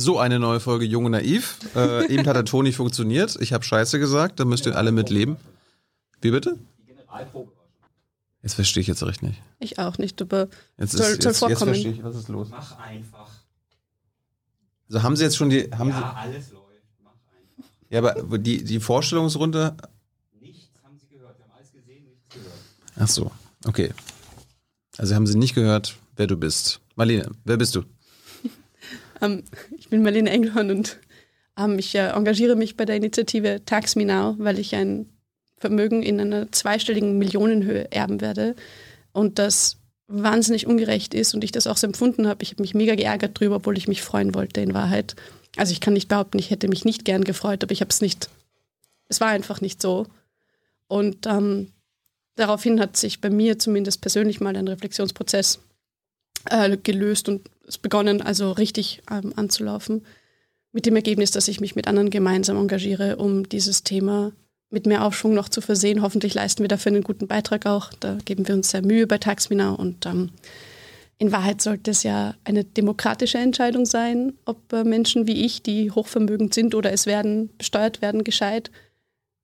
So, eine neue Folge Jung und Naiv. Äh, eben hat der Ton nicht funktioniert. Ich habe Scheiße gesagt, da müsst ihr alle mit leben. Wie bitte? Die Generalprobe. Jetzt verstehe ich jetzt recht nicht. Ich auch nicht, aber Jetzt, soll, ist, soll jetzt, jetzt verstehe ich, was ist los? Mach einfach. Also haben Sie jetzt schon die, haben Ja, alles läuft. Mach einfach. Sie, ja, aber die, die Vorstellungsrunde, Nichts haben sie gehört. Wir haben alles gesehen, nichts gehört. ach so, okay. Also haben Sie nicht gehört, wer du bist. Marlene, wer bist du? Ähm, ich bin Marlene Englhorn und ähm, ich äh, engagiere mich bei der Initiative Tax Me Now, weil ich ein Vermögen in einer zweistelligen Millionenhöhe erben werde und das wahnsinnig ungerecht ist und ich das auch so empfunden habe. Ich habe mich mega geärgert drüber, obwohl ich mich freuen wollte in Wahrheit. Also ich kann nicht behaupten, ich hätte mich nicht gern gefreut, aber ich habe es nicht. Es war einfach nicht so. Und ähm, daraufhin hat sich bei mir zumindest persönlich mal ein Reflexionsprozess äh, gelöst und es begonnen, also richtig ähm, anzulaufen. Mit dem Ergebnis, dass ich mich mit anderen gemeinsam engagiere, um dieses Thema mit mehr Aufschwung noch zu versehen. Hoffentlich leisten wir dafür einen guten Beitrag auch. Da geben wir uns sehr Mühe bei Taxminau und ähm, in Wahrheit sollte es ja eine demokratische Entscheidung sein, ob äh, Menschen wie ich, die hochvermögend sind oder es werden, besteuert werden, gescheit.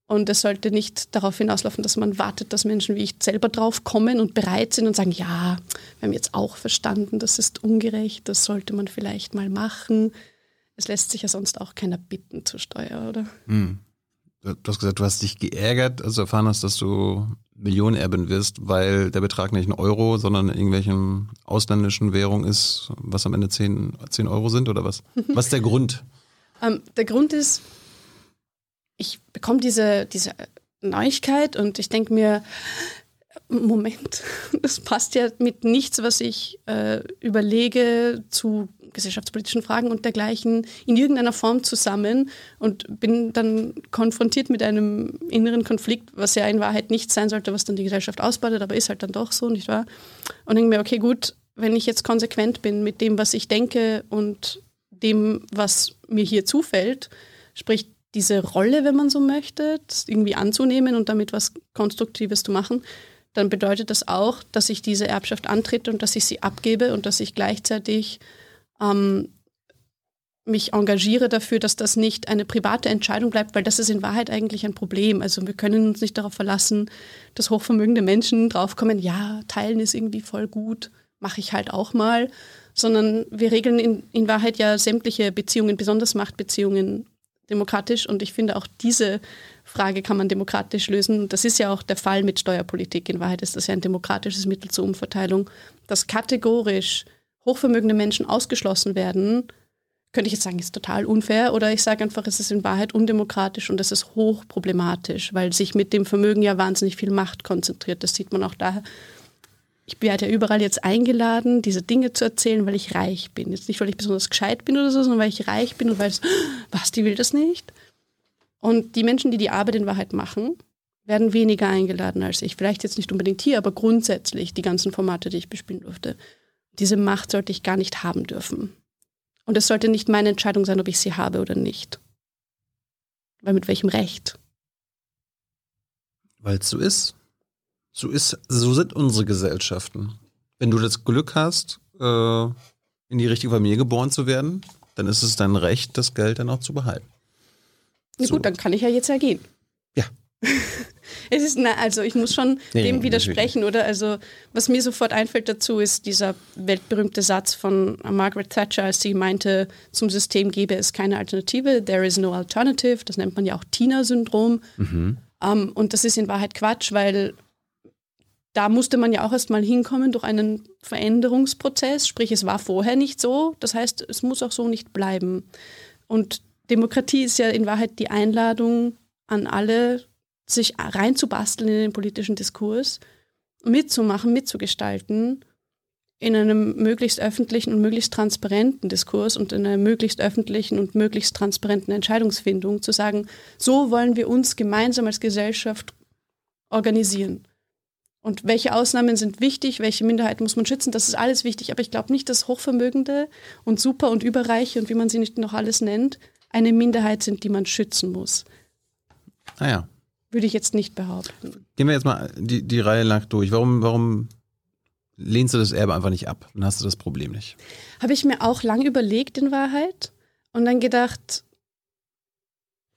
Und es sollte nicht darauf hinauslaufen, dass man wartet, dass Menschen wie ich selber drauf kommen und bereit sind und sagen, ja, wir haben jetzt auch verstanden, das ist ungerecht, das sollte man vielleicht mal machen. Es lässt sich ja sonst auch keiner bitten zur Steuer, oder? Hm. Du hast gesagt, du hast dich geärgert, als du erfahren hast, dass du Millionenerbin wirst, weil der Betrag nicht ein Euro, sondern in irgendwelchen ausländischen Währungen ist, was am Ende 10, 10 Euro sind oder was? Was ist der Grund? Ähm, der Grund ist, ich bekomme diese, diese Neuigkeit und ich denke mir, Moment, das passt ja mit nichts, was ich äh, überlege zu gesellschaftspolitischen Fragen und dergleichen in irgendeiner Form zusammen und bin dann konfrontiert mit einem inneren Konflikt, was ja in Wahrheit nichts sein sollte, was dann die Gesellschaft ausbadet, aber ist halt dann doch so, nicht wahr? Und denke mir, okay, gut, wenn ich jetzt konsequent bin mit dem, was ich denke und dem, was mir hier zufällt, sprich diese Rolle, wenn man so möchte, irgendwie anzunehmen und damit was Konstruktives zu machen, dann bedeutet das auch, dass ich diese Erbschaft antrete und dass ich sie abgebe und dass ich gleichzeitig ähm, mich engagiere dafür, dass das nicht eine private Entscheidung bleibt, weil das ist in Wahrheit eigentlich ein Problem. Also wir können uns nicht darauf verlassen, dass hochvermögende Menschen draufkommen, ja, teilen ist irgendwie voll gut, mache ich halt auch mal, sondern wir regeln in, in Wahrheit ja sämtliche Beziehungen, besonders Machtbeziehungen demokratisch und ich finde auch diese Frage kann man demokratisch lösen. Das ist ja auch der Fall mit Steuerpolitik. In Wahrheit ist das ja ein demokratisches Mittel zur Umverteilung, dass kategorisch hochvermögende Menschen ausgeschlossen werden, könnte ich jetzt sagen, ist total unfair oder ich sage einfach, es ist in Wahrheit undemokratisch und es ist hochproblematisch, weil sich mit dem Vermögen ja wahnsinnig viel Macht konzentriert. Das sieht man auch daher. Ich werde ja überall jetzt eingeladen, diese Dinge zu erzählen, weil ich reich bin. Jetzt nicht, weil ich besonders gescheit bin oder so, sondern weil ich reich bin und weil es, was, die will das nicht? Und die Menschen, die die Arbeit in Wahrheit machen, werden weniger eingeladen als ich. Vielleicht jetzt nicht unbedingt hier, aber grundsätzlich die ganzen Formate, die ich bespielen durfte. Diese Macht sollte ich gar nicht haben dürfen. Und es sollte nicht meine Entscheidung sein, ob ich sie habe oder nicht. Weil mit welchem Recht? Weil es so ist. So ist, so sind unsere Gesellschaften. Wenn du das Glück hast, äh, in die richtige Familie geboren zu werden, dann ist es dein Recht, das Geld dann auch zu behalten. Na So. gut, dann kann ich ja jetzt ja gehen. Ja. Es ist, na, also ich muss schon Nee, dem natürlich widersprechen, oder? Also, was mir sofort einfällt dazu, ist dieser weltberühmte Satz von Margaret Thatcher, als sie meinte, zum System gäbe es keine Alternative, there is no alternative. Das nennt man ja auch Tina-Syndrom. Mhm. Ähm, und das ist in Wahrheit Quatsch, weil da musste man ja auch erstmal hinkommen durch einen Veränderungsprozess. Sprich, es war vorher nicht so. Das heißt, es muss auch so nicht bleiben. Und Demokratie ist ja in Wahrheit die Einladung an alle, sich reinzubasteln in den politischen Diskurs, mitzumachen, mitzugestalten, in einem möglichst öffentlichen und möglichst transparenten Diskurs und in einer möglichst öffentlichen und möglichst transparenten Entscheidungsfindung zu sagen, so wollen wir uns gemeinsam als Gesellschaft organisieren. Und welche Ausnahmen sind wichtig, welche Minderheiten muss man schützen, das ist alles wichtig. Aber ich glaube nicht, dass Hochvermögende und Super- und Überreiche und wie man sie nicht noch alles nennt, eine Minderheit sind, die man schützen muss. Naja, Würde ich jetzt nicht behaupten. gehen wir jetzt mal die, die Reihe lang durch. Warum, warum lehnst du das Erbe einfach nicht ab? Dann hast du das Problem nicht. Habe ich mir auch lang überlegt in Wahrheit. und dann gedacht,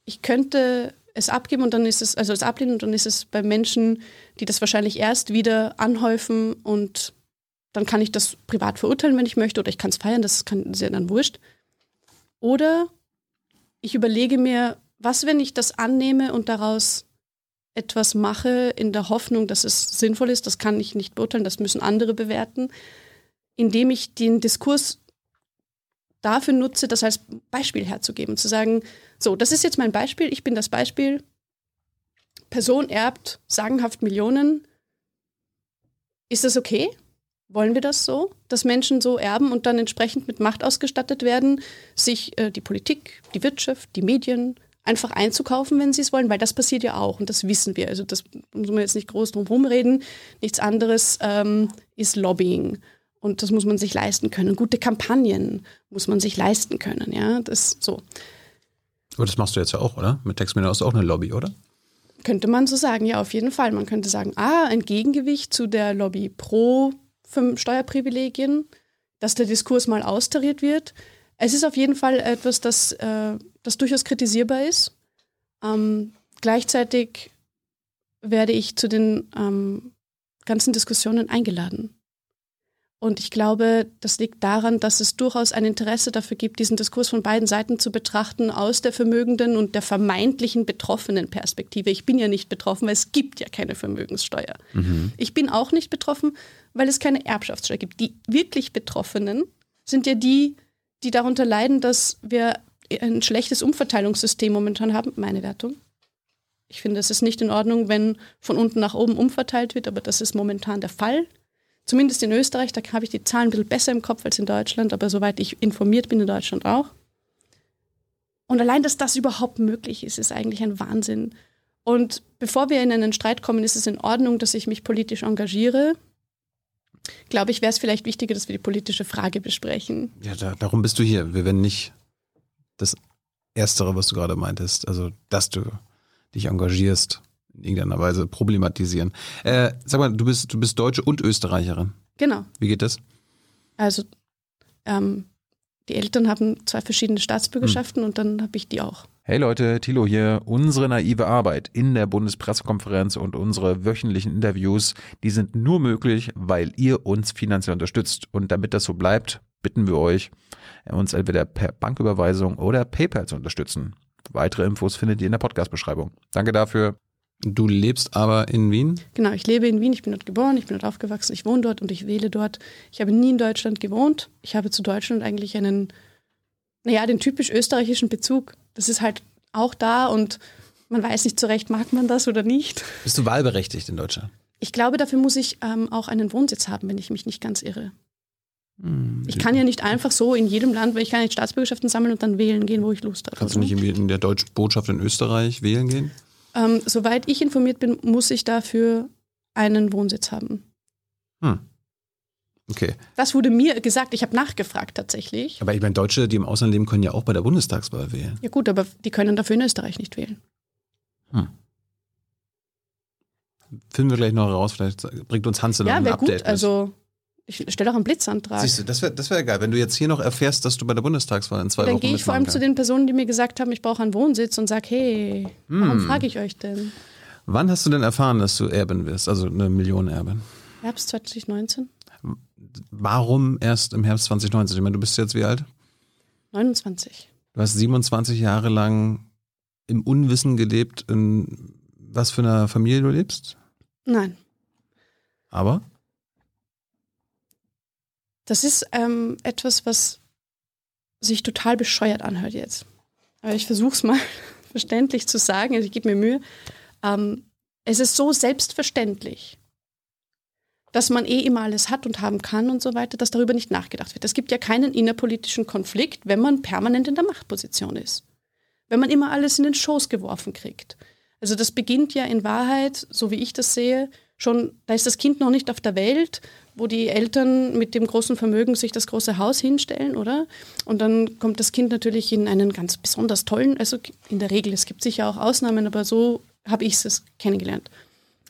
ich könnte es abgeben und dann ist es, also es ablehnen und dann ist es bei Menschen, die das wahrscheinlich erst wieder anhäufen und dann kann ich das privat verurteilen, wenn ich möchte, oder ich kann es feiern, das kann sehr dann wurscht. Oder ich überlege mir, was, wenn ich das annehme und daraus etwas mache, in der Hoffnung, dass es sinnvoll ist, das kann ich nicht beurteilen, das müssen andere bewerten, indem ich den Diskurs dafür nutze, das als Beispiel herzugeben, zu sagen, so, das ist jetzt mein Beispiel, ich bin das Beispiel, Person erbt sagenhaft Millionen, ist das okay? Wollen wir das so, dass Menschen so erben und dann entsprechend mit Macht ausgestattet werden, sich äh, die Politik, die Wirtschaft, die Medien einfach einzukaufen, wenn sie es wollen, weil das passiert ja auch und das wissen wir. Also das muss man jetzt nicht groß drum rumreden. Nichts anderes ähm, ist Lobbying und das muss man sich leisten können. Gute Kampagnen muss man sich leisten können, ja, das so. Aber das machst du jetzt ja auch, oder? Mit Textminer hast du auch eine Lobby, oder? Könnte man so sagen, ja, auf jeden Fall. Man könnte sagen, ah, ein Gegengewicht zu der Lobby pro Steuerprivilegien, dass der Diskurs mal austariert wird. Es ist auf jeden Fall etwas, das, äh, das durchaus kritisierbar ist. Ähm, gleichzeitig werde ich zu den ähm, ganzen Diskussionen eingeladen. Und ich glaube, das liegt daran, dass es durchaus ein Interesse dafür gibt, diesen Diskurs von beiden Seiten zu betrachten, aus der vermögenden und der vermeintlichen betroffenen Perspektive. Ich bin ja nicht betroffen, weil es gibt ja keine Vermögenssteuer. Mhm. Ich bin auch nicht betroffen, weil es keine Erbschaftssteuer gibt. Die wirklich Betroffenen sind ja die, die darunter leiden, dass wir ein schlechtes Umverteilungssystem momentan haben. Meine Wertung. Ich finde, es ist nicht in Ordnung, wenn von unten nach oben umverteilt wird, aber das ist momentan der Fall. Zumindest in Österreich, da habe ich die Zahlen ein bisschen besser im Kopf als in Deutschland, aber soweit ich informiert bin in Deutschland auch. Und allein, dass das überhaupt möglich ist, ist eigentlich ein Wahnsinn. Und bevor wir in einen Streit kommen, ist es in Ordnung, dass ich mich politisch engagiere. Glaube ich, wäre es vielleicht wichtiger, dass wir die politische Frage besprechen. Ja, da, darum bist du hier. Wir werden nicht das Erstere, was du gerade meintest, also dass du dich engagierst, in irgendeiner Weise problematisieren. Äh, sag mal, du bist, du bist Deutsche und Österreicherin. Genau. Wie geht das? Also, ähm, die Eltern haben zwei verschiedene Staatsbürgerschaften hm. und dann habe ich die auch. Hey Leute, Thilo hier. Unsere naive Arbeit in der Bundespressekonferenz und unsere wöchentlichen Interviews, die sind nur möglich, weil ihr uns finanziell unterstützt. Und damit das so bleibt, bitten wir euch, uns entweder per Banküberweisung oder PayPal zu unterstützen. Weitere Infos findet ihr in der Podcast-Beschreibung. Danke dafür. Du lebst aber in Wien? Genau, ich lebe in Wien, ich bin dort geboren, ich bin dort aufgewachsen, ich wohne dort und ich wähle dort. Ich habe nie in Deutschland gewohnt. Ich habe zu Deutschland eigentlich einen, naja, den typisch österreichischen Bezug. Das ist halt auch da und man weiß nicht zurecht, mag man das oder nicht. Bist du wahlberechtigt in Deutschland? Ich glaube, dafür muss ich ähm, auch einen Wohnsitz haben, wenn ich mich nicht ganz irre. Hm, ich kann ja nicht einfach so in jedem Land, weil ich kann nicht Staatsbürgerschaften sammeln und dann wählen gehen, wo ich Lust habe. Kannst du nicht in der deutschen Botschaft in Österreich wählen gehen? Ähm, soweit ich informiert bin, muss ich dafür einen Wohnsitz haben. Hm. Okay. Das wurde mir gesagt. Ich habe nachgefragt tatsächlich. Aber ich meine, Deutsche, die im Ausland leben, können ja auch bei der Bundestagswahl wählen. Ja gut, aber die können dafür in Österreich nicht wählen. Hm. Finden wir gleich noch raus. Vielleicht bringt uns Hansel ja, noch ein Update. Gut. Also ich stelle auch einen Blitzantrag. Siehst du, das wäre das wär geil, wenn du jetzt hier noch erfährst, dass du bei der Bundestagswahl in zwei dann Wochen Dann gehe ich vor allem kann. zu den Personen, die mir gesagt haben, ich brauche einen Wohnsitz und sage, hey, warum hm. frage ich euch denn? Wann hast du denn erfahren, dass du Erbin wirst, also eine Millionenerbin? Herbst 2019. Warum erst im Herbst 2019? Ich meine, du bist jetzt wie alt? 29. Du hast 27 Jahre lang im Unwissen gelebt, in was für einer Familie du lebst? Nein. Aber? Das ist ähm, etwas, was sich total bescheuert anhört jetzt. Aber ich versuche es mal verständlich zu sagen, also ich gebe mir Mühe. Ähm, es ist so selbstverständlich, dass man eh immer alles hat und haben kann und so weiter, dass darüber nicht nachgedacht wird. Es gibt ja keinen innerpolitischen Konflikt, wenn man permanent in der Machtposition ist. Wenn man immer alles in den Schoß geworfen kriegt. Also das beginnt ja in Wahrheit, so wie ich das sehe, schon, da ist das Kind noch nicht auf der Welt, wo die Eltern mit dem großen Vermögen sich das große Haus hinstellen, oder? Und dann kommt das Kind natürlich in einen ganz besonders tollen, also in der Regel, es gibt sicher auch Ausnahmen, aber so habe ich es kennengelernt.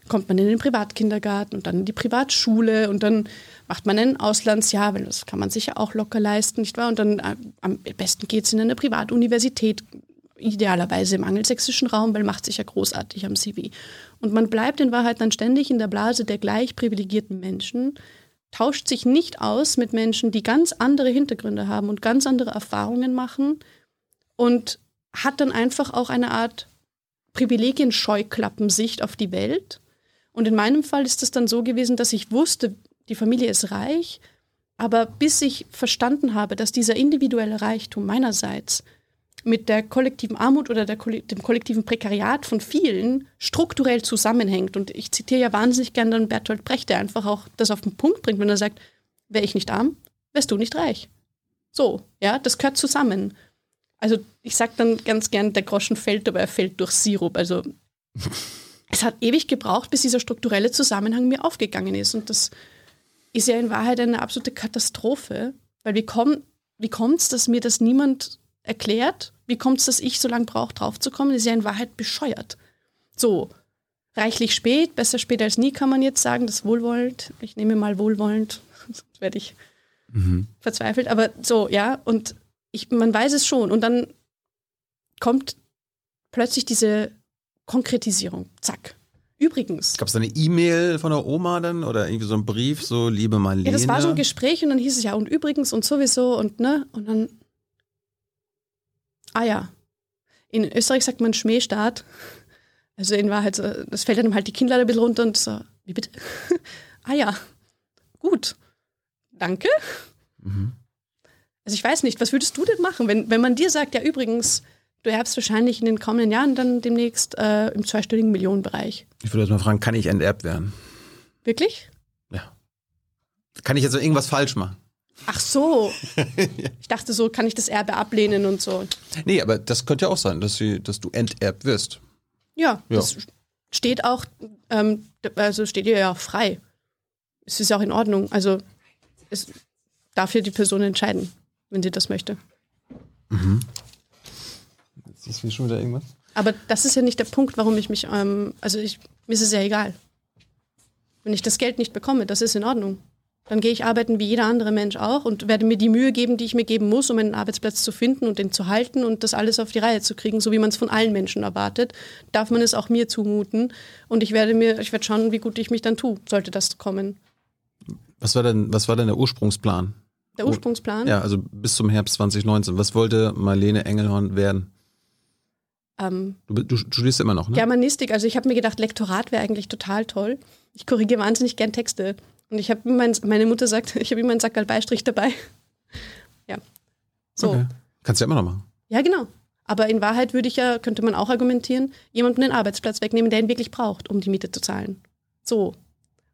kommt man in den Privatkindergarten und dann in die Privatschule und dann macht man ein Auslandsjahr, weil das kann man sich ja auch locker leisten, nicht wahr? Und dann äh, am besten geht es in eine Privatuniversität, idealerweise im angelsächsischen Raum, weil macht sich ja großartig am CV. Und man bleibt in Wahrheit dann ständig in der Blase der gleich privilegierten Menschen, tauscht sich nicht aus mit Menschen, die ganz andere Hintergründe haben und ganz andere Erfahrungen machen und hat dann einfach auch eine Art Privilegien-Scheuklappensicht auf die Welt. Und in meinem Fall ist es dann so gewesen, dass ich wusste, die Familie ist reich, aber bis ich verstanden habe, dass dieser individuelle Reichtum meinerseits mit der kollektiven Armut oder der, dem kollektiven Prekariat von vielen strukturell zusammenhängt. Und ich zitiere ja wahnsinnig gerne dann Bertolt Brecht, der einfach auch das auf den Punkt bringt, wenn er sagt, wäre ich nicht arm, wärst du nicht reich. So, ja, das gehört zusammen. Also ich sage dann ganz gern, der Groschen fällt, aber er fällt durch Sirup. Also es hat ewig gebraucht, bis dieser strukturelle Zusammenhang mir aufgegangen ist. Und das ist ja in Wahrheit eine absolute Katastrophe, weil wie, komm, wie kommt es, dass mir das niemand erklärt. Wie kommt es, dass ich so lange brauche, draufzukommen? Das ist ja in Wahrheit bescheuert. So, reichlich spät, besser spät als nie, kann man jetzt sagen, das wohlwollend. Ich nehme mal wohlwollend, sonst werde ich mhm. verzweifelt. Aber so, ja, und ich, man weiß es schon. Und dann kommt plötzlich diese Konkretisierung. Zack. Übrigens. Gab es eine E-Mail von der Oma dann oder irgendwie so ein Brief, so liebe Marlene? Ja, das war so ein Gespräch und dann hieß es ja und übrigens und sowieso und ne und dann Ah ja. In Österreich sagt man Schmähstaat. Also in Wahrheit, das fällt einem halt die Kinnlade ein bisschen runter und so, wie bitte? ah ja, gut. Danke. Mhm. Also ich weiß nicht, was würdest du denn machen, wenn, wenn man dir sagt, ja übrigens, du erbst wahrscheinlich in den kommenden Jahren dann demnächst äh, im zweistelligen Millionenbereich. Ich würde jetzt mal fragen, kann ich enterbt werden? Wirklich? Ja. Kann ich jetzt irgendwas falsch machen? Ach so. Ich dachte so, kann ich das Erbe ablehnen und so. Nee, aber das könnte ja auch sein, dass, sie, dass du enterbt wirst. Ja, ja. das steht auch, ähm, also steht ihr ja auch frei. Es ist ja auch in Ordnung. Also es darf ja die Person entscheiden, wenn sie das möchte. Mhm. Jetzt ist hier schon wieder irgendwas. Aber das ist ja nicht der Punkt, warum ich mich, ähm, also ich, mir ist es ja egal. Wenn ich das Geld nicht bekomme, das ist in Ordnung. Dann gehe ich arbeiten wie jeder andere Mensch auch und werde mir die Mühe geben, die ich mir geben muss, um einen Arbeitsplatz zu finden und den zu halten und das alles auf die Reihe zu kriegen, so wie man es von allen Menschen erwartet. Darf man es auch mir zumuten und ich werde mir, ich werde schauen, wie gut ich mich dann tue, sollte das kommen. Was war denn, was war denn der Ursprungsplan? Der Ursprungsplan? Ja, also bis zum Herbst 2019. Was wollte Marlene Engelhorn werden? Ähm, du, du, studierst immer noch, ne? Germanistik. Also ich habe mir gedacht, Lektorat wäre eigentlich total toll. Ich korrigiere wahnsinnig gern Texte. Und ich habe mein, meine Mutter sagt, ich habe immer einen Sackerl Beistrich dabei. Ja. So. Okay. Kannst du ja immer noch machen. Ja, genau. Aber in Wahrheit würde ich ja, könnte man auch argumentieren, jemanden den Arbeitsplatz wegnehmen, der ihn wirklich braucht, um die Miete zu zahlen. So.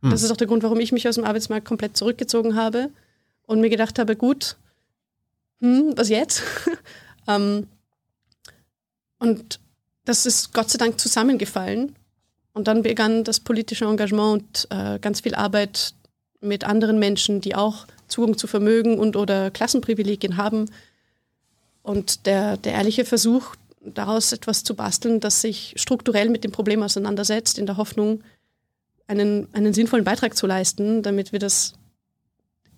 Hm. Das ist auch der Grund, warum ich mich aus dem Arbeitsmarkt komplett zurückgezogen habe und mir gedacht habe, gut, hm, was jetzt? ähm, und das ist Gott sei Dank zusammengefallen. Und dann begann das politische Engagement und äh, ganz viel Arbeit mit anderen Menschen, die auch Zugang zu Vermögen und oder Klassenprivilegien haben. Und der, der ehrliche Versuch, daraus etwas zu basteln, das sich strukturell mit dem Problem auseinandersetzt, in der Hoffnung, einen, einen sinnvollen Beitrag zu leisten, damit wir das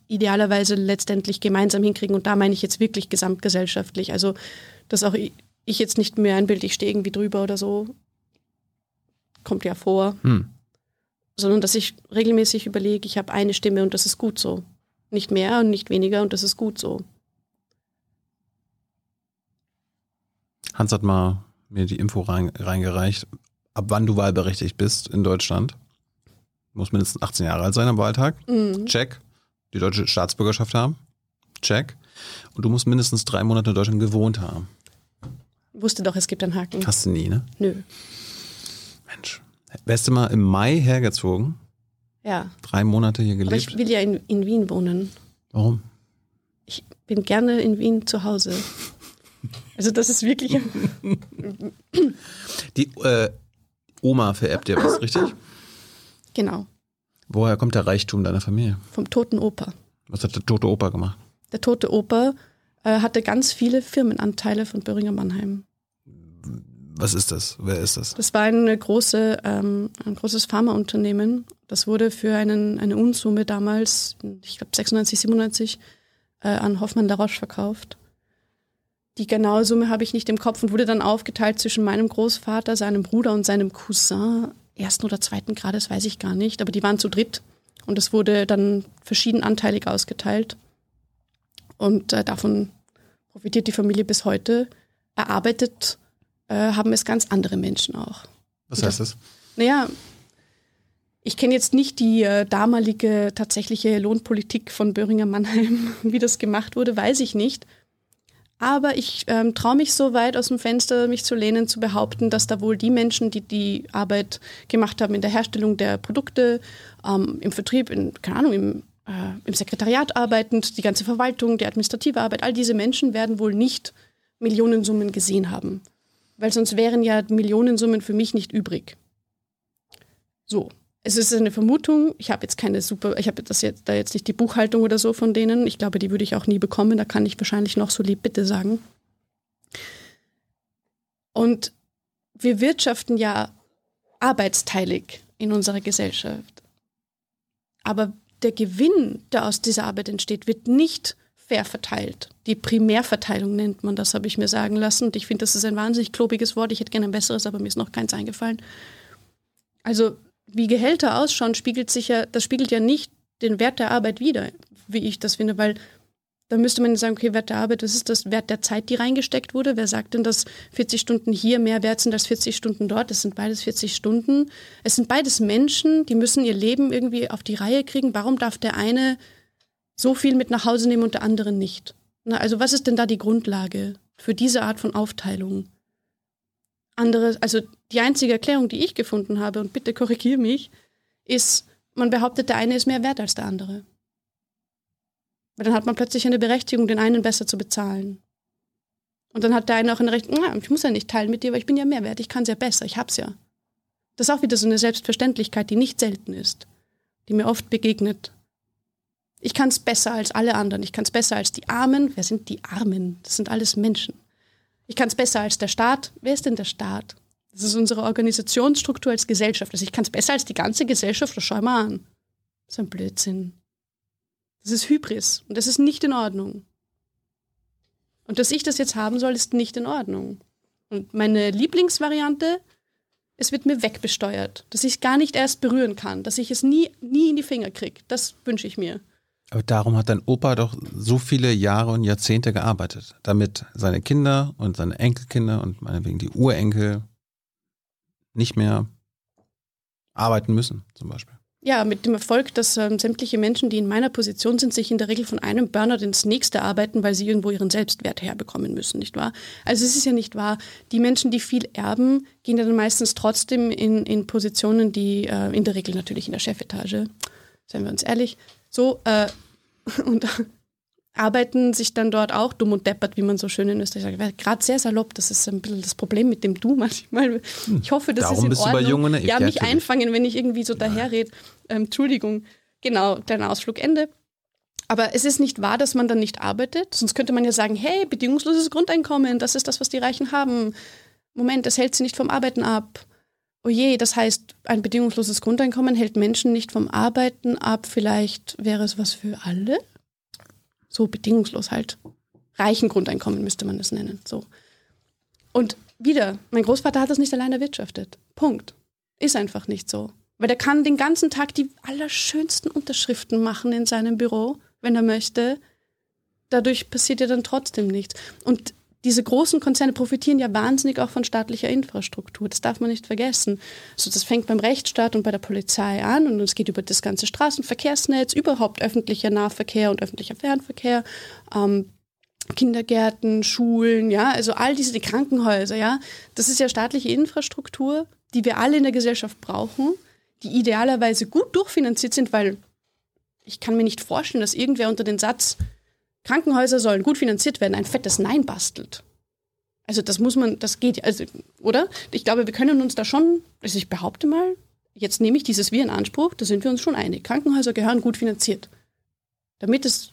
idealerweise letztendlich gemeinsam hinkriegen. Und da meine ich jetzt wirklich gesamtgesellschaftlich. Also, dass auch ich jetzt nicht mehr ein Bild, ich stehe irgendwie drüber oder so, kommt ja vor. Hm sondern dass ich regelmäßig überlege, ich habe eine Stimme und das ist gut so. Nicht mehr und nicht weniger und das ist gut so. Hans hat mal mir die Info reingereicht, ab wann du wahlberechtigt bist in Deutschland. Du musst mindestens 18 Jahre alt sein am Wahltag. Mhm. Check. Die deutsche Staatsbürgerschaft haben. Check. Und du musst mindestens drei Monate in Deutschland gewohnt haben. Wusste doch, es gibt einen Haken. Hast du nie, ne? Nö. Mensch. Wärst du mal im Mai hergezogen? Ja. Drei Monate hier gelebt? Aber ich will ja in, in Wien wohnen. Warum? Ich bin gerne in Wien zu Hause. Also das ist wirklich. Die äh, Oma vererbt dir was, richtig? Genau. Woher kommt der Reichtum deiner Familie? Vom toten Opa. Was hat der tote Opa gemacht? Der tote Opa äh, hatte ganz viele Firmenanteile von Böhringer Mannheim. Was ist das? Wer ist das? Das war eine große, ähm, ein großes Pharmaunternehmen. Das wurde für einen, eine Unsumme damals, ich glaube 96, 97, äh, an Hoffmann La Roche verkauft. Die genaue Summe habe ich nicht im Kopf und wurde dann aufgeteilt zwischen meinem Großvater, seinem Bruder und seinem Cousin ersten oder zweiten Grades, weiß ich gar nicht, aber die waren zu dritt und es wurde dann verschiedenanteilig ausgeteilt und äh, davon profitiert die Familie bis heute. Erarbeitet äh, haben es ganz andere Menschen auch. Was heißt das? Naja, ich kenne jetzt nicht die äh, damalige tatsächliche Lohnpolitik von Böhringer Mannheim, wie das gemacht wurde, weiß ich nicht. Aber ich ähm, traue mich so weit aus dem Fenster, mich zu lehnen, zu behaupten, dass da wohl die Menschen, die die Arbeit gemacht haben in der Herstellung der Produkte, ähm, im Vertrieb, in, keine Ahnung, im, äh, im Sekretariat arbeitend, die ganze Verwaltung, die administrative Arbeit, all diese Menschen werden wohl nicht Millionensummen gesehen haben. Weil sonst wären ja Millionensummen für mich nicht übrig. So, es ist eine Vermutung. Ich habe jetzt keine super, ich habe das jetzt da jetzt nicht die Buchhaltung oder so von denen. Ich glaube, die würde ich auch nie bekommen. Da kann ich wahrscheinlich noch so lieb bitte sagen. Und wir wirtschaften ja arbeitsteilig in unserer Gesellschaft. Aber der Gewinn, der aus dieser Arbeit entsteht, wird nicht fair verteilt. Die Primärverteilung nennt man das, habe ich mir sagen lassen. Und ich finde, das ist ein wahnsinnig klobiges Wort. Ich hätte gerne ein besseres, aber mir ist noch keins eingefallen. Also wie Gehälter ausschauen, spiegelt sich ja, das spiegelt ja nicht den Wert der Arbeit wider, wie ich das finde, weil da müsste man sagen, okay, Wert der Arbeit, was ist das Wert der Zeit, die reingesteckt wurde? Wer sagt denn, dass 40 Stunden hier mehr wert sind als 40 Stunden dort? Das sind beides 40 Stunden. Es sind beides Menschen, die müssen ihr Leben irgendwie auf die Reihe kriegen. Warum darf der eine so viel mit nach Hause nehmen und der andere nicht? Na, also was ist denn da die Grundlage für diese Art von Aufteilung? Andere, also die einzige Erklärung, die ich gefunden habe, und bitte korrigiere mich, ist, man behauptet, der eine ist mehr wert als der andere. Weil dann hat man plötzlich eine Berechtigung, den einen besser zu bezahlen. Und dann hat der eine auch ein Recht, ich muss ja nicht teilen mit dir, weil ich bin ja mehr wert, ich kann es ja besser, ich hab's ja. Das ist auch wieder so eine Selbstverständlichkeit, die nicht selten ist, die mir oft begegnet. Ich kann es besser als alle anderen, ich kann es besser als die Armen. Wer sind die Armen? Das sind alles Menschen. Ich kann es besser als der Staat. Wer ist denn der Staat? Das ist unsere Organisationsstruktur als Gesellschaft. Also ich kann es besser als die ganze Gesellschaft, das schau mal an. Das ist ein Blödsinn. Das ist Hybris und das ist nicht in Ordnung. Und dass ich das jetzt haben soll, ist nicht in Ordnung. Und meine Lieblingsvariante, es wird mir wegbesteuert, dass ich es gar nicht erst berühren kann, dass ich es nie, nie in die Finger kriege. Das wünsche ich mir. Aber darum hat dein Opa doch so viele Jahre und Jahrzehnte gearbeitet, damit seine Kinder und seine Enkelkinder und meinetwegen die Urenkel nicht mehr arbeiten müssen, zum Beispiel. Ja, mit dem Erfolg, dass ähm, sämtliche Menschen, die in meiner Position sind, sich in der Regel von einem Burnout ins nächste arbeiten, weil sie irgendwo ihren Selbstwert herbekommen müssen, nicht wahr? Also es ist ja nicht wahr. Die Menschen, die viel erben, gehen dann meistens trotzdem in, in Positionen, die äh, in der Regel natürlich in der Chefetage, seien wir uns ehrlich, so äh, und arbeiten sich dann dort auch dumm und deppert, wie man so schön in Österreich sagt. Gerade sehr salopp, das ist ein bisschen das Problem mit dem Du manchmal. Ich hoffe, das Darum ist in bist du bei Ordnung. Jung Naiv, ja, ja, mich einfangen, wenn ich irgendwie so daherrede. Ähm, Entschuldigung. Genau, kleiner Ausflug, Ende. Aber es ist nicht wahr, dass man dann nicht arbeitet. Sonst könnte man ja sagen, hey, bedingungsloses Grundeinkommen, das ist das, was die Reichen haben. Moment, das hält sie nicht vom Arbeiten ab. Oh je, das heißt, ein bedingungsloses Grundeinkommen hält Menschen nicht vom Arbeiten ab. Vielleicht wäre es was für alle? So bedingungslos halt. Reichen Grundeinkommen müsste man das nennen. So. Und wieder, mein Großvater hat das nicht allein erwirtschaftet. Punkt. Ist einfach nicht so. Weil der kann den ganzen Tag die allerschönsten Unterschriften machen in seinem Büro, wenn er möchte. Dadurch passiert ja dann trotzdem nichts. Und diese großen Konzerne profitieren ja wahnsinnig auch von staatlicher Infrastruktur. Das darf man nicht vergessen. Also das fängt beim Rechtsstaat und bei der Polizei an und es geht über das ganze Straßenverkehrsnetz, überhaupt öffentlicher Nahverkehr und öffentlicher Fernverkehr, ähm, Kindergärten, Schulen, ja, also all diese die Krankenhäuser, ja. Das ist ja staatliche Infrastruktur, die wir alle in der Gesellschaft brauchen, die idealerweise gut durchfinanziert sind, weil ich kann mir nicht vorstellen, dass irgendwer unter den Satz Krankenhäuser sollen gut finanziert werden, ein fettes Nein bastelt. Also das muss man, das geht, also, oder? Ich glaube, wir können uns da schon, also ich behaupte mal, jetzt nehme ich dieses Wir in Anspruch, da sind wir uns schon einig. Krankenhäuser gehören gut finanziert. Damit es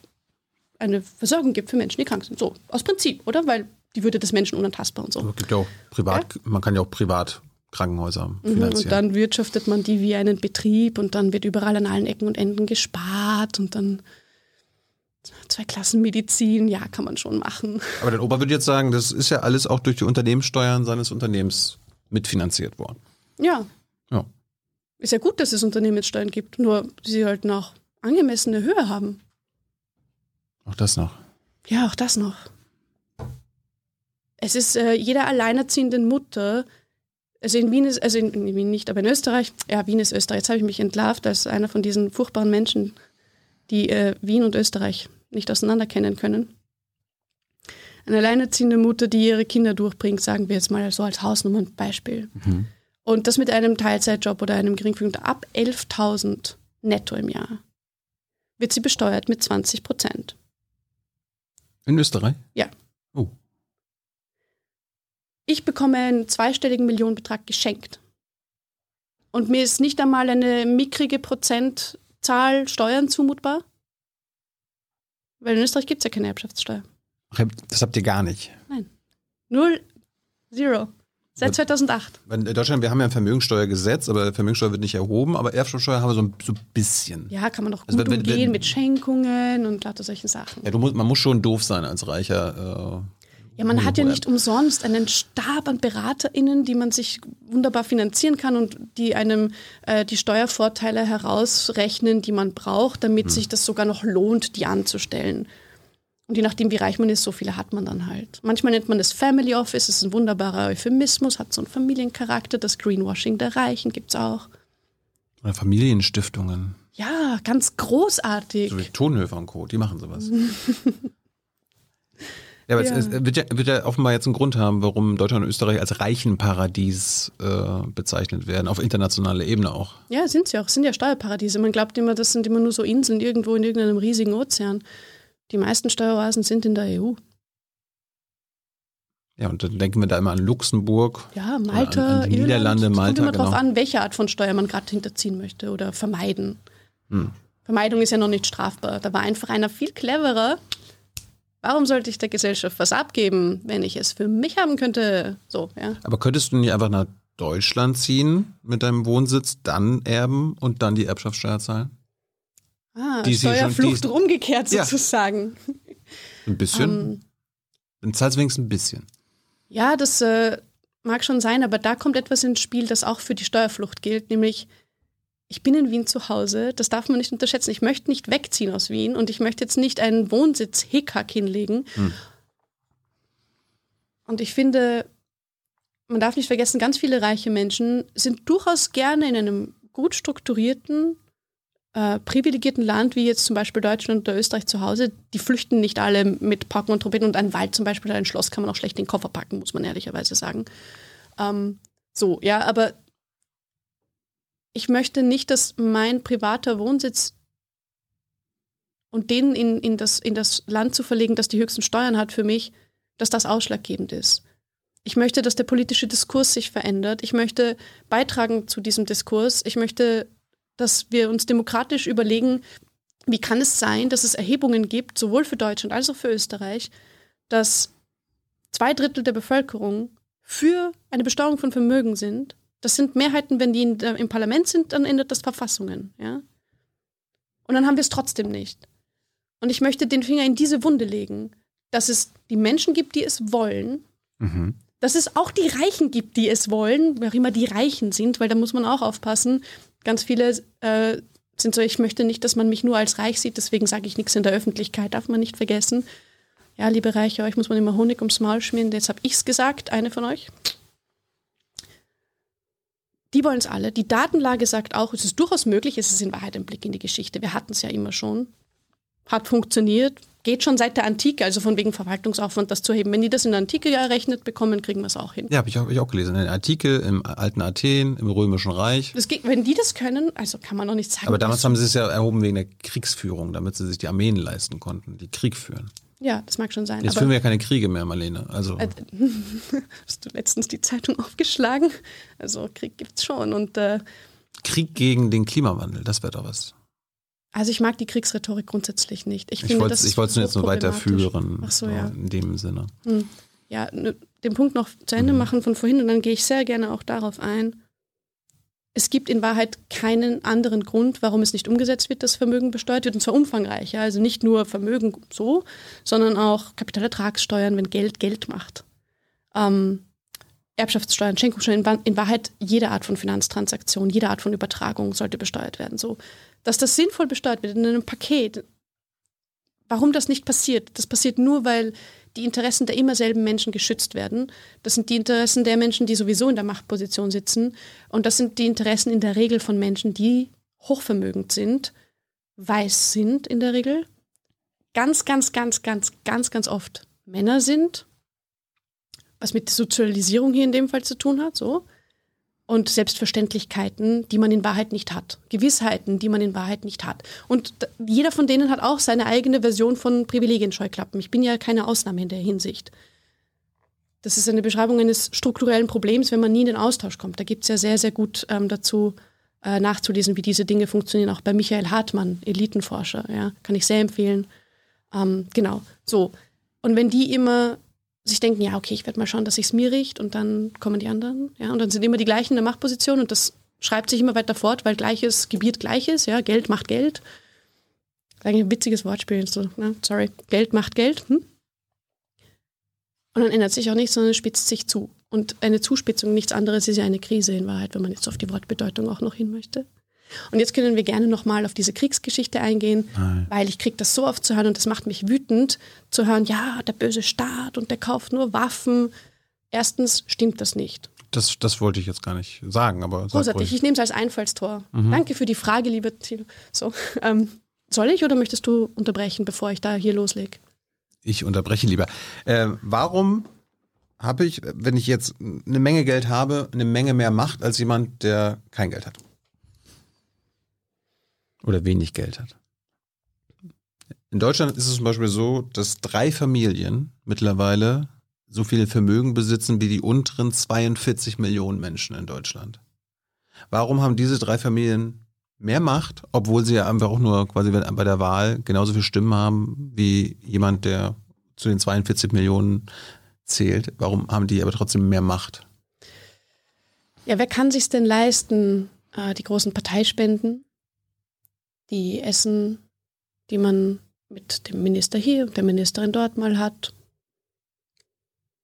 eine Versorgung gibt für Menschen, die krank sind. So, aus Prinzip, oder? Weil die Würde des Menschen unantastbar und so. Gibt ja auch privat, man kann ja auch privat Krankenhäuser Mhm, finanzieren. Und dann wirtschaftet man die wie einen Betrieb und dann wird überall an allen Ecken und Enden gespart und dann zwei Klassen Medizin, ja, kann man schon machen. Aber der Ober würde jetzt sagen, das ist ja alles auch durch die Unternehmenssteuern seines Unternehmens mitfinanziert worden. Ja, Ja. ist ja gut, dass es Unternehmenssteuern gibt, nur sie sollten auch angemessene Höhe haben. Auch das noch. Ja, auch das noch. Es ist äh, jeder alleinerziehenden Mutter, also in Wien ist, also in, in Wien nicht, aber in Österreich, ja, Wien ist Österreich, jetzt habe ich mich entlarvt als einer von diesen furchtbaren Menschen, die äh, Wien und Österreich nicht auseinander kennen können. Eine alleinerziehende Mutter, die ihre Kinder durchbringt, sagen wir jetzt mal so als Hausnummernbeispiel. Und das mit einem Teilzeitjob oder einem geringfügigen ab 11.000 netto im Jahr wird sie besteuert mit 20 Prozent. In Österreich? Ja. Oh. ich bekomme einen zweistelligen Millionenbetrag geschenkt. Und mir ist nicht einmal eine mickrige Prozentzahl Steuern zumutbar. Weil in Österreich gibt es ja keine Erbschaftssteuer. Das habt ihr gar nicht. Null, zero. Seit Was? 2008. Weil in Deutschland, wir haben ja ein Vermögenssteuergesetz, aber Vermögenssteuer wird nicht erhoben, aber Erbschaftssteuer haben wir so ein, so ein bisschen. Ja, kann man doch Also gut wenn- wenn- umgehen wenn- mit Schenkungen und lauter solchen Sachen. Ja, du musst, man muss schon doof sein als reicher. Ja, man hat ja nicht umsonst einen Stab an BeraterInnen, die man sich wunderbar finanzieren kann und die einem äh, die Steuervorteile herausrechnen, die man braucht, damit sich das sogar noch lohnt, die anzustellen. Und je nachdem, wie reich man ist, so viele hat man dann halt. Manchmal nennt man das Family Office, ist ein wunderbarer Euphemismus, hat so einen Familiencharakter. Das Greenwashing der Reichen gibt's auch. Äh, oder Familienstiftungen. Ja, ganz großartig. So wie Tonhöfer und Co., die machen sowas. Ja, aber Ja. Es, es wird, ja, wird ja offenbar jetzt einen Grund haben, warum Deutschland und Österreich als Reichenparadies äh, bezeichnet werden, auf internationaler Ebene auch. Ja, sind sie auch. Sind ja Steuerparadiese. Man glaubt immer, das sind immer nur so Inseln irgendwo in irgendeinem riesigen Ozean. Die meisten Steueroasen sind in der EU. Ja, und dann denken wir da immer an Luxemburg. Ja, an- Malta, an die Irland. Niederlande, Es Malta, Kommt immer genau. an, welche Art von Steuer man gerade hinterziehen möchte oder vermeiden. Hm. Vermeidung ist ja noch nicht strafbar. Da war einfach einer viel cleverer. Warum sollte ich der Gesellschaft was abgeben, wenn ich es für mich haben könnte? So, ja. Aber könntest du nicht einfach nach Deutschland ziehen mit deinem Wohnsitz, dann erben und dann die Erbschaftssteuer zahlen? Ah, Die sie schon- Steuerflucht die- umgekehrt Ja. sozusagen. Ein bisschen? Ähm, Dann zahlst wenigstens ein bisschen. Ja, das äh, mag schon sein, aber da kommt etwas ins Spiel, das auch für die Steuerflucht gilt, nämlich ich bin in Wien zu Hause, das darf man nicht unterschätzen. Ich möchte nicht wegziehen aus Wien und ich möchte jetzt nicht einen Wohnsitz Hickhack hinlegen. Hm. Und ich finde, man darf nicht vergessen, ganz viele reiche Menschen sind durchaus gerne in einem gut strukturierten, äh, privilegierten Land, wie jetzt zum Beispiel Deutschland oder Österreich zu Hause. Die flüchten nicht alle mit Packen und Trompeten und ein Wald zum Beispiel, oder ein Schloss kann man auch schlecht in den Koffer packen, muss man ehrlicherweise sagen. Ähm, so, ja, aber ich möchte nicht, dass mein privater Wohnsitz und den in, in, das, in das Land zu verlegen, das die höchsten Steuern hat für mich, dass das ausschlaggebend ist. Ich möchte, dass der politische Diskurs sich verändert. Ich möchte beitragen zu diesem Diskurs. Ich möchte, dass wir uns demokratisch überlegen, wie kann es sein, dass es Erhebungen gibt, sowohl für Deutschland als auch für Österreich, dass zwei Drittel der Bevölkerung für eine Besteuerung von Vermögen sind. Das sind Mehrheiten, wenn die in, der- im Parlament sind, dann ändert das Verfassungen. Ja? Und dann haben wir es trotzdem nicht. Und ich möchte den Finger in diese Wunde legen, dass es die Menschen gibt, die es wollen, Mhm. dass es auch die Reichen gibt, die es wollen, wer auch immer die Reichen sind, weil da muss man auch aufpassen. Ganz viele äh, sind so, ich möchte nicht, dass man mich nur als reich sieht, deswegen sage ich nichts in der Öffentlichkeit, darf man nicht vergessen. Ja, liebe Reiche, euch muss man immer Honig ums Maul schmieren, jetzt habe ich es gesagt, eine von euch. Die wollen es alle. Die Datenlage sagt auch, es ist durchaus möglich, es ist in Wahrheit ein Blick in die Geschichte. Wir hatten es ja immer schon. Hat funktioniert, geht schon seit der Antike, also von wegen Verwaltungsaufwand das zu heben. Wenn die das in der Antike errechnet bekommen, kriegen wir es auch hin. Ja, habe ich, auch- hab ich auch gelesen. In Artikel im alten Athen, im Römischen Reich. Geht, wenn die das können, also kann man noch nicht sagen. Aber damals haben sie es ja erhoben wegen der Kriegsführung, damit sie sich die Armeen leisten konnten, die Krieg führen. Ja, das mag schon sein. Jetzt führen wir ja keine Kriege mehr, Marlene. Also, äh, hast du letztens die Zeitung aufgeschlagen? Also Krieg gibt's schon. Und äh, Krieg gegen den Klimawandel, das wäre doch was. also ich mag die Kriegsrhetorik grundsätzlich nicht. Ich, Ich wollte es jetzt nur weiterführen. Ach so, ja. In dem Sinne. Ja, ja, ne, den Punkt noch zu Ende machen von vorhin und dann gehe ich sehr gerne auch darauf ein. Es gibt in Wahrheit keinen anderen Grund, warum es nicht umgesetzt wird, dass Vermögen besteuert wird, und zwar umfangreicher. Also nicht nur Vermögen so, sondern auch Kapitalertragssteuern, wenn Geld Geld macht. Ähm, Erbschaftssteuern, Schenkungssteuern, in in Wahrheit jede Art von Finanztransaktion, jede Art von Übertragung sollte besteuert werden. So, dass das sinnvoll besteuert wird in einem Paket. Warum das nicht passiert? Das passiert nur, weil die Interessen der immer selben Menschen geschützt werden. Das sind die Interessen der Menschen, die sowieso in der Machtposition sitzen. Und das sind die Interessen in der Regel von Menschen, die hochvermögend sind, weiß sind in der Regel, ganz, ganz, ganz, ganz, ganz, ganz oft Männer sind, was mit Sozialisierung hier in dem Fall zu tun hat, so. Und Selbstverständlichkeiten, die man in Wahrheit nicht hat. Gewissheiten, die man in Wahrheit nicht hat. Und jeder von denen hat auch seine eigene Version von Privilegienscheuklappen. Ich bin ja keine Ausnahme in der Hinsicht. Das ist eine Beschreibung eines strukturellen Problems, wenn man nie in den Austausch kommt. Da gibt es ja sehr, sehr gut ähm, dazu äh, nachzulesen, wie diese Dinge funktionieren. Auch bei Michael Hartmann, Elitenforscher, ja, kann ich sehr empfehlen. Ähm, genau, so. Und wenn die immer sich denken, ja, okay, ich werde mal schauen, dass sich's mir riecht und dann kommen die anderen, ja, und dann sind immer die gleichen in der Machtposition und das schreibt sich immer weiter fort, weil Gleiches gebiert Gleiches, ja, Geld macht Geld. Eigentlich ein witziges Wortspiel, so, ne? sorry, Geld macht Geld, hm? Und dann ändert sich auch nichts, sondern es spitzt sich zu. Und eine Zuspitzung, nichts anderes ist ja eine Krise in Wahrheit, wenn man jetzt auf die Wortbedeutung auch noch hin möchte. Und jetzt können wir gerne nochmal auf diese Kriegsgeschichte eingehen, weil ich kriege das so oft zu hören und das macht mich wütend, zu hören, ja, der böse Staat und der kauft nur Waffen. Erstens stimmt das nicht. Das, das wollte ich jetzt gar nicht sagen, aber Großartig, ich nehme es als Einfallstor. Danke für die Frage, lieber Thilo. So, ähm, soll ich oder möchtest du unterbrechen, bevor ich da hier loslege? Ich unterbreche lieber. Äh, warum habe ich, wenn ich jetzt eine Menge Geld habe, eine Menge mehr Macht als jemand, der kein Geld hat? Oder wenig Geld hat? In Deutschland ist es zum Beispiel so, dass drei Familien mittlerweile so viel Vermögen besitzen wie die unteren 42 Millionen Menschen in Deutschland. Warum haben diese drei Familien mehr Macht, obwohl sie ja einfach auch nur quasi bei der Wahl genauso viele Stimmen haben wie jemand, der zu den 42 Millionen zählt? Warum haben die aber trotzdem mehr Macht? Ja, wer kann sich denn leisten, äh, die großen Parteispenden, die Essen, die man mit dem Minister hier und der Ministerin dort mal hat?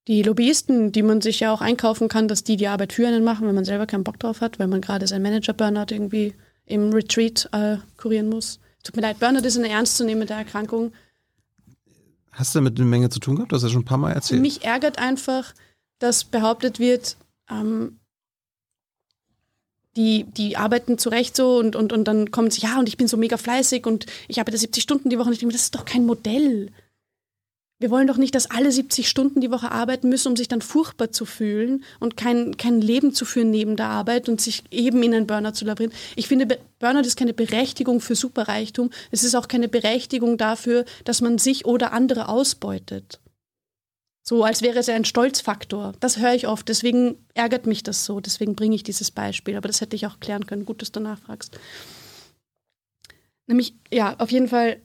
Die Lobbyisten, die man sich ja auch einkaufen kann, dass die die Arbeit für einen machen, wenn man selber keinen Bock drauf hat, weil man gerade sein Manager-Burnout irgendwie im Retreat äh, kurieren muss. Tut mir leid, Burnout ist eine ernstzunehmende Erkrankung. Hast du damit eine Menge zu tun gehabt? Du hast ja schon ein paar Mal erzählt. Mich ärgert einfach, dass behauptet wird, ähm, die, die arbeiten zurecht so und, und, und dann kommen sie, ja, und ich bin so mega fleißig und ich arbeite 70 Stunden die Woche und ich denke das ist doch kein Modell. Wir wollen doch nicht, dass alle 70 Stunden die Woche arbeiten müssen, um sich dann furchtbar zu fühlen und kein, kein Leben zu führen neben der Arbeit und sich eben in einen Burnout zu labirieren. Ich finde, Burnout ist keine Berechtigung für Superreichtum. Es ist auch keine Berechtigung dafür, dass man sich oder andere ausbeutet. So, als wäre es ja ein Stolzfaktor. Das höre ich oft. Deswegen ärgert mich das so. Deswegen bringe ich dieses Beispiel. Aber das hätte ich auch klären können. Gut, dass du nachfragst. Nämlich, ja, auf jeden Fall.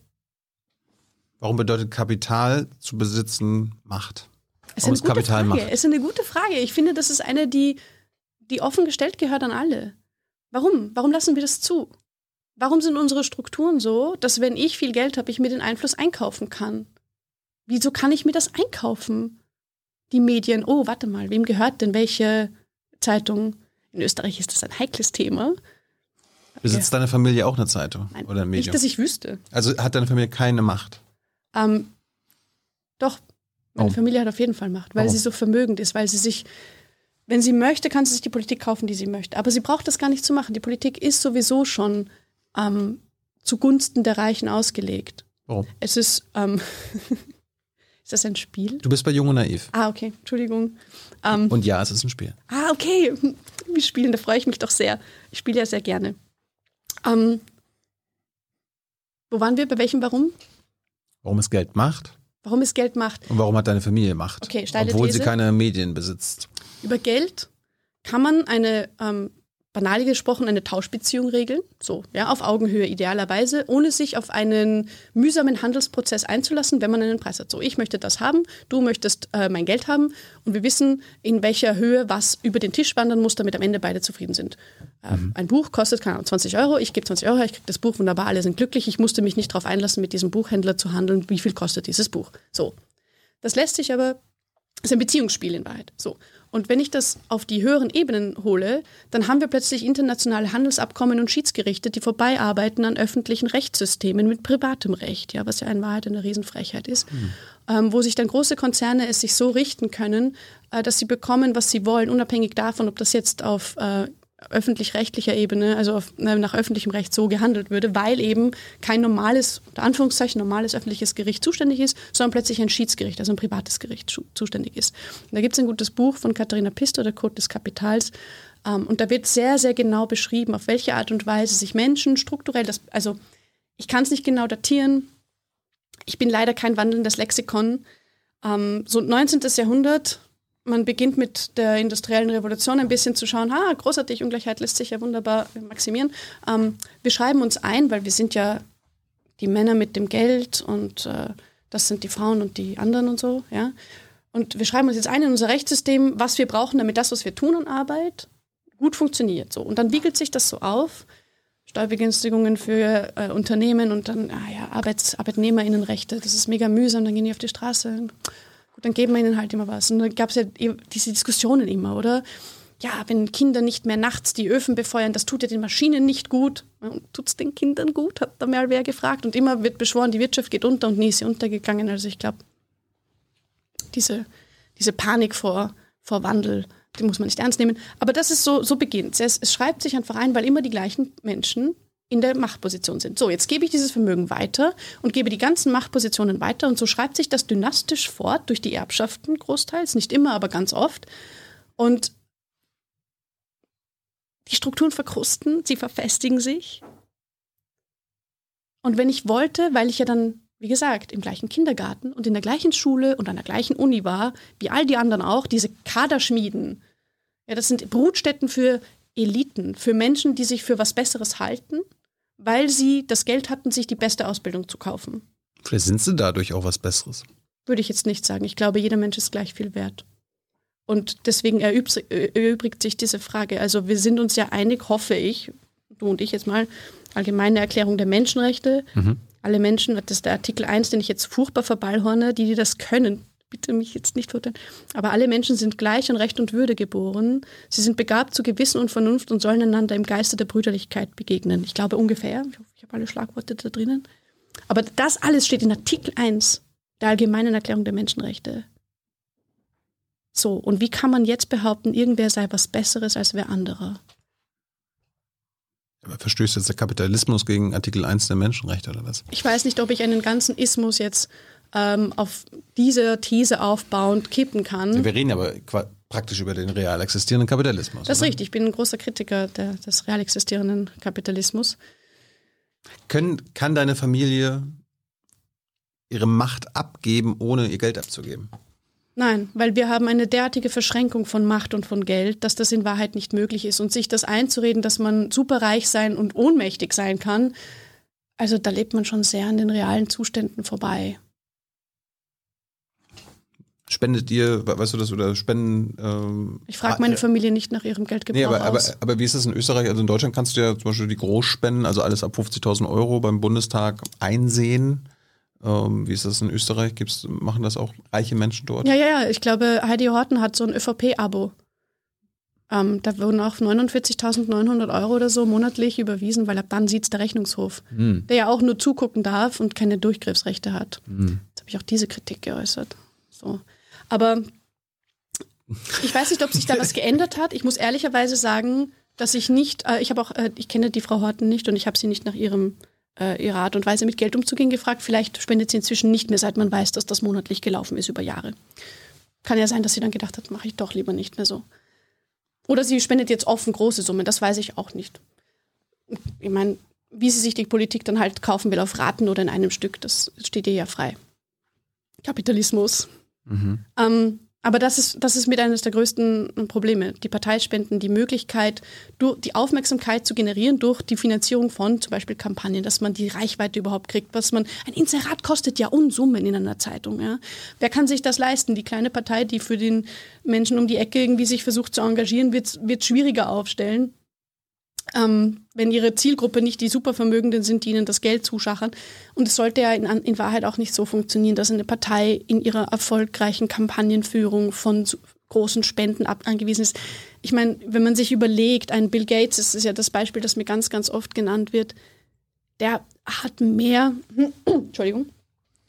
Warum bedeutet Kapital zu besitzen Macht? Es ist Warum eine ist gute Kapital Frage. Macht? Es ist eine gute Frage. Ich finde, das ist eine, die, die offen gestellt gehört an alle. Warum? Warum lassen wir das zu? Warum sind unsere Strukturen so, dass wenn ich viel Geld habe, ich mir den Einfluss einkaufen kann? Wieso kann ich mir das einkaufen? Die Medien, oh, warte mal, wem gehört denn welche Zeitung? In Österreich ist das ein heikles Thema. Besitzt deine Familie auch eine Zeitung Nein, oder ein Nicht, Medium? dass ich wüsste. Also hat deine Familie keine Macht? Ähm, doch, meine Warum? Familie hat auf jeden Fall Macht, weil Warum? sie so vermögend ist, weil sie sich, wenn sie möchte, kann sie sich die Politik kaufen, die sie möchte. Aber sie braucht das gar nicht zu machen. Die Politik ist sowieso schon ähm, zugunsten der Reichen ausgelegt. Warum? Es ist, ähm, ist das ein Spiel? Du bist bei Jung und Naiv. Ah, okay, Entschuldigung. Ähm, Und ja, es ist ein Spiel. Ah, okay. Wir spielen, da freue ich mich doch sehr. Ich spiele ja sehr gerne. Ähm, wo waren wir? Bei welchem Warum? Warum es Geld macht Warum es Geld macht? und warum hat deine Familie Macht? Okay, steile Obwohl sie These. keine Medien besitzt. Über Geld kann man eine ähm, banal gesprochen eine Tauschbeziehung regeln, so, ja, auf Augenhöhe idealerweise, ohne sich auf einen mühsamen Handelsprozess einzulassen, wenn man einen Preis hat. So, ich möchte das haben, du möchtest äh, mein Geld haben und wir wissen, in welcher Höhe was über den Tisch wandern muss, damit am Ende beide zufrieden sind. Äh, Ein Buch kostet, keine Ahnung, 20 Euro, ich gebe 20 Euro, ich kriege das Buch, wunderbar, alle sind glücklich, ich musste mich nicht darauf einlassen, mit diesem Buchhändler zu handeln, wie viel kostet dieses Buch. So. Das lässt sich aber, ist ein Beziehungsspiel in Wahrheit. So. Und wenn ich das auf die höheren Ebenen hole, dann haben wir plötzlich internationale Handelsabkommen und Schiedsgerichte, die vorbeiarbeiten an öffentlichen Rechtssystemen mit privatem Recht, ja, was ja in Wahrheit eine Riesenfrechheit ist, ähm, wo sich dann große Konzerne es sich so richten können, äh, dass sie bekommen, was sie wollen, unabhängig davon, ob das jetzt auf äh, öffentlich-rechtlicher Ebene, also auf, nach öffentlichem Recht so gehandelt würde, weil eben kein normales, unter Anführungszeichen, normales öffentliches Gericht zuständig ist, sondern plötzlich ein Schiedsgericht, also ein privates Gericht schu- zuständig ist. Und da gibt es ein gutes Buch von Katharina Pister, der Code des Kapitals, ähm, und da wird sehr, sehr genau beschrieben, auf welche Art und Weise sich Menschen strukturell, das, also ich kann es nicht genau datieren, ich bin leider kein wandelndes Lexikon, ähm, so 19. Jahrhundert, man beginnt mit der industriellen Revolution ein bisschen zu schauen, ha, großartig, Ungleichheit lässt sich ja wunderbar maximieren. Ähm, wir schreiben uns ein, weil wir sind ja die Männer mit dem Geld und äh, das sind die Frauen und die anderen und so, ja. Und wir schreiben uns jetzt ein in unser Rechtssystem, was wir brauchen, damit das, was wir tun an Arbeit, gut funktioniert. So. Und dann wiegelt sich das so auf. Steuerbegünstigungen für äh, Unternehmen und dann, ah ja, Arbeits ArbeitnehmerInnenrechte, das ist mega mühsam, dann gehen die auf die Straße. Gut, dann geben wir ihnen halt immer was. Und dann gab es ja eh diese Diskussionen immer, oder? Ja, wenn Kinder nicht mehr nachts die Öfen befeuern, das tut ja den Maschinen nicht gut. Tut es den Kindern gut, hat da mal wer gefragt. Und immer wird beschworen, die Wirtschaft geht unter und nie ist sie untergegangen. Also ich glaube, diese, diese Panik vor, vor Wandel, die muss man nicht ernst nehmen. Aber das ist so, so beginnt es. Es schreibt sich einfach ein, weil immer die gleichen Menschen in der Machtposition sind. So, jetzt gebe ich dieses Vermögen weiter und gebe die ganzen Machtpositionen weiter und so schreibt sich das dynastisch fort durch die Erbschaften großteils, nicht immer, aber ganz oft. Und die Strukturen verkrusten, sie verfestigen sich. Und wenn ich wollte, weil ich ja dann, wie gesagt, im gleichen Kindergarten und in der gleichen Schule und an der gleichen Uni war, wie all die anderen auch, diese Kaderschmieden, ja, das sind Brutstätten für Eliten, für Menschen, die sich für was Besseres halten, weil sie das Geld hatten, sich die beste Ausbildung zu kaufen. Vielleicht sind sie dadurch auch was Besseres. Würde ich jetzt nicht sagen. Ich glaube, jeder Mensch ist gleich viel wert. Und deswegen erübt, erübrigt sich diese Frage. Also wir sind uns ja einig, hoffe ich, du und ich jetzt mal, allgemeine Erklärung der Menschenrechte. Alle Menschen, das ist der Artikel 1, den ich jetzt furchtbar verballhorne, die, die das können, bitte mich jetzt nicht verurteilen. Aber alle Menschen sind gleich an Recht und Würde geboren. Sie sind begabt zu Gewissen und Vernunft und sollen einander im Geiste der Brüderlichkeit begegnen. Ich glaube ungefähr, ich hoffe, ich habe alle Schlagworte da drinnen. Aber das alles steht in Artikel 1 der Allgemeinen Erklärung der Menschenrechte. So, und wie kann man jetzt behaupten, irgendwer sei was Besseres als wer anderer? Aber verstößt jetzt der Kapitalismus gegen Artikel 1 der Menschenrechte oder was? Ich weiß nicht, ob ich einen ganzen Ismus jetzt ähm, auf dieser These aufbauend kippen kann. Wir reden aber praktisch über den real existierenden Kapitalismus. Das ist richtig, ich bin ein großer Kritiker der, des real existierenden Kapitalismus. Können, kann deine Familie ihre Macht abgeben, ohne ihr Geld abzugeben? Nein, weil wir haben eine derartige Verschränkung von Macht und von Geld, dass das in Wahrheit nicht möglich ist. Und sich das einzureden, dass man superreich sein und ohnmächtig sein kann, also da lebt man schon sehr an den realen Zuständen vorbei. Spendet ihr, we- weißt du das, oder spenden? Ähm, Ich frage ah, meine äh, Familie nicht nach ihrem Geldgebrauch Nee, aber, aber, aus. aber wie ist das in Österreich? Also in Deutschland kannst du ja zum Beispiel die Großspenden, also alles ab 50.000 Euro beim Bundestag einsehen. Ähm, wie ist das in Österreich? Gibt's, machen das auch reiche Menschen dort? Ja, ja, ja. Ich glaube, Heidi Horten hat so ein ÖVP-Abo. Ähm, da wurden auch 49.900 Euro oder so monatlich überwiesen, weil ab dann sieht's der Rechnungshof, Hm. der ja auch nur zugucken darf und keine Durchgriffsrechte hat. Hm. Jetzt habe ich auch diese Kritik geäußert. So. Aber ich weiß nicht, ob sich da was geändert hat. Ich muss ehrlicherweise sagen, dass ich nicht, äh, ich habe auch, äh, ich kenne die Frau Horten nicht und ich habe sie nicht nach ihrem äh, ihrer Art und Weise mit Geld umzugehen gefragt. Vielleicht spendet sie inzwischen nicht mehr, seit man weiß, dass das monatlich gelaufen ist über Jahre. Kann ja sein, dass sie dann gedacht hat, mache ich doch lieber nicht mehr so. Oder sie spendet jetzt offen große Summen, das weiß ich auch nicht. Ich meine, wie sie sich die Politik dann halt kaufen will auf Raten oder in einem Stück, das steht ihr ja frei. Kapitalismus. Mhm. Ähm, Aber das ist, das ist mit eines der größten Probleme. Die Parteispenden, die Möglichkeit, die Aufmerksamkeit zu generieren durch die Finanzierung von zum Beispiel Kampagnen, dass man die Reichweite überhaupt kriegt, was man, ein Inserat kostet ja Unsummen in einer Zeitung, ja. Wer kann sich das leisten? Die kleine Partei, die für den Menschen um die Ecke irgendwie sich versucht zu engagieren, wird, wird schwieriger aufstellen. Ähm, wenn ihre Zielgruppe nicht die Supervermögenden sind, die ihnen das Geld zuschachern. Und es sollte ja in, in Wahrheit auch nicht so funktionieren, dass eine Partei in ihrer erfolgreichen Kampagnenführung von großen Spenden ab angewiesen ist. Ich meine, wenn man sich überlegt, ein Bill Gates, das ist ja das Beispiel, das mir ganz, ganz oft genannt wird, der hat mehr, Entschuldigung,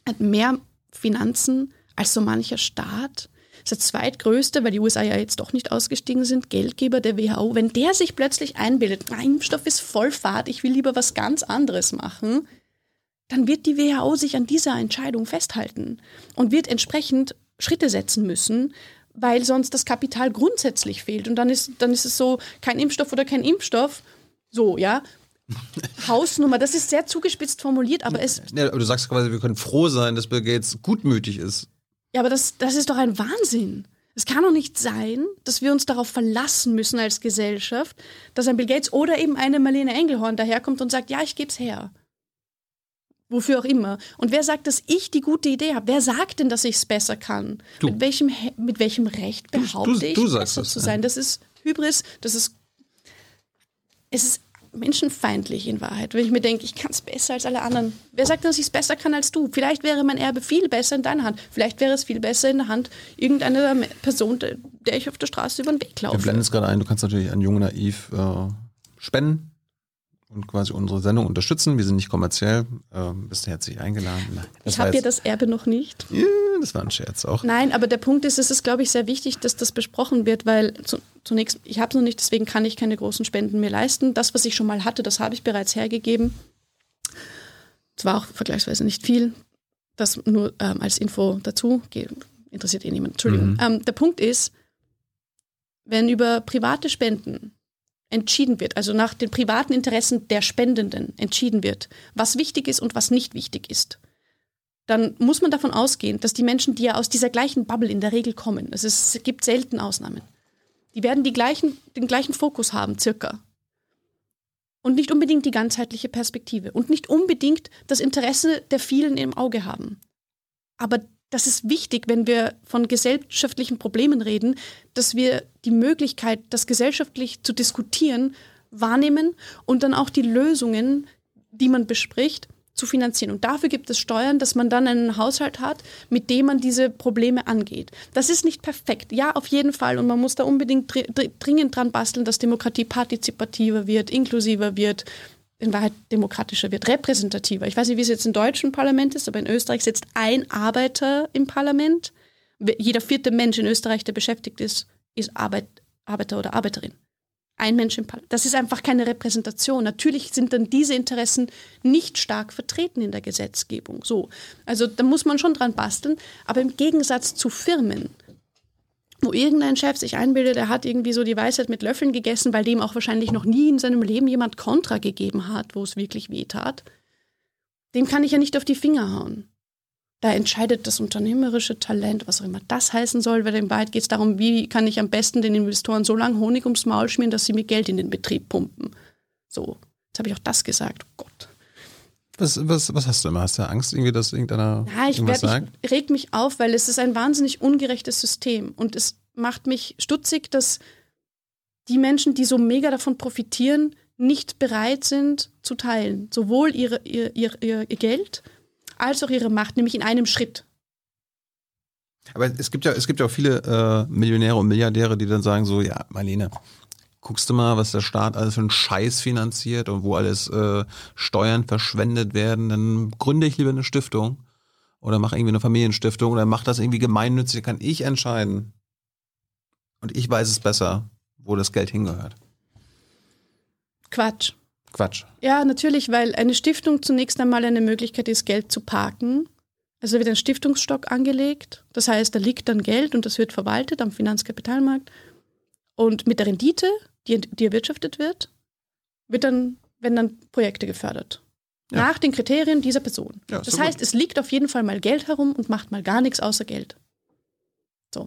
hat mehr Finanzen als so mancher Staat. Ist der zweitgrößte, weil die USA ja jetzt doch nicht ausgestiegen sind, Geldgeber der WHO. Wenn der sich plötzlich einbildet, mein Impfstoff ist voll fad, ich will lieber was ganz anderes machen, dann wird die WHO sich an dieser Entscheidung festhalten und wird entsprechend Schritte setzen müssen, weil sonst das Kapital grundsätzlich fehlt. Und dann ist, dann ist es so, kein Impfstoff oder kein Impfstoff. So, ja. Hausnummer, das ist sehr zugespitzt formuliert, aber es, Ja, aber du sagst quasi, wir können froh sein, dass Bill Gates gutmütig ist. Ja, aber das, das ist doch ein Wahnsinn. Es kann doch nicht sein, dass wir uns darauf verlassen müssen als Gesellschaft, dass ein Bill Gates oder eben eine Marlene Engelhorn daherkommt und sagt, ja, ich geb's her. Wofür auch immer. Und wer sagt, dass ich die gute Idee habe? Wer sagt denn, dass ich es besser kann? Du. Mit welchem, He- mit welchem Recht behaupte du- ich, du sagst besser das, zu ja. sein? Das ist Hybris, das ist, es ist menschenfeindlich in Wahrheit. Wenn ich mir denke, ich kann es besser als alle anderen. Wer sagt, dass ich es besser kann als du? Vielleicht wäre mein Erbe viel besser in deiner Hand. Vielleicht wäre es viel besser in der Hand irgendeiner Person, der ich auf der Straße über den Weg Wir laufe. blenden es gerade ein, du kannst natürlich an Jung Naiv äh, spenden und quasi unsere Sendung unterstützen. Wir sind nicht kommerziell. Ähm, bist du herzlich eingeladen. Das Ich habe ja das Erbe noch nicht. Ja, das war ein Scherz auch. Nein, aber der Punkt ist, es ist, glaube ich, sehr wichtig, dass das besprochen wird, weil zunächst, ich habe es noch nicht, deswegen kann ich keine großen Spenden mehr leisten. Das, was ich schon mal hatte, das habe ich bereits hergegeben. Zwar auch vergleichsweise nicht viel, das nur ähm, als Info dazu, interessiert eh niemand, Entschuldigung. Mhm. Ähm, der Punkt ist, wenn über private Spenden entschieden wird, also nach den privaten Interessen der Spendenden entschieden wird, was wichtig ist und was nicht wichtig ist, dann muss man davon ausgehen, dass die Menschen, die ja aus dieser gleichen Bubble in der Regel kommen, es, ist, es gibt selten Ausnahmen, die werden die gleichen, den gleichen Fokus haben, circa. Und nicht unbedingt die ganzheitliche Perspektive und nicht unbedingt das Interesse der vielen im Auge haben. Aber das ist wichtig, wenn wir von gesellschaftlichen Problemen reden, dass wir die Möglichkeit, das gesellschaftlich zu diskutieren, wahrnehmen und dann auch die Lösungen, die man bespricht, zu finanzieren. Und dafür gibt es Steuern, dass man dann einen Haushalt hat, mit dem man diese Probleme angeht. Das ist nicht perfekt, ja, auf jeden Fall. Und man muss da unbedingt dr dr dringend dran basteln, dass Demokratie partizipativer wird, inklusiver wird, in Wahrheit demokratischer wird, repräsentativer. Ich weiß nicht, wie es jetzt im deutschen Parlament ist, aber in Österreich sitzt ein Arbeiter im Parlament. Jeder vierte Mensch in Österreich, der beschäftigt ist, ist Arbeit, Arbeiter oder Arbeiterin. Ein Mensch im Parlament. Das ist einfach keine Repräsentation. Natürlich sind dann diese Interessen nicht stark vertreten in der Gesetzgebung. So. Also da muss man schon dran basteln. Aber im Gegensatz zu Firmen, wo irgendein Chef sich einbildet, er hat irgendwie so die Weisheit mit Löffeln gegessen, weil dem auch wahrscheinlich noch nie in seinem Leben jemand Kontra gegeben hat, wo es wirklich weh tat, dem kann ich ja nicht auf die Finger hauen. Da entscheidet das unternehmerische Talent, was auch immer das heißen soll, weil in Wahrheit geht es darum, wie kann ich am besten den Investoren so lange Honig ums Maul schmieren, dass sie mir Geld in den Betrieb pumpen. So, jetzt habe ich auch das gesagt. Oh Gott. Was, was, was hast du immer? Hast du Angst, irgendwie, dass irgendeiner Ja, ich, irgendwas werd, sagt? ich reg mich auf, weil es ist ein wahnsinnig ungerechtes System. Und es macht mich stutzig, dass die Menschen, die so mega davon profitieren, nicht bereit sind zu teilen. Sowohl ihre, ihr, ihr, ihr, ihr Geld als auch ihre Macht, nämlich in einem Schritt. Aber es gibt ja, es gibt ja auch viele äh, Millionäre und Milliardäre, die dann sagen so, ja, Marlene, guckst du mal, was der Staat alles für einen Scheiß finanziert und wo alles äh, Steuern verschwendet werden, dann gründe ich lieber eine Stiftung oder mache irgendwie eine Familienstiftung oder mach das irgendwie gemeinnützig, kann ich entscheiden. Und ich weiß es besser, wo das Geld hingehört. Quatsch. Quatsch. Ja, natürlich, weil eine Stiftung zunächst einmal eine Möglichkeit ist, Geld zu parken. Also da wird ein Stiftungsstock angelegt. Das heißt, da liegt dann Geld und das wird verwaltet am Finanzkapitalmarkt. Und mit der Rendite, die, die erwirtschaftet wird, wird dann, werden dann Projekte gefördert. Ja. Nach den Kriterien dieser Person. Ja, das doch heißt, gut. es liegt auf jeden Fall mal Geld herum und macht mal gar nichts außer Geld.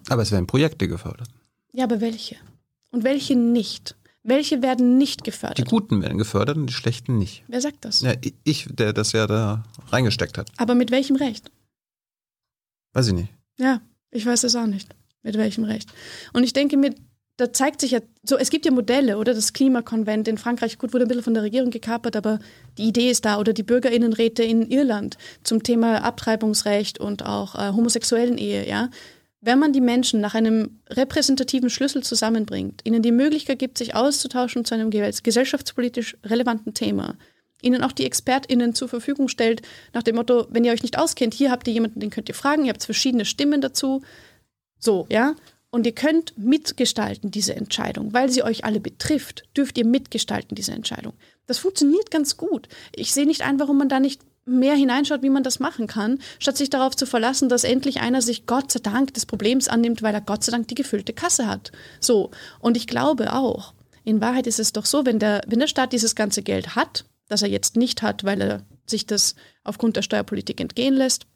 Aber es werden Projekte gefördert. Ja, aber welche? Und welche nicht? Welche werden nicht Die gefördert? Guten werden gefördert und die Schlechten nicht. Wer sagt das? Ja, ich, der das ja da reingesteckt hat. Aber mit welchem Recht? Weiß ich nicht. Ja, ich weiß das auch nicht. Mit welchem Recht? Und ich denke mir, da zeigt sich ja, so, es gibt ja Modelle, oder das Klimakonvent in Frankreich, gut, wurde ein bisschen von der Regierung gekapert, aber die Idee ist da, oder die Bürgerinnenräte in Irland zum Thema Abtreibungsrecht und auch äh, homosexuellen Ehe, ja. Wenn man die Menschen nach einem repräsentativen Schlüssel zusammenbringt, ihnen die Möglichkeit gibt, sich auszutauschen zu einem gesellschaftspolitisch relevanten Thema, ihnen auch die ExpertInnen zur Verfügung stellt, nach dem Motto, wenn ihr euch nicht auskennt, hier habt ihr jemanden, den könnt ihr fragen, ihr habt verschiedene Stimmen dazu, so, ja. Und ihr könnt mitgestalten diese Entscheidung, weil sie euch alle betrifft, dürft ihr mitgestalten diese Entscheidung. Das funktioniert ganz gut. Ich sehe nicht ein, warum man da nicht mehr hineinschaut, wie man das machen kann, statt sich darauf zu verlassen, dass endlich einer sich Gott sei Dank des Problems annimmt, weil er Gott sei Dank die gefüllte Kasse hat. So. Und ich glaube auch, in Wahrheit ist es doch so, wenn der, wenn der Staat dieses ganze Geld hat, das er jetzt nicht hat, weil er sich das aufgrund der Steuerpolitik entgehen lässt,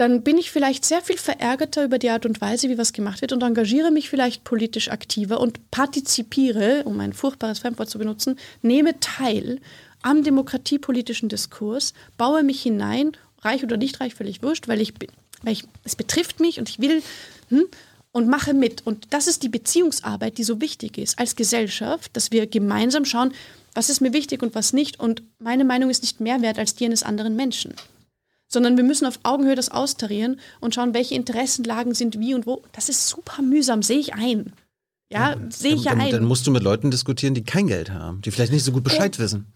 dann bin ich vielleicht sehr viel verärgerter über die Art und Weise, wie was gemacht wird und engagiere mich vielleicht politisch aktiver und partizipiere, um ein furchtbares Fremdwort zu benutzen, nehme teil am demokratiepolitischen Diskurs, baue mich hinein, reich oder nicht reich, völlig wurscht, weil ich, bin- weil ich es betrifft mich und ich will hm, und mache mit. Und das ist die Beziehungsarbeit, die so wichtig ist als Gesellschaft, dass wir gemeinsam schauen, was ist mir wichtig und was nicht. Und meine Meinung ist nicht mehr wert als die eines anderen Menschen sondern wir müssen auf Augenhöhe das austarieren und schauen, welche Interessenlagen sind wie und wo. Das ist super mühsam, sehe ich ein. Ja, sehe ich ja ein. dann musst du mit Leuten diskutieren, die kein Geld haben, die vielleicht nicht so gut Bescheid wissen.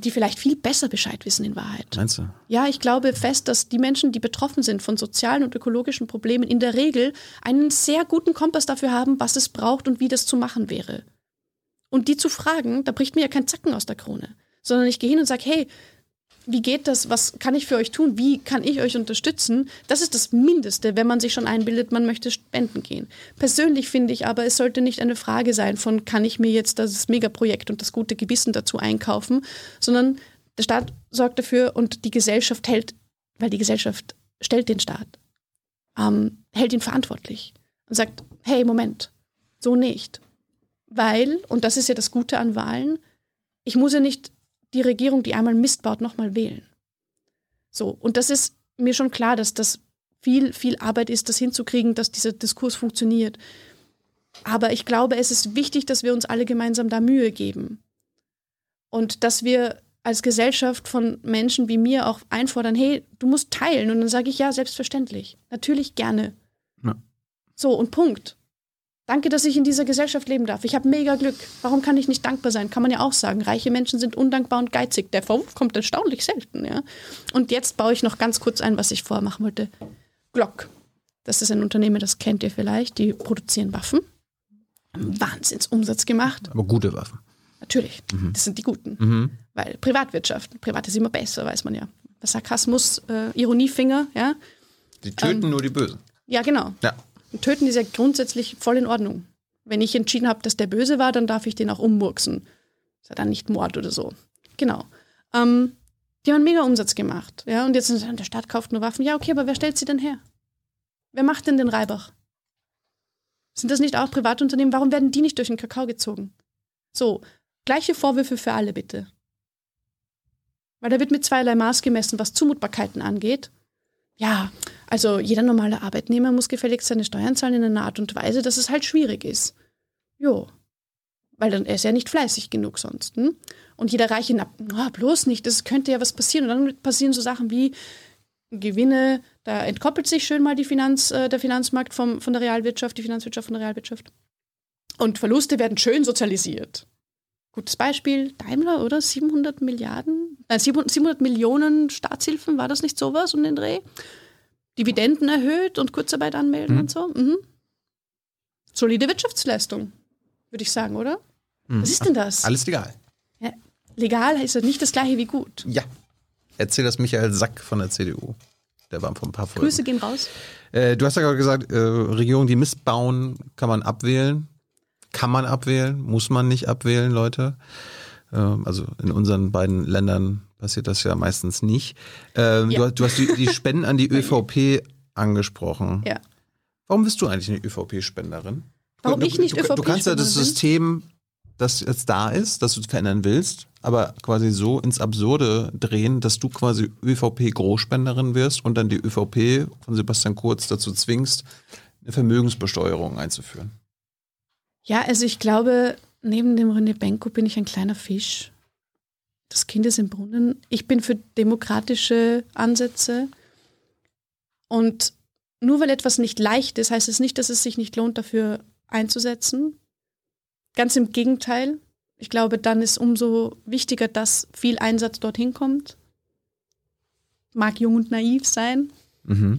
Die vielleicht viel besser Bescheid wissen in Wahrheit. Meinst du? Ja, ich glaube fest, dass die Menschen, die betroffen sind von sozialen und ökologischen Problemen, in der Regel einen sehr guten Kompass dafür haben, was es braucht und wie das zu machen wäre. Und die zu fragen, da bricht mir ja kein Zacken aus der Krone, sondern ich gehe hin und sage, hey, wie geht das? Was kann ich für euch tun? Wie kann ich euch unterstützen? Das ist das Mindeste, wenn man sich schon einbildet, man möchte spenden gehen. Persönlich finde ich aber, es sollte nicht eine Frage sein von, kann ich mir jetzt das Megaprojekt und das gute Gewissen dazu einkaufen, sondern der Staat sorgt dafür und die Gesellschaft hält, weil die Gesellschaft stellt den Staat, ähm, hält ihn verantwortlich und sagt, hey, Moment, so nicht. Weil, und das ist ja das Gute an Wahlen, ich muss ja nicht die Regierung, die einmal Mist baut, nochmal wählen. So, und das ist mir schon klar, dass das viel, viel Arbeit ist, das hinzukriegen, dass dieser Diskurs funktioniert. Aber ich glaube, es ist wichtig, dass wir uns alle gemeinsam da Mühe geben. Und dass wir als Gesellschaft von Menschen wie mir auch einfordern, hey, du musst teilen. Und dann sage ich ja, selbstverständlich. Natürlich gerne. Ja. So, und Punkt. Danke, dass ich in dieser Gesellschaft leben darf. Ich habe mega Glück. Warum kann ich nicht dankbar sein? Kann man ja auch sagen. Reiche Menschen sind undankbar und geizig. Der Vorwurf kommt erstaunlich selten. Ja? Und jetzt baue ich noch ganz kurz ein, was ich vorher machen wollte. Glock. Das ist ein Unternehmen, das kennt ihr vielleicht. Die produzieren Waffen. Wahnsinnsumsatz gemacht. Aber gute Waffen. Natürlich. Das sind die Guten. Mhm. Weil Privatwirtschaft, privat ist immer besser, weiß man ja. Sarkasmus, äh, Ironiefinger, ja. Die töten nur die Bösen. Ja, genau. Ja. Töten ist ja grundsätzlich voll in Ordnung. Wenn ich entschieden habe, dass der böse war, dann darf ich den auch ummurksen. Ist ja dann nicht Mord oder so. Genau. Ähm, die haben einen mega Umsatz gemacht. Ja, und jetzt sind sie, der Staat kauft nur Waffen. Ja, okay, aber wer stellt sie denn her? Wer macht denn den Reibach? Sind das nicht auch Privatunternehmen? Warum werden die nicht durch den Kakao gezogen? So, gleiche Vorwürfe für alle bitte. Weil da wird mit zweierlei Maß gemessen, was Zumutbarkeiten angeht. Ja, also jeder normale Arbeitnehmer muss gefälligst seine Steuern zahlen in einer Art und Weise, dass es halt schwierig ist. Jo. Weil dann er ist ja nicht fleißig genug sonst. Hm? Und jeder Reiche, na, na, bloß nicht, das könnte ja was passieren. Und dann passieren so Sachen wie Gewinne, da entkoppelt sich schön mal die Finanz, äh, der Finanzmarkt vom, von der Realwirtschaft, die Finanzwirtschaft von der Realwirtschaft. Und Verluste werden schön sozialisiert. Gutes Beispiel, Daimler, oder? 700 Milliarden, äh, 700 Millionen Staatshilfen, war das nicht sowas um den Dreh? Dividenden erhöht und Kurzarbeit anmelden Mhm. und so. Mhm. Solide Wirtschaftsleistung, würde ich sagen, oder? Was ist denn das? Alles legal. Ja, legal heißt ja nicht das gleiche wie gut. Ja. Erzähl das Michael Sack von der CDU. Der war vor ein paar Folgen. Grüße gehen raus. Äh, du hast ja gerade gesagt, äh, Regierungen, die missbauen, kann man abwählen. Kann man abwählen, muss man nicht abwählen, Leute. Ähm, also in unseren beiden Ländern passiert das ja meistens nicht. Ähm, Ja. du, hast- du hast die, die Spenden an die ÖVP angesprochen. Ja. Warum bist du eigentlich eine ÖVP-Spenderin? Warum du, ich nicht du, du kannst ja das ÖVP-Spenderin? System, das jetzt da ist, das du verändern willst, aber quasi so ins Absurde drehen, dass du quasi ÖVP-Großspenderin wirst und dann die ÖVP von Sebastian Kurz dazu zwingst, eine Vermögensbesteuerung einzuführen. Ja, also ich glaube, neben dem René Benko bin ich ein kleiner Fisch. Das Kind ist im Brunnen. Ich bin für demokratische Ansätze. Und nur weil etwas nicht leicht ist, heißt es nicht, dass es sich nicht lohnt, dafür einzusetzen. Ganz im Gegenteil. Ich glaube, dann ist umso wichtiger, dass viel Einsatz dorthin kommt. Mag jung und naiv sein, Mhm.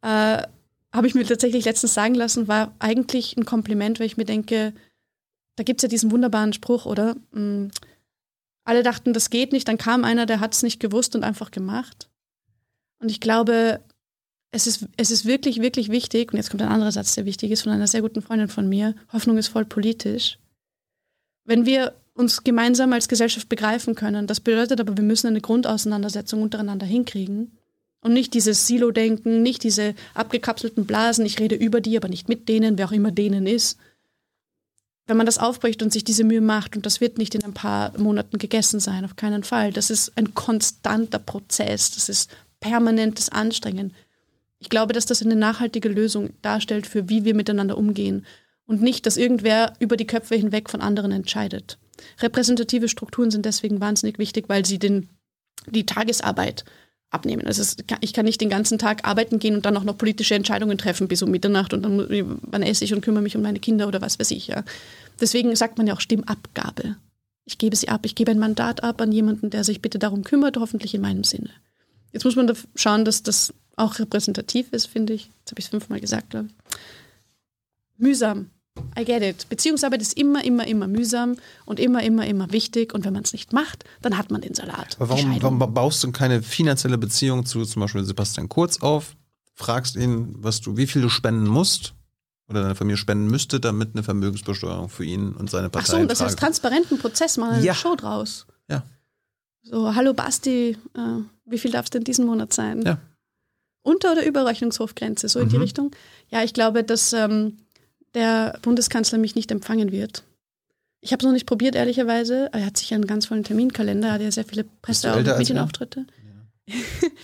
äh, habe ich mir tatsächlich letztens sagen lassen, war eigentlich ein Kompliment, weil ich mir denke, da gibt es ja diesen wunderbaren Spruch, oder? Mm, Alle dachten, das geht nicht, dann kam einer, der hat es nicht gewusst und einfach gemacht. Und ich glaube, es ist, es ist wirklich, wirklich wichtig, und jetzt kommt ein anderer Satz, der wichtig ist, von einer sehr guten Freundin von mir, Hoffnung ist voll politisch. Wenn wir uns gemeinsam als Gesellschaft begreifen können, das bedeutet aber, wir müssen eine Grundauseinandersetzung untereinander hinkriegen, und nicht dieses Silo-Denken, nicht diese abgekapselten Blasen, ich rede über die, aber nicht mit denen, wer auch immer denen ist. Wenn man das aufbricht und sich diese Mühe macht, und das wird nicht in ein paar Monaten gegessen sein, auf keinen Fall. Das ist ein konstanter Prozess, das ist permanentes Anstrengen. Ich glaube, dass das eine nachhaltige Lösung darstellt für wie wir miteinander umgehen und nicht, dass irgendwer über die Köpfe hinweg von anderen entscheidet. Repräsentative Strukturen sind deswegen wahnsinnig wichtig, weil sie den, die Tagesarbeit abnehmen. Also es, ich kann nicht den ganzen Tag arbeiten gehen und dann auch noch politische Entscheidungen treffen bis um Mitternacht und dann wann esse ich und kümmere mich um meine Kinder oder was weiß ich. Ja. Deswegen sagt man ja auch Stimmabgabe. Ich gebe sie ab, ich gebe ein Mandat ab an jemanden, der sich bitte darum kümmert, hoffentlich in meinem Sinne. Jetzt muss man da schauen, dass das auch repräsentativ ist, finde ich. Jetzt habe ich es fünfmal gesagt, glaube ich. Mühsam. I get it. Beziehungsarbeit ist immer, immer, immer mühsam und immer, immer, immer wichtig. Und wenn man es nicht macht, dann hat man den Salat. Aber warum, warum baust du keine finanzielle Beziehung zu zum Beispiel Sebastian Kurz auf? Fragst ihn, was du, wie viel du spenden musst oder deine Familie spenden müsste, damit eine Vermögensbesteuerung für ihn und seine Ach Partei so, und in das kommt. transparenten Prozess, machen eine Ja. Show draus. Ja. So, hallo Basti, äh, wie viel darf es denn diesen Monat sein? Ja. Unter- oder Überrechnungshofgrenze, so in die Mhm. Richtung. Ja, ich glaube, dass ähm, der Bundeskanzler mich nicht empfangen wird. Ich habe es noch nicht probiert, ehrlicherweise. Er hat sicher einen ganz vollen Terminkalender, er hat ja sehr viele Presse- und? Medienauftritte.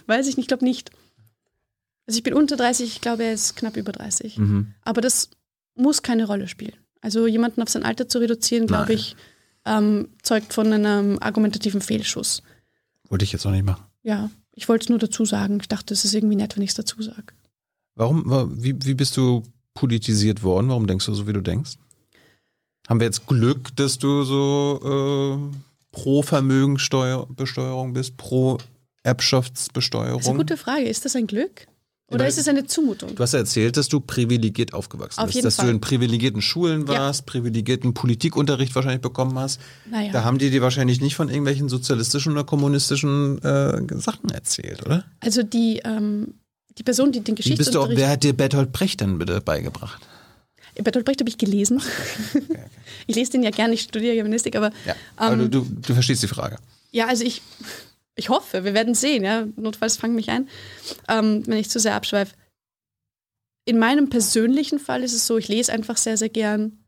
Weiß ich nicht, glaube nicht. Also ich bin unter 30, ich glaube, er ist knapp über 30. Mhm. Aber das muss keine Rolle spielen. Also jemanden auf sein Alter zu reduzieren, glaube ich, ähm, zeugt von einem argumentativen Fehlschuss. Wollte ich jetzt auch nicht machen. Ja, ich wollte es nur dazu sagen. Ich dachte, es ist irgendwie nett, wenn ich es dazu sage. Warum, wa- wie, wie bist du politisiert worden? Warum denkst du so, wie du denkst? Haben wir jetzt Glück, dass du so äh, pro Vermögensbesteuerung bist, pro Erbschaftsbesteuerung? Das ist eine gute Frage. Ist das ein Glück? Oder Weil- ist es eine Zumutung? Du hast ja erzählt, dass du privilegiert aufgewachsen Auf bist, dass Fall. du in privilegierten Schulen Ja. warst, privilegierten Politikunterricht wahrscheinlich bekommen hast. Naja. Da haben die dir wahrscheinlich nicht von irgendwelchen sozialistischen oder kommunistischen äh, Sachen erzählt, oder? Also die, ähm, die Person, die den Wie bist du Geschichtsunterricht... wer hat dir Bertolt Brecht denn bitte beigebracht? Bertolt Brecht habe ich gelesen. ich lese den ja gerne, ich studiere Germanistik, aber Ja, aber Ähm, du, du, du verstehst die Frage. Ja, also ich, ich hoffe, wir werden sehen. Ja? Notfalls fang mich ein, ähm, wenn ich zu sehr abschweife. In meinem persönlichen Fall ist es so, ich lese einfach sehr, sehr gern.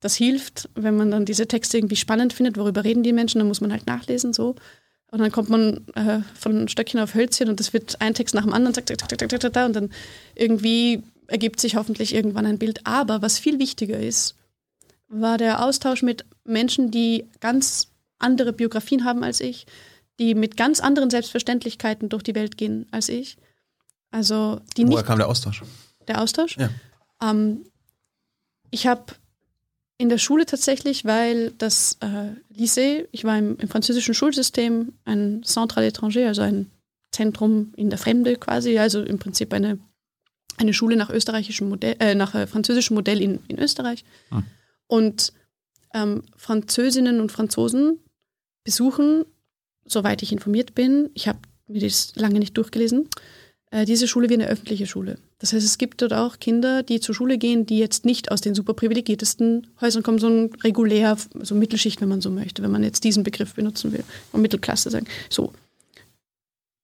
Das hilft, wenn man dann diese Texte irgendwie spannend findet, worüber reden die Menschen, dann muss man halt nachlesen so. Und dann kommt man äh, von Stöckchen auf Hölzchen und es wird ein Text nach dem anderen, zack, zack, zack, zack, zack, zack, und dann irgendwie ergibt sich hoffentlich irgendwann ein Bild. Aber was viel wichtiger ist, war der Austausch mit Menschen, die ganz andere Biografien haben als ich, die mit ganz anderen Selbstverständlichkeiten durch die Welt gehen als ich. Also die Woher nicht kam der Austausch? der Austausch. Ja. Ähm, ich habe in der Schule tatsächlich, weil das äh, Lycée, ich war im, im französischen Schulsystem, ein Centre à l'étranger, also ein Zentrum in der Fremde quasi, also im Prinzip eine, eine Schule nach österreichischem Modell, äh, nach äh, französischem Modell in, in Österreich. Hm. Und ähm, Französinnen und Franzosen besuchen, soweit ich informiert bin, ich habe mir das lange nicht durchgelesen, diese Schule wie eine öffentliche Schule. Das heißt, es gibt dort auch Kinder, die zur Schule gehen, die jetzt nicht aus den super privilegiertesten Häusern kommen, sondern regulär, so Mittelschicht, wenn man so möchte, wenn man jetzt diesen Begriff benutzen will, und Mittelklasse sagen. So.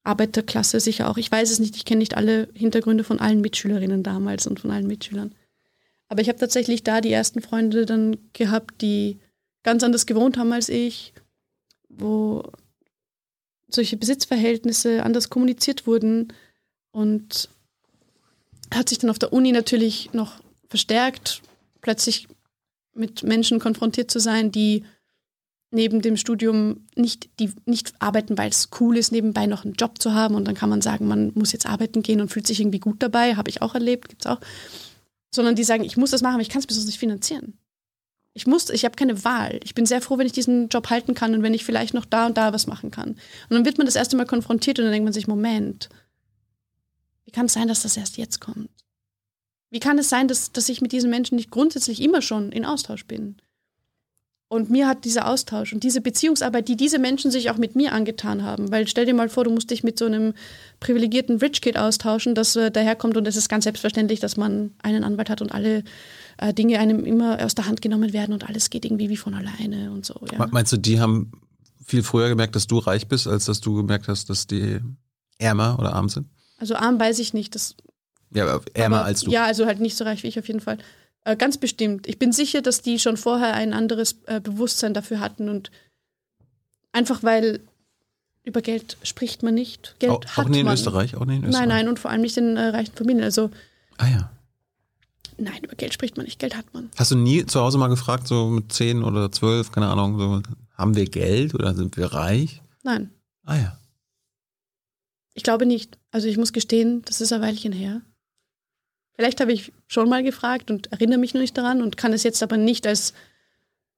Arbeiterklasse sicher auch. Ich weiß es nicht, ich kenne nicht alle Hintergründe von allen Mitschülerinnen damals und von allen Mitschülern. Aber ich habe tatsächlich da die ersten Freunde dann gehabt, die ganz anders gewohnt haben als ich, wo solche Besitzverhältnisse anders kommuniziert wurden und hat sich dann auf der Uni natürlich noch verstärkt, plötzlich mit Menschen konfrontiert zu sein, die neben dem Studium nicht, die nicht arbeiten, weil es cool ist, nebenbei noch einen Job zu haben und dann kann man sagen, man muss jetzt arbeiten gehen und fühlt sich irgendwie gut dabei, habe ich auch erlebt, gibt es auch. Sondern die sagen, ich muss das machen, aber ich kann es sonst nicht finanzieren. Ich muss, ich habe keine Wahl. Ich bin sehr froh, wenn ich diesen Job halten kann und wenn ich vielleicht noch da und da was machen kann. Und dann wird man das erste Mal konfrontiert und dann denkt man sich, Moment, wie kann es sein, dass das erst jetzt kommt? Wie kann es sein, dass, dass ich mit diesen Menschen nicht grundsätzlich immer schon in Austausch bin? Und mir hat dieser Austausch und diese Beziehungsarbeit, die diese Menschen sich auch mit mir angetan haben, weil stell dir mal vor, du musst dich mit so einem privilegierten Rich Kid austauschen, das äh, daherkommt und es ist ganz selbstverständlich, dass man einen Anwalt hat und alle äh, Dinge einem immer aus der Hand genommen werden und alles geht irgendwie wie von alleine und so. Ja. Meinst du, die haben viel früher gemerkt, dass du reich bist, als dass du gemerkt hast, dass die ärmer oder arm sind? Also arm weiß ich nicht, das Ja, aber ärmer Aber- als du. Ja, also halt nicht so reich wie ich auf jeden Fall. Äh, ganz bestimmt. Ich bin sicher, dass die schon vorher ein anderes äh, Bewusstsein dafür hatten und einfach weil über Geld spricht man nicht. Geld auch, hat auch nicht in man. Österreich, auch nicht in Österreich. Nein, nein, und vor allem nicht in äh, reichen Familien. Also Ah ja. nein, über Geld spricht man nicht. Geld hat man. Hast du nie zu Hause mal gefragt, so mit 10 oder 12, keine Ahnung, so, haben wir Geld oder sind wir reich? Nein, Ah ja. Ich glaube nicht. Also ich muss gestehen, das ist ein Weilchen her. Vielleicht habe ich schon mal gefragt und erinnere mich noch nicht daran und kann es jetzt aber nicht als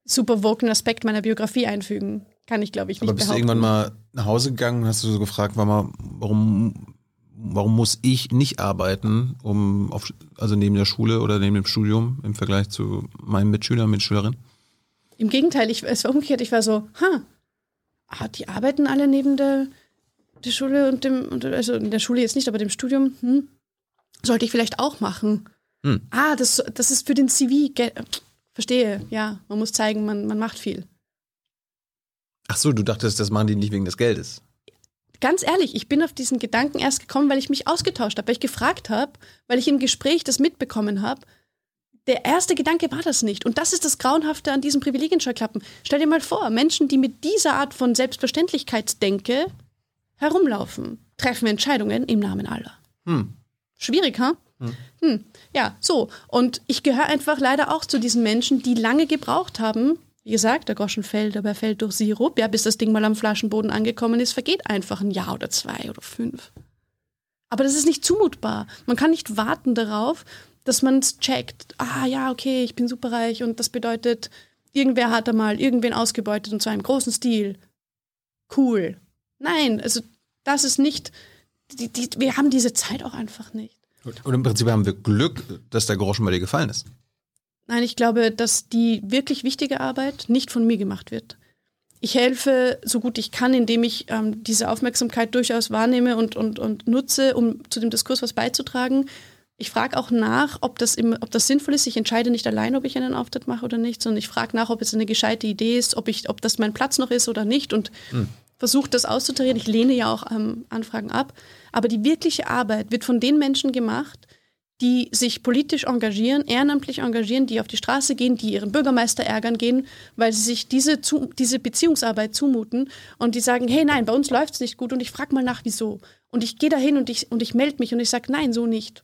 super woken Aspekt meiner Biografie einfügen. Kann ich, glaube ich, nicht Aber bist du behaupten. irgendwann mal nach Hause gegangen und hast du so gefragt, warum, warum, warum muss ich nicht arbeiten, um auf, also neben der Schule oder neben dem Studium im Vergleich zu meinen Mitschülern, Mitschülerinnen? Im Gegenteil, ich, es war umgekehrt. Ich war so, ha, ah, die arbeiten alle neben der, der Schule und dem, und, also in der Schule jetzt nicht, aber dem Studium, hm, sollte ich vielleicht auch machen. Hm. Ah, das, das ist für den CV. Verstehe, ja, man muss zeigen, man, man macht viel. Ach so, du dachtest, das machen die nicht wegen des Geldes. Ganz ehrlich, ich bin auf diesen Gedanken erst gekommen, weil ich mich ausgetauscht habe, weil ich gefragt habe, weil ich im Gespräch das mitbekommen habe. Der erste Gedanke war das nicht. Und das ist das Grauenhafte an diesen Privilegienscheuklappen. Stell dir mal vor, Menschen, die mit dieser Art von Selbstverständlichkeitsdenke herumlaufen, treffen Entscheidungen im Namen aller. Hm. Schwierig, ha? Hm. Ja, so. Und ich gehöre einfach leider auch zu diesen Menschen, die lange gebraucht haben. Wie gesagt, der Groschen fällt, aber er fällt durch Sirup. Ja, bis das Ding mal am Flaschenboden angekommen ist, vergeht einfach ein Jahr oder zwei oder fünf. Aber das ist nicht zumutbar. Man kann nicht warten darauf, dass man es checkt. Ah ja, okay, ich bin superreich und das bedeutet, irgendwer hat da mal irgendwen ausgebeutet und zwar im großen Stil. Cool. Nein, also das ist nicht. Die, die, wir haben diese Zeit auch einfach nicht. Und im Prinzip haben wir Glück, dass der Groschen bei dir gefallen ist. Nein, ich glaube, dass die wirklich wichtige Arbeit nicht von mir gemacht wird. Ich helfe so gut ich kann, indem ich ähm, diese Aufmerksamkeit durchaus wahrnehme und, und, und nutze, um zu dem Diskurs was beizutragen. Ich frage auch nach, ob das, im, ob das sinnvoll ist. Ich entscheide nicht allein, ob ich einen Auftritt mache oder nicht, sondern ich frage nach, ob es eine gescheite Idee ist, ob, ich, ob das mein Platz noch ist oder nicht und versuche das auszutarieren. Ich lehne ja auch ähm, Anfragen ab. Aber die wirkliche Arbeit wird von den Menschen gemacht, die sich politisch engagieren, ehrenamtlich engagieren, die auf die Straße gehen, die ihren Bürgermeister ärgern gehen, weil sie sich diese, zu, diese Beziehungsarbeit zumuten und die sagen, hey nein, bei uns läuft es nicht gut und ich frage mal nach, wieso. Und ich gehe dahin und ich, und ich melde mich und ich sage, nein, so nicht.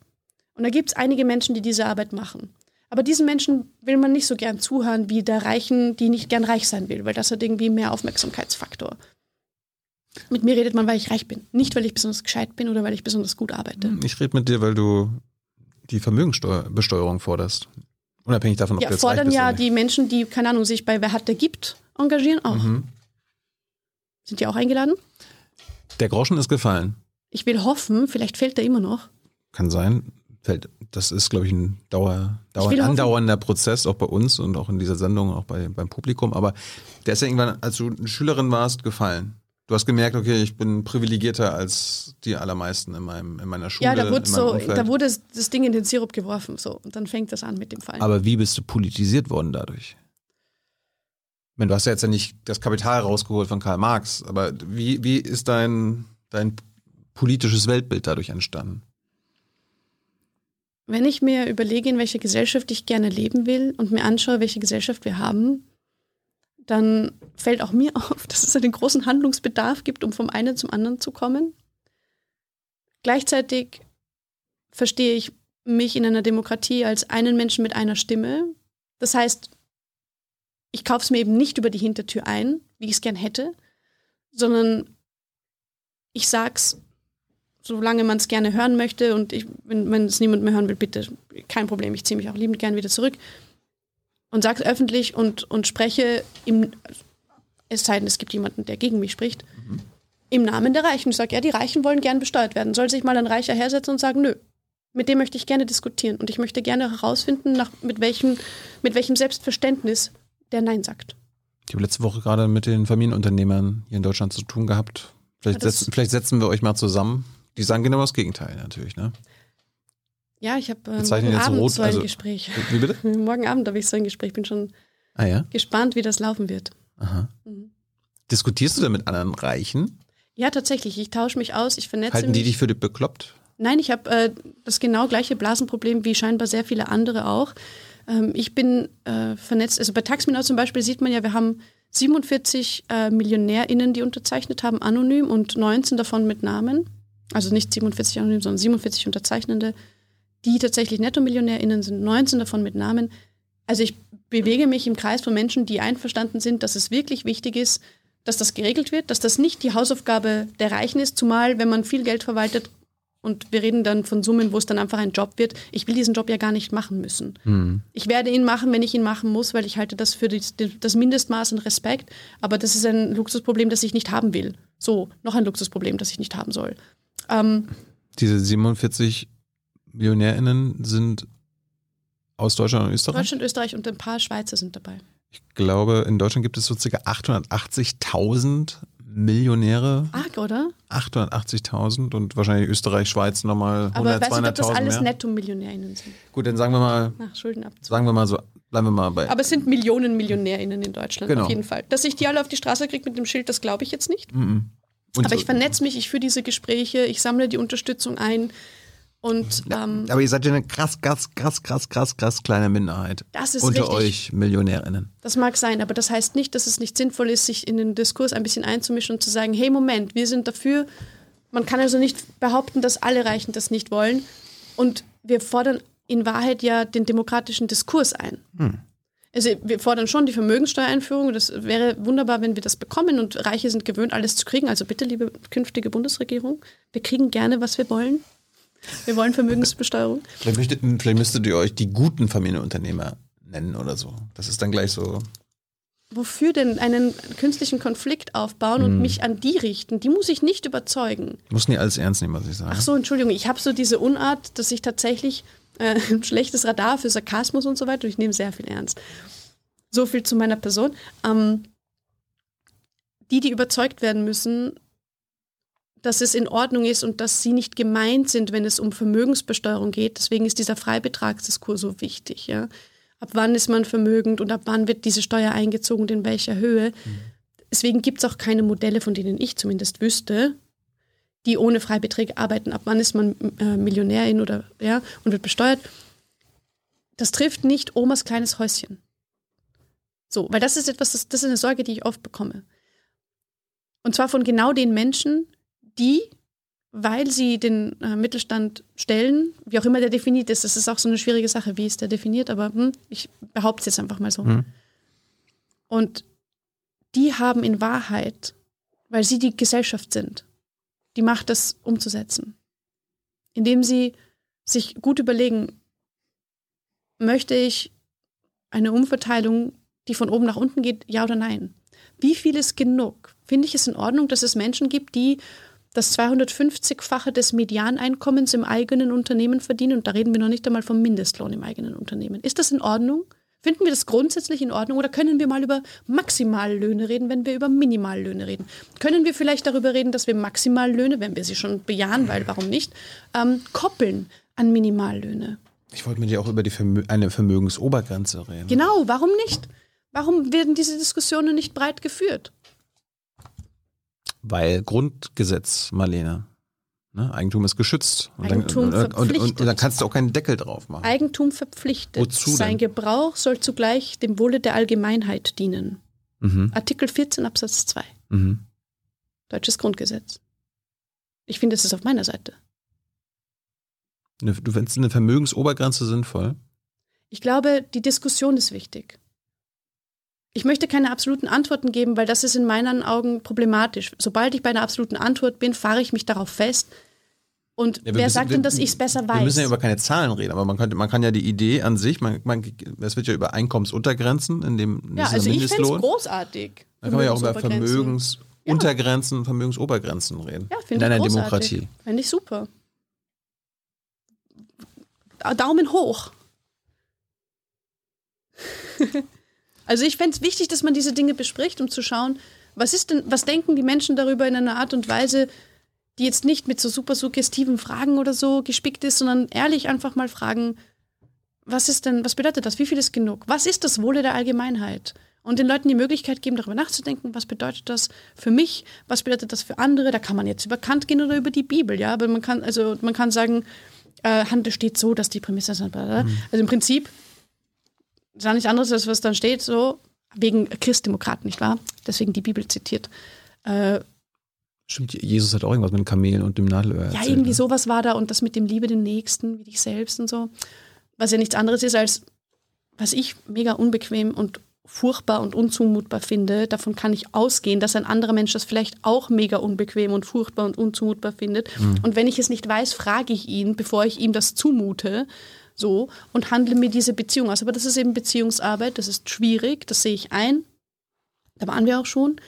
Und da gibt es einige Menschen, die diese Arbeit machen. Aber diesen Menschen will man nicht so gern zuhören wie der Reichen, die nicht gern reich sein will, weil das hat irgendwie mehr Aufmerksamkeitsfaktor. Mit mir redet man, weil ich reich bin, nicht weil ich besonders gescheit bin oder weil ich besonders gut arbeite. Ich rede mit dir, weil du die Vermögensbesteuerung forderst. Unabhängig davon, ob Ja, du jetzt reich fordern bist ja oder nicht. die Menschen, die, keine Ahnung, sich bei Wer hat, der gibt, engagieren auch. Mhm. Sind die auch eingeladen? Der Groschen ist gefallen. Ich will hoffen, vielleicht fällt er immer noch. Kann sein. Fällt, das ist, glaube ich, ein Dauer, Dauer, hoffen- andauernder Prozess, auch bei uns und auch in dieser Sendung, auch bei, beim Publikum. Aber der ist ja irgendwann, als du eine Schülerin warst, gefallen. Du hast gemerkt, okay, ich bin privilegierter als die allermeisten in, meinem, in meiner Schule. ja, da wurde, so, Umfeld. da wurde das Ding in den Sirup geworfen. So. Und dann fängt das an mit dem Fallen. Aber wie bist du politisiert worden dadurch? Ich meine, du hast ja jetzt ja nicht das Kapital rausgeholt von Karl Marx, aber wie, wie ist dein, dein politisches Weltbild dadurch entstanden. Wenn ich mir überlege, in welcher Gesellschaft ich gerne leben will und mir anschaue, welche Gesellschaft wir haben, dann fällt auch mir auf, dass es einen großen Handlungsbedarf gibt, um vom einen zum anderen zu kommen. Gleichzeitig verstehe ich mich in einer Demokratie als einen Menschen mit einer Stimme. Das heißt, ich kaufe es mir eben nicht über die Hintertür ein, wie ich es gern hätte, sondern ich sag's, solange man es gerne hören möchte und ich, wenn, es niemand mehr hören will, bitte, kein Problem, ich ziehe mich auch liebend gern wieder zurück und sage es öffentlich und, und spreche im, es sei denn, es gibt jemanden, der gegen mich spricht, im Namen der Reichen. Ich sage, ja, die Reichen wollen gern besteuert werden. Soll sich mal ein Reicher hersetzen und sagen, nö, mit dem möchte ich gerne diskutieren und ich möchte gerne herausfinden, nach, mit, welchem, mit welchem Selbstverständnis der Nein sagt. Ich habe letzte Woche gerade mit den Familienunternehmern hier in Deutschland zu tun gehabt. Vielleicht, Ja, setzen, vielleicht setzen wir euch mal zusammen. Die sagen genau das Gegenteil natürlich, ne? Ja, ich habe ähm, morgen Abend rot, so ein also- Gespräch. Wie bitte? Morgen Abend habe ich so ein Gespräch. Bin schon Ah ja? gespannt, wie das laufen wird. Aha. Mhm. Diskutierst du denn mit anderen Reichen? Ja, tatsächlich. Ich tausche mich aus, ich vernetze Halten die mich. dich für bekloppt? Nein, ich habe äh, das genau gleiche Blasenproblem wie scheinbar sehr viele andere auch. Ähm, ich bin äh, vernetzt, also bei Taxminau zum Beispiel sieht man ja, wir haben 47 äh, MillionärInnen, die unterzeichnet haben, anonym und 19 davon mit Namen. Also nicht 47 anonym, sondern 47 Unterzeichnende, die tatsächlich NettomillionärInnen sind, 19 davon mit Namen. Also ich bewege mich im Kreis von Menschen, die einverstanden sind, dass es wirklich wichtig ist, dass das geregelt wird, dass das nicht die Hausaufgabe der Reichen ist, zumal wenn man viel Geld verwaltet, und wir reden dann von Summen, wo es dann einfach ein Job wird. Ich will diesen Job ja gar nicht machen müssen. Hm. Ich werde ihn machen, wenn ich ihn machen muss, weil ich halte das für die, das Mindestmaß an Respekt. Aber das ist ein Luxusproblem, das ich nicht haben will. So, noch ein Luxusproblem, das ich nicht haben soll. Ähm, Diese 47 MillionärInnen sind aus Deutschland und Österreich? Deutschland, Österreich und ein paar Schweizer sind dabei. Ich glaube, in Deutschland gibt es so circa 880.000 Millionäre. Arg, oder? 880.000 und wahrscheinlich Österreich, Schweiz nochmal 100.000, Aber ich weiß nicht, ob das 200.000 alles. Netto-MillionärInnen sind. Gut, dann sagen wir mal, Nach Schulden ab. sagen wir mal so, bleiben wir mal bei. Aber es sind Millionen MillionärInnen in Deutschland, Genau. auf jeden Fall. Dass ich die alle auf die Straße kriege mit dem Schild, das glaube ich jetzt nicht. Mhm. Und Aber so- ich vernetze mich, ich führe diese Gespräche, ich sammle die Unterstützung ein. Und ähm, Aber ihr seid ja eine krass, krass, krass, krass, krass, krass kleine Minderheit. Das ist unter richtig. euch MillionärInnen. das mag sein, aber das heißt nicht, dass es nicht sinnvoll ist, sich in den Diskurs ein bisschen einzumischen und zu sagen, hey Moment, wir sind dafür. Man kann also nicht behaupten, dass alle Reichen das nicht wollen. Und wir fordern in Wahrheit ja den demokratischen Diskurs ein. Also wir fordern schon die Vermögenssteuereinführung. Das wäre wunderbar, wenn wir das bekommen und Reiche sind gewöhnt, alles zu kriegen. Also bitte, liebe künftige Bundesregierung, wir kriegen gerne, was wir wollen. Wir wollen Vermögensbesteuerung. Vielleicht, möchtet, vielleicht müsstet ihr euch die guten Familienunternehmer nennen oder so. Das ist dann gleich so. Wofür denn einen künstlichen Konflikt aufbauen und mich an die richten? Die muss ich nicht überzeugen. Muss nie alles ernst nehmen, was ich sage. Ach so, Entschuldigung, ich habe so diese Unart, dass ich tatsächlich äh, ein schlechtes Radar für Sarkasmus und so weiter, und ich nehme sehr viel ernst. So viel zu meiner Person. Ähm, die, die überzeugt werden müssen, dass es in Ordnung ist und dass sie nicht gemeint sind, wenn es um Vermögensbesteuerung geht. Deswegen ist dieser Freibetragsdiskurs so wichtig. Ja? Ab wann ist man vermögend und ab wann wird diese Steuer eingezogen und in welcher Höhe? Deswegen gibt es auch keine Modelle, von denen ich zumindest wüsste, die ohne Freibeträge arbeiten. Ab wann ist man äh, Millionärin oder ja und wird besteuert? Das trifft nicht Omas kleines Häuschen. So, weil das ist etwas, das, das ist eine Sorge, die ich oft bekomme. Und zwar von genau den Menschen, die, weil sie den äh, Mittelstand stellen, wie auch immer der definiert ist, das ist auch so eine schwierige Sache, wie ist der definiert, aber hm, ich behaupte es jetzt einfach mal so. Hm. Und die haben in Wahrheit, weil sie die Gesellschaft sind, die Macht, das umzusetzen. Indem sie sich gut überlegen, möchte ich eine Umverteilung, die von oben nach unten geht, ja oder nein? Wie viel ist genug? Finde ich es in Ordnung, dass es Menschen gibt, die das 250-fache des Medianeinkommens im eigenen Unternehmen verdienen? Und da reden wir noch nicht einmal vom Mindestlohn im eigenen Unternehmen. Ist das in Ordnung? Finden wir das grundsätzlich in Ordnung oder können wir mal über Maximallöhne reden, wenn wir über Minimallöhne reden? Können wir vielleicht darüber reden, dass wir Maximallöhne, wenn wir sie schon bejahen, weil warum nicht, ähm, koppeln an Minimallöhne? Ich wollte mit dir auch über die Vermö eine Vermögensobergrenze reden. Genau, warum nicht? Warum werden diese Diskussionen nicht breit geführt? Weil Grundgesetz, Marlene, Ne? Eigentum ist geschützt. Und Eigentum dann, und, und, und, verpflichtet. und dann kannst du auch keinen Deckel drauf machen. Eigentum verpflichtet. Wozu Sein denn? Gebrauch soll zugleich dem Wohle der Allgemeinheit dienen. Mhm. Artikel 14 Absatz 2. Mhm. Deutsches Grundgesetz. Ich finde, es ist auf meiner Seite. Eine- Du findest eine Vermögensobergrenze sinnvoll? Ich glaube, die Diskussion ist wichtig. Ich möchte keine absoluten Antworten geben, weil das ist in meinen Augen problematisch. Sobald ich bei einer absoluten Antwort bin, fahre ich mich darauf fest. Und Ja, wer müssen- sagt denn, dass ich es besser weiß? Wir müssen ja über keine Zahlen reden, aber man, könnte, man kann ja die Idee an sich, man, man, es wird ja über Einkommensuntergrenzen in dem ja, also ich es Mindestlohn. großartig. Dann kann man ja auch über. Vermögensuntergrenzen, Vermögensobergrenzen reden. Ja, in finde ich einer großartig. Demokratie. Fände ich super. Da- Daumen hoch. also ich fände es wichtig, dass man diese Dinge bespricht, um zu schauen, was ist denn, was denken die Menschen darüber in einer Art und Weise, die jetzt nicht mit so super suggestiven Fragen oder so gespickt ist, sondern ehrlich einfach mal fragen, was ist denn, was bedeutet das? Wie viel ist genug? Was ist das Wohle der Allgemeinheit? Und den Leuten die Möglichkeit geben, darüber nachzudenken, was bedeutet das für mich, was bedeutet das für andere. Da kann man jetzt über Kant gehen oder über die Bibel, ja. Aber man kann, also man kann sagen, äh, Handel steht so, dass die Prämisse ist. Also im Prinzip ist ja nichts anderes, als was dann steht, so, wegen Christdemokraten, nicht wahr? Deswegen die Bibel zitiert. Äh, Stimmt, Jesus hat auch irgendwas mit den Kamelen und dem Nadelöhr ja, erzählt, irgendwie ne? sowas war da und das mit dem Liebe den Nächsten, wie dich selbst und so. Was ja nichts anderes ist als, was ich mega unbequem und furchtbar und unzumutbar finde, davon kann ich ausgehen, dass ein anderer Mensch das vielleicht auch mega unbequem und furchtbar und unzumutbar findet. Und wenn ich es nicht weiß, frage ich ihn, bevor ich ihm das zumute, so, und handle mir diese Beziehung aus. Aber das ist eben Beziehungsarbeit, das ist schwierig, das sehe ich ein. Da waren wir auch schon.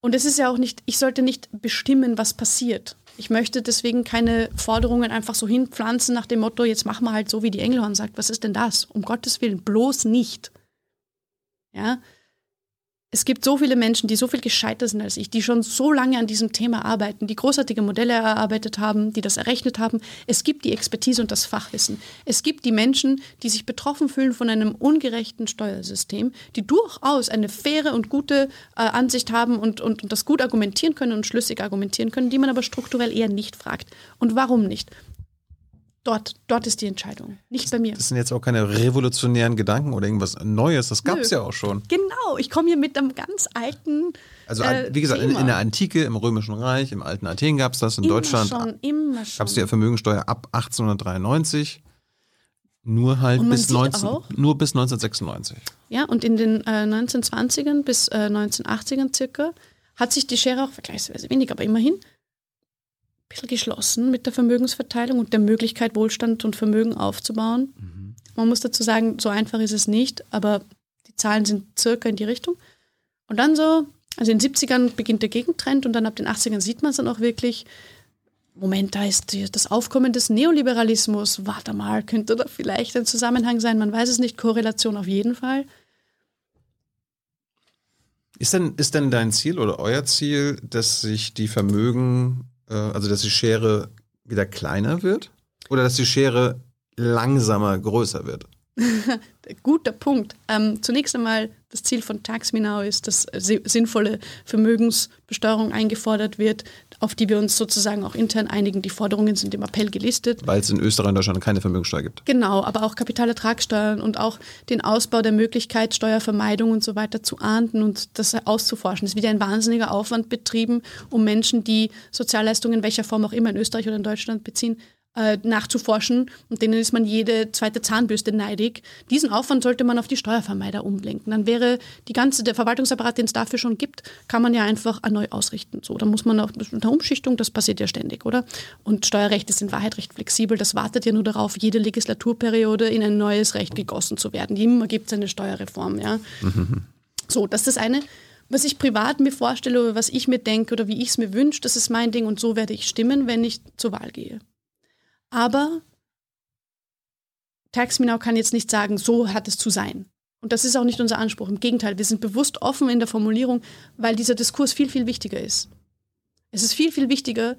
Und es ist ja auch nicht, ich sollte nicht bestimmen, was passiert. Ich möchte deswegen keine Forderungen einfach so hinpflanzen nach dem Motto, jetzt machen wir halt so, wie die Engelhorn sagt. Was ist denn das? Um Gottes Willen, bloß nicht. Ja? Es gibt so viele Menschen, die so viel gescheiter sind als ich, die schon so lange an diesem Thema arbeiten, die großartige Modelle erarbeitet haben, die das errechnet haben. Es gibt die Expertise und das Fachwissen. Es gibt die Menschen, die sich betroffen fühlen von einem ungerechten Steuersystem, die durchaus eine faire und gute äh, Ansicht haben und, und, und das gut argumentieren können und schlüssig argumentieren können, die man aber strukturell eher nicht fragt. Und warum nicht? Dort, dort ist die Entscheidung, nicht bei mir. Das sind jetzt auch keine revolutionären Gedanken oder irgendwas Neues, das gab es ja auch schon. Genau, ich komme hier mit einem ganz alten. Also äh, wie gesagt, in, in der Antike, im Römischen Reich, im alten Athen gab es das, in immer Deutschland schon, immer schon. gab es die Vermögensteuer ab 1893, nur halt bis, sieht 19, auch- nur bis 1996. Ja, und in den äh, 1920ern bis äh, 1980ern circa hat sich die Schere auch vergleichsweise wenig, aber immerhin bisschen geschlossen mit der Vermögensverteilung und der Möglichkeit, Wohlstand und Vermögen aufzubauen. Man muss dazu sagen, so einfach ist es nicht, aber die Zahlen sind circa in die Richtung. Und dann so, also in den 70ern beginnt der Gegentrend und dann ab den 80ern sieht man es dann auch wirklich. Moment, da ist das Aufkommen des Neoliberalismus. Warte mal, könnte da vielleicht ein Zusammenhang sein? Man weiß es nicht, Korrelation auf jeden Fall. Ist denn, ist denn dein Ziel oder euer Ziel, dass sich die Vermögen, also dass die Schere wieder kleiner wird? Oder dass die Schere langsamer größer wird? Guter Punkt. Ähm, zunächst einmal, das Ziel von Tax Me Now ist, dass äh, si- sinnvolle Vermögensbesteuerung eingefordert wird, auf die wir uns sozusagen auch intern einigen. Die Forderungen sind im Appell gelistet. Weil es in Österreich und Deutschland keine Vermögensteuer gibt. Genau, aber auch Kapitalertragssteuern und auch den Ausbau der Möglichkeit, Steuervermeidung und so weiter zu ahnden und das auszuforschen. Es wird ja ein wahnsinniger Aufwand betrieben, um Menschen, die Sozialleistungen in welcher Form auch immer in Österreich oder in Deutschland beziehen, äh, nachzuforschen und denen ist man jede zweite Zahnbürste neidig. Diesen Aufwand sollte man auf die Steuervermeider umlenken. Dann wäre die ganze, der Verwaltungsapparat, den es dafür schon gibt, kann man ja einfach neu ausrichten. So, da muss man auch einer Umschichtung, das passiert ja ständig, oder? Und Steuerrecht ist in Wahrheit recht flexibel. Das wartet ja nur darauf, jede Legislaturperiode in ein neues Recht gegossen zu werden. Immer gibt es eine Steuerreform, ja. So, das ist das eine. Was ich privat mir vorstelle oder was ich mir denke oder wie ich es mir wünsche, das ist mein Ding und so werde ich stimmen, wenn ich zur Wahl gehe. Aber Tax kann jetzt nicht sagen, so hat es zu sein. Und das ist auch nicht unser Anspruch. Im Gegenteil, wir sind bewusst offen in der Formulierung, weil dieser Diskurs viel, viel wichtiger ist. Es ist viel, viel wichtiger,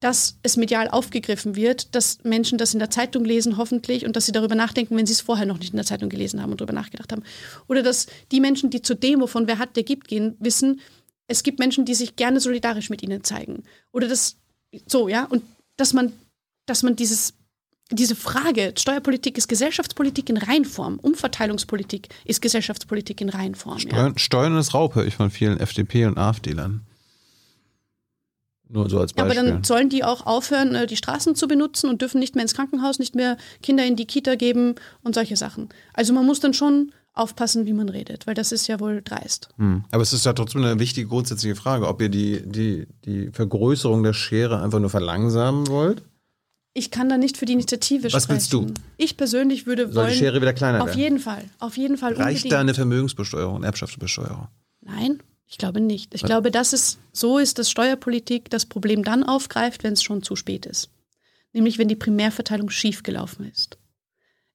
dass es medial aufgegriffen wird, dass Menschen das in der Zeitung lesen, hoffentlich, und dass sie darüber nachdenken, wenn sie es vorher noch nicht in der Zeitung gelesen haben und darüber nachgedacht haben. Oder dass die Menschen, die zur Demo von Wer hat, der gibt gehen, wissen, es gibt Menschen, die sich gerne solidarisch mit ihnen zeigen. Oder dass So, ja, und dass man, dass man dieses, diese Frage, Steuerpolitik ist Gesellschaftspolitik in Reinform, Umverteilungspolitik ist Gesellschaftspolitik in Reinform. Ja. Steuern, Steuern ist Raub, höre ich von vielen FDP- und AfD-Lern. Nur so als Ja, aber Beispiel. dann sollen die auch aufhören, äh, die Straßen zu benutzen und dürfen nicht mehr ins Krankenhaus, nicht mehr Kinder in die Kita geben und solche Sachen. Also man muss dann schon aufpassen, wie man redet, weil das ist ja wohl dreist. Hm. Aber es ist ja trotzdem eine wichtige grundsätzliche Frage, ob ihr die, die, die Vergrößerung der Schere einfach nur verlangsamen wollt. Ich kann da nicht für die Initiative Was sprechen. willst du? Ich persönlich würde Soll wollen. die Schere wieder kleiner auf werden? jeden Fall, auf jeden Fall Reicht unbedingt. da eine Vermögensbesteuerung, Erbschaftsbesteuerung? Nein, ich glaube nicht. Ich glaube, dass es so ist, dass Steuerpolitik das Problem dann aufgreift, wenn es schon zu spät ist. Nämlich wenn die Primärverteilung schiefgelaufen ist.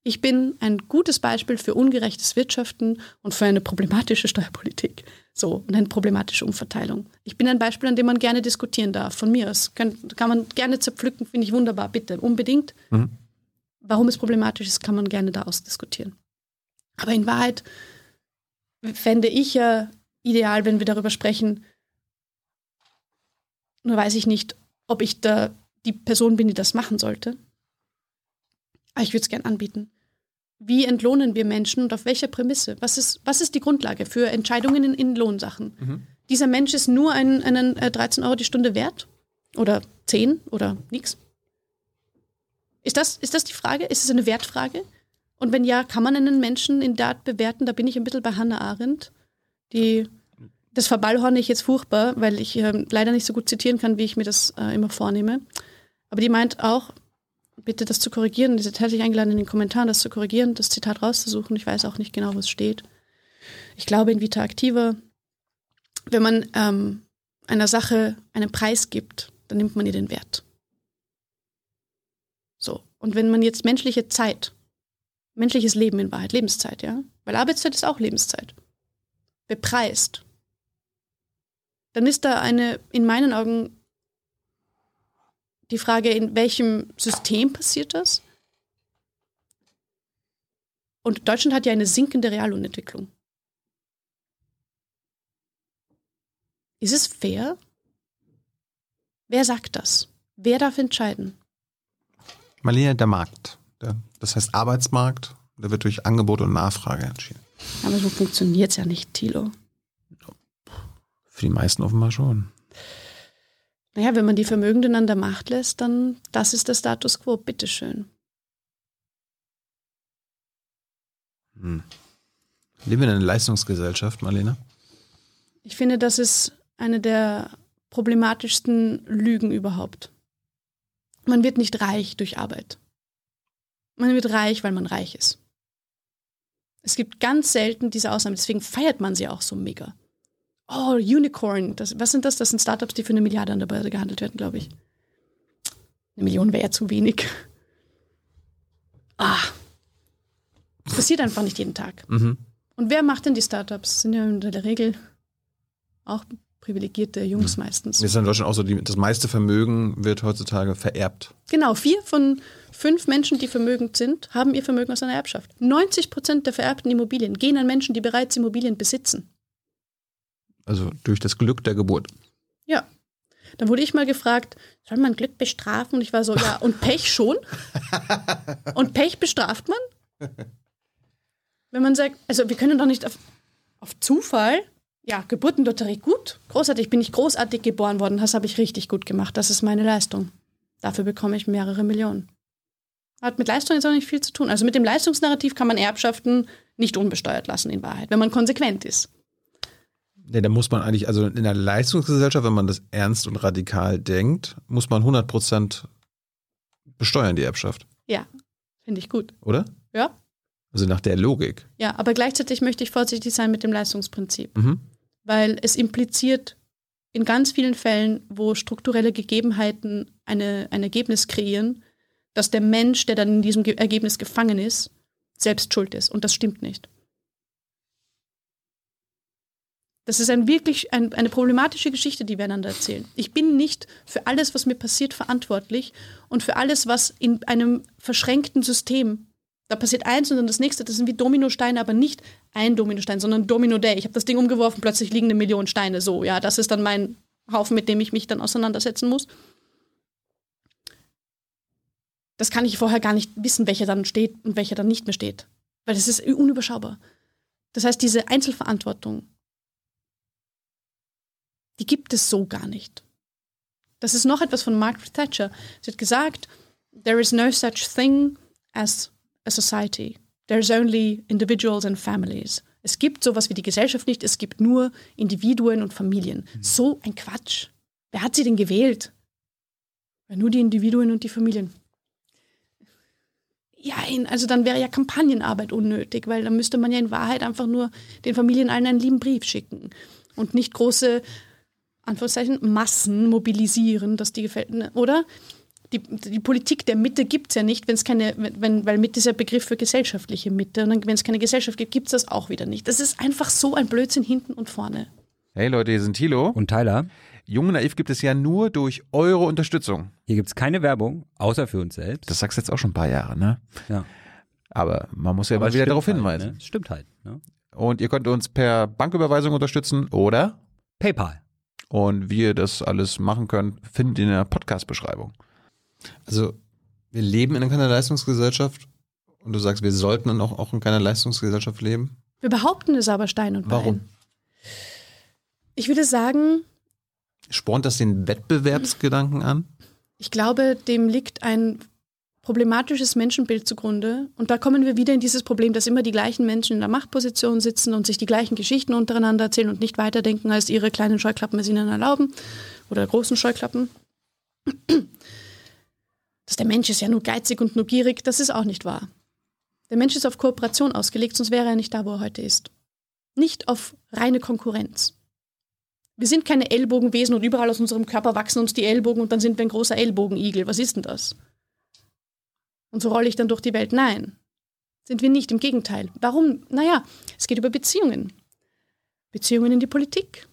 Ich bin ein gutes Beispiel für ungerechtes Wirtschaften und für eine problematische Steuerpolitik. So, und eine problematische Umverteilung. Ich bin ein Beispiel, an dem man gerne diskutieren darf. Von mir aus kann, kann man gerne zerpflücken, finde ich wunderbar, bitte, unbedingt. Warum es problematisch ist, kann man gerne da ausdiskutieren. Aber in Wahrheit fände ich ja ideal, wenn wir darüber sprechen. Nur weiß ich nicht, ob ich da die Person bin, die das machen sollte. Aber ich würde es gern anbieten. Wie entlohnen wir Menschen und auf welcher Prämisse? Was ist, was ist die Grundlage für Entscheidungen in, in Lohnsachen? Dieser Mensch ist nur einen, einen äh, 13 Euro die Stunde wert? Oder 10 oder nichts? Ist das, ist das die Frage? Ist es eine Wertfrage? Und wenn ja, kann man einen Menschen in der Art bewerten? Da bin ich ein bisschen bei Hannah Arendt. Die, das verballhorne ich jetzt furchtbar, weil ich ähm, leider nicht so gut zitieren kann, wie ich mir das äh, immer vornehme. Aber die meint auch, bitte das zu korrigieren. Die ist herzlich eingeladen, in den Kommentaren das zu korrigieren, das Zitat rauszusuchen. Ich weiß auch nicht genau, wo es steht. Ich glaube in Vita Activa, wenn man ähm, einer Sache einen Preis gibt, dann nimmt man ihr den Wert. So. Und wenn man jetzt menschliche Zeit, menschliches Leben in Wahrheit, Lebenszeit, ja, weil Arbeitszeit ist auch Lebenszeit, bepreist, dann ist da eine, in meinen Augen, die Frage, in welchem System passiert das? Und Deutschland hat ja eine sinkende Reallohnentwicklung. Ist es fair? Wer sagt das? Wer darf entscheiden? Marlene, der Markt. Der, das heißt Arbeitsmarkt, der wird durch Angebot und Nachfrage entschieden. Aber so funktioniert es ja nicht, Thilo. Für die meisten offenbar schon. Naja, wenn man die Vermögenden an der Macht lässt, dann das ist der Status quo, bitteschön. Hm. Leben wir in einer Leistungsgesellschaft, Marlene? Ich finde, das ist eine der problematischsten Lügen überhaupt. Man wird nicht reich durch Arbeit. Man wird reich, weil man reich ist. Es gibt ganz selten diese Ausnahmen, deswegen feiert man sie auch so mega. Oh, Unicorn, das, was sind das? Das sind Startups, die für eine Milliarde an der Börse gehandelt werden, glaube ich. Eine Million wäre ja zu wenig. Ah. Das passiert einfach nicht jeden Tag. Mhm. Und wer macht denn die Startups? Sind ja in der Regel auch privilegierte Jungs meistens. Ist in Deutschland auch so, die, das meiste Vermögen wird heutzutage vererbt. Genau, vier von fünf Menschen, die vermögend sind, haben ihr Vermögen aus einer Erbschaft. 90 Prozent der vererbten Immobilien gehen an Menschen, die bereits Immobilien besitzen. Also durch das Glück der Geburt. Ja. Dann wurde ich mal gefragt, soll man Glück bestrafen? Und ich war so, ja, und Pech schon? Und Pech bestraft man? Wenn man sagt, also wir können doch nicht auf, auf Zufall, ja, Geburtenlotterie, gut, großartig, bin ich großartig geboren worden, das habe ich richtig gut gemacht, das ist meine Leistung. Dafür bekomme ich mehrere Millionen. Hat mit Leistung jetzt auch nicht viel zu tun. Also mit dem Leistungsnarrativ kann man Erbschaften nicht unbesteuert lassen in Wahrheit, wenn man konsequent ist. Nee, da muss man eigentlich, also in der Leistungsgesellschaft, wenn man das ernst und radikal denkt, muss man 100% besteuern, die Erbschaft, Ja, finde ich gut. oder? Ja, Also nach der Logik. Ja, aber gleichzeitig möchte ich vorsichtig sein mit dem Leistungsprinzip, Mhm. weil es impliziert in ganz vielen Fällen, wo strukturelle Gegebenheiten eine, ein Ergebnis kreieren, dass der Mensch, der dann in diesem Ge Ergebnis gefangen ist, selbst schuld ist. Und das stimmt nicht. Das ist ein wirklich ein, eine problematische Geschichte, die wir einander erzählen. Ich bin nicht für alles, was mir passiert, verantwortlich und für alles, was in einem verschränkten System da passiert eins und dann das nächste. Das sind wie Dominosteine, aber nicht ein Dominostein, sondern Domino Day. Ich habe das Ding umgeworfen, plötzlich liegen eine Million Steine. So, ja, das ist dann mein Haufen, mit dem ich mich dann auseinandersetzen muss. das kann ich vorher gar nicht wissen, welcher dann steht und welcher dann nicht mehr steht. Weil das ist unüberschaubar. Das heißt, diese Einzelverantwortung, die gibt es so gar nicht. Das ist noch etwas von Margaret Thatcher. Sie hat gesagt, there is no such thing as a society. There's only individuals and families. Es gibt sowas wie die Gesellschaft nicht, es gibt nur Individuen und Familien. So ein Quatsch. Wer hat sie denn gewählt? Ja, nur die Individuen und die Familien. Ja, also dann wäre ja Kampagnenarbeit unnötig, weil dann müsste man ja in Wahrheit einfach nur den Familien allen einen lieben Brief schicken und nicht große Anführungszeichen Massen mobilisieren, dass die gefällt, ne, oder? Die, die Politik der Mitte gibt es ja nicht, wenn es keine, wenn, weil Mitte ist ja Begriff für gesellschaftliche Mitte. Und wenn es keine Gesellschaft gibt, gibt es das auch wieder nicht. Das ist einfach so ein Blödsinn hinten und vorne. Hey Leute, hier sind Thilo. Und Tyler, Jung und Naiv gibt es ja nur durch eure Unterstützung. hier gibt's keine Werbung, außer für uns selbst. Das sagst du jetzt auch schon ein paar Jahre, ne? ja. Aber man muss ja Aber mal es wieder darauf halt, hinweisen. Ne? Stimmt halt. Ne? Und ihr könnt uns per Banküberweisung unterstützen oder PayPal. Und wie ihr das alles machen könnt, findet ihr in der Podcast-Beschreibung. Also, wir leben in keiner Leistungsgesellschaft und du sagst, wir sollten dann auch, auch in keiner Leistungsgesellschaft leben. Wir behaupten es aber Stein und Bein. Warum? Ich würde sagen, Spornt das den Wettbewerbsgedanken an? ich glaube, dem liegt ein problematisches Menschenbild zugrunde. Und da kommen wir wieder in dieses Problem, dass immer die gleichen Menschen in der Machtposition sitzen und sich die gleichen Geschichten untereinander erzählen und nicht weiterdenken, als ihre kleinen Scheuklappen es ihnen erlauben. Oder großen Scheuklappen. Dass der Mensch ist ja nur geizig und nur gierig, das ist auch nicht wahr. Der Mensch ist auf Kooperation ausgelegt, sonst wäre er nicht da, wo er heute ist. Nicht auf reine Konkurrenz. Wir sind keine Ellbogenwesen und überall aus unserem Körper wachsen uns die Ellbogen und dann sind wir ein großer Ellbogenigel. Was ist denn das? Und so rolle ich dann durch die Welt. Nein, sind wir nicht. Im Gegenteil. Warum? Naja, es geht über Beziehungen. Beziehungen in die Politik,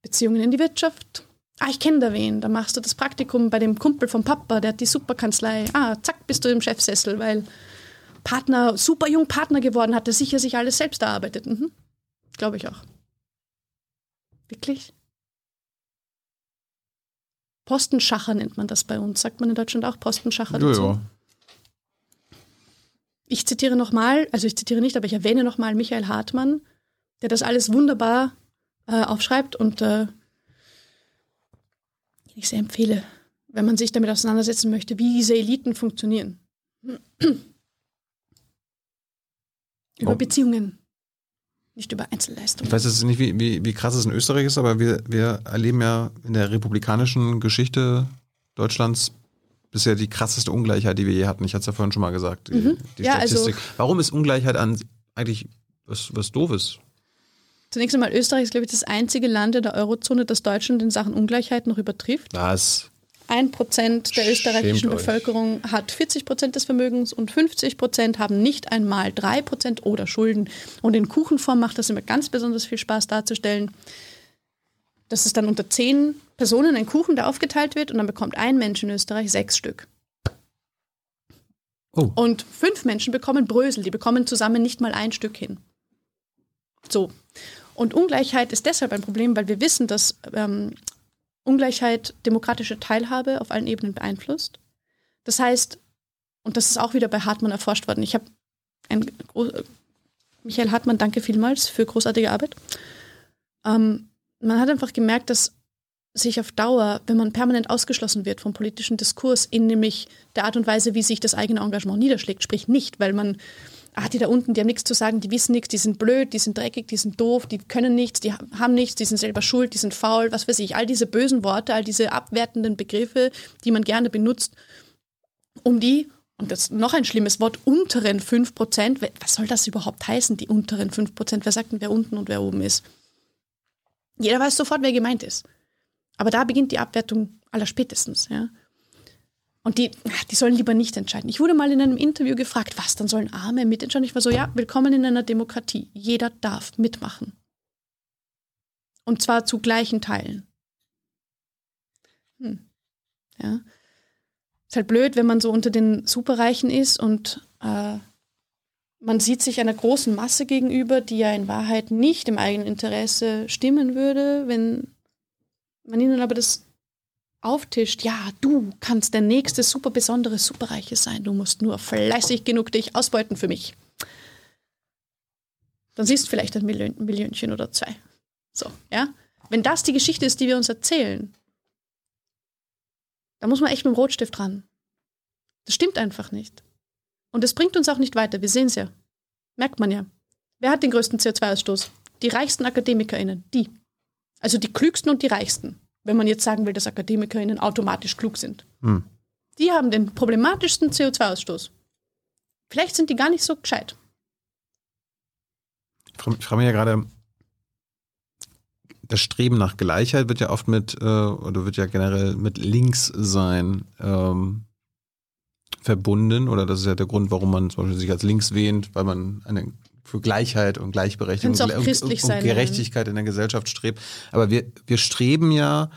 Beziehungen in die Wirtschaft. Ah, ich kenne da wen. Da machst du das Praktikum bei dem Kumpel vom Papa, der hat die Superkanzlei. Ah, zack, bist du im Chefsessel, weil Partner, super jung Partner geworden hat, der sicher sich alles selbst erarbeitet. Mhm. Glaube ich auch. Wirklich? Postenschacher nennt man das bei uns. Sagt man in Deutschland auch Postenschacher dazu? Ich zitiere nochmal, also ich zitiere nicht, aber ich erwähne nochmal Michael Hartmann, der das alles wunderbar äh, aufschreibt und äh, ich sehr empfehle, wenn man sich damit auseinandersetzen möchte, wie diese Eliten funktionieren. Über Oh. Beziehungen, nicht über Ich Einzelleistungen. weiß jetzt nicht, wie, wie, wie krass es in Österreich ist, aber wir, wir erleben ja in der republikanischen Geschichte Deutschlands bisher die krasseste Ungleichheit, die wir je hatten. Ich hatte es ja vorhin schon mal gesagt, die, Mhm. die Ja, also- Statistik. Warum ist Ungleichheit an eigentlich was, was Doofes? Zunächst einmal, Österreich ist, glaube ich, das einzige Land in der Eurozone, das Deutschland in Sachen Ungleichheit noch übertrifft. Was? Ein Prozent der österreichischen Schämt euch. Bevölkerung hat 40 Prozent des Vermögens und 50 Prozent haben nicht einmal drei Prozent oder Schulden. Und in Kuchenform macht das immer ganz besonders viel Spaß darzustellen. Dass es dann unter zehn Personen ein Kuchen, der aufgeteilt wird und dann bekommt ein Mensch in Österreich sechs Stück. Oh. Und fünf Menschen bekommen Brösel, die bekommen zusammen nicht mal ein Stück hin. So. Und Ungleichheit ist deshalb ein Problem, weil wir wissen, dass ähm, Ungleichheit demokratische Teilhabe auf allen Ebenen beeinflusst. Das heißt, und das ist auch wieder bei Hartmann erforscht worden. Ich habe ein äh, Michael Hartmann, danke vielmals für großartige Arbeit. Ähm, man hat einfach gemerkt, dass sich auf Dauer, wenn man permanent ausgeschlossen wird vom politischen Diskurs, in nämlich der Art und Weise, wie sich das eigene Engagement niederschlägt, sprich nicht, weil man, ah, die da unten, die haben nichts zu sagen, die wissen nichts, die sind blöd, die sind dreckig, die sind doof, die können nichts, die ha- haben nichts, die sind selber schuld, die sind faul, was weiß ich, all diese bösen Worte, all diese abwertenden Begriffe, die man gerne benutzt, um die, und das ist noch ein schlimmes Wort, unteren 5%, we- was soll das überhaupt heißen, die unteren 5%, wer sagt denn, wer unten und wer oben ist? Jeder weiß sofort, wer gemeint ist. Aber da beginnt die Abwertung allerspätestens, ja. Und die, die sollen lieber nicht entscheiden. Ich wurde mal in einem Interview gefragt, was, dann sollen Arme mitentscheiden? Ich war so, ja, willkommen in einer Demokratie. Jeder darf mitmachen. Und zwar zu gleichen Teilen. Hm. Ja. Ist halt blöd, wenn man so unter den Superreichen ist und äh, man sieht sich einer großen Masse gegenüber, die ja in Wahrheit nicht im eigenen Interesse stimmen würde, wenn man ihnen aber das auftischt, ja, du kannst der nächste super besondere Superreiche sein, du musst nur fleißig genug dich ausbeuten für mich. Dann siehst du vielleicht ein Million, Millionchen oder zwei. So, ja. Wenn das die Geschichte ist, die wir uns erzählen, dann muss man echt mit dem Rotstift ran. Das stimmt einfach nicht. Und das bringt uns auch nicht weiter. Wir sehen es ja. Merkt man ja. Wer hat den größten CO2-Ausstoß? Die reichsten AkademikerInnen. Die. Also die klügsten und die reichsten. Wenn man jetzt sagen will, dass AkademikerInnen automatisch klug sind. Hm. Die haben den problematischsten CO2-Ausstoß. Vielleicht sind die gar nicht so gescheit. Ich frage ich frage mich ja gerade, das Streben nach Gleichheit wird ja oft mit, äh, oder wird ja generell mit Linkssein ähm, verbunden. Oder das ist ja der Grund, warum man zum Beispiel sich als links wähnt, weil man eine, für Gleichheit und Gleichberechtigung und, und, und Gerechtigkeit in der Gesellschaft strebt. Aber wir, wir streben ja,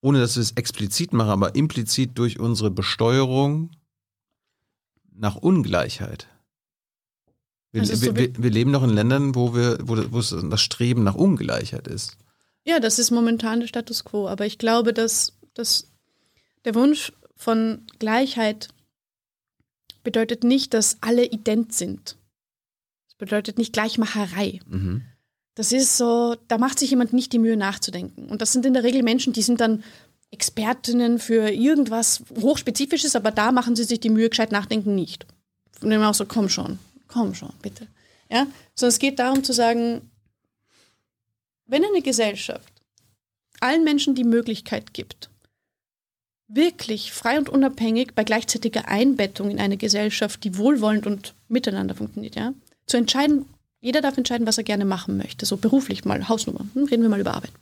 ohne dass wir es explizit machen, aber implizit durch unsere Besteuerung nach Ungleichheit. Wir, Also so wir, wir, leben doch in Ländern, wo, wir, wo, wo es das Streben nach Ungleichheit ist. Ja, das ist momentan der Status quo. Aber ich glaube, dass, dass der Wunsch von Gleichheit bedeutet nicht, dass alle ident sind. Das bedeutet nicht Gleichmacherei. Mhm. Das ist so, da macht sich jemand nicht die Mühe nachzudenken. Und das sind in der Regel Menschen, die sind dann Expertinnen für irgendwas Hochspezifisches, aber da machen sie sich die Mühe, gescheit nachdenken nicht. Von dem auch so, komm schon, komm schon, bitte. Ja? Sondern es geht darum zu sagen, wenn eine Gesellschaft allen Menschen die Möglichkeit gibt, wirklich frei und unabhängig bei gleichzeitiger Einbettung in eine Gesellschaft, die wohlwollend und miteinander funktioniert, ja, zu entscheiden, jeder darf entscheiden, was er gerne machen möchte, so beruflich mal, Hausnummer, hm, reden wir mal über Arbeit.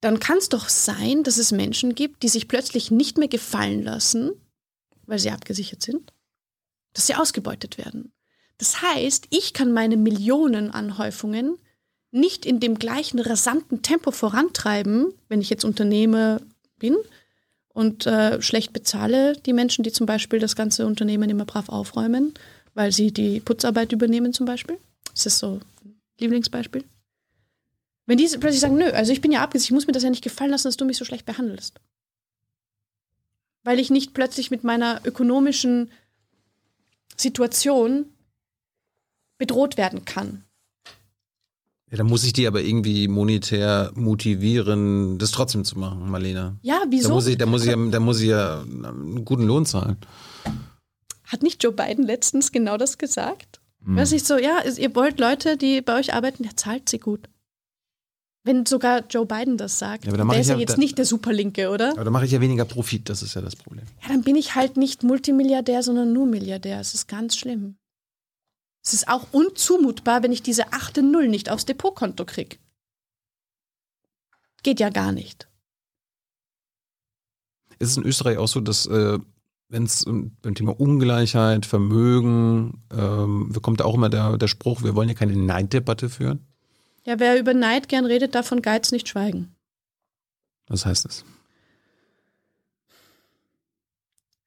Dann kann es doch sein, dass es Menschen gibt, die sich plötzlich nicht mehr gefallen lassen, weil sie abgesichert sind, dass sie ausgebeutet werden. Das heißt, ich kann meine Millionenanhäufungen nicht in dem gleichen rasanten Tempo vorantreiben, wenn ich jetzt Unternehmer bin und äh, schlecht bezahle die Menschen, die zum Beispiel das ganze Unternehmen immer brav aufräumen, weil sie die Putzarbeit übernehmen zum Beispiel. Das ist so ein Lieblingsbeispiel. Wenn die plötzlich sagen, nö, also ich bin ja abgesichert, ich muss mir das ja nicht gefallen lassen, dass du mich so schlecht behandelst. Weil ich nicht plötzlich mit meiner ökonomischen Situation bedroht werden kann. Ja, dann muss ich die aber irgendwie monetär motivieren, das trotzdem zu machen, Marlena. Ja, Da wieso? muss ich, da muss ich, ja- da muss ich ja einen guten Lohn zahlen. Hat nicht Joe Biden letztens genau das gesagt? Weiß nicht so, ja, ihr wollt Leute, die bei euch arbeiten, der zahlt sie gut. Wenn sogar Joe Biden das sagt, Ja, aber dann mach der ich ist ja ja- jetzt da- nicht der Superlinke, oder? Aber da mache ich ja weniger Profit, das ist ja das Problem. Ja, dann bin ich halt nicht Multimilliardär, sondern nur Milliardär. Es ist ganz schlimm. Es ist auch unzumutbar, wenn ich diese achte Null nicht aufs Depotkonto kriege. Geht ja gar nicht. Ist es in Österreich auch so, dass äh, wenn es um, beim Thema Ungleichheit, Vermögen, ähm, kommt da auch immer der, der Spruch, wir wollen ja keine Neiddebatte führen? Ja, wer über Neid gern redet, darf von Geiz nicht schweigen. Was heißt das?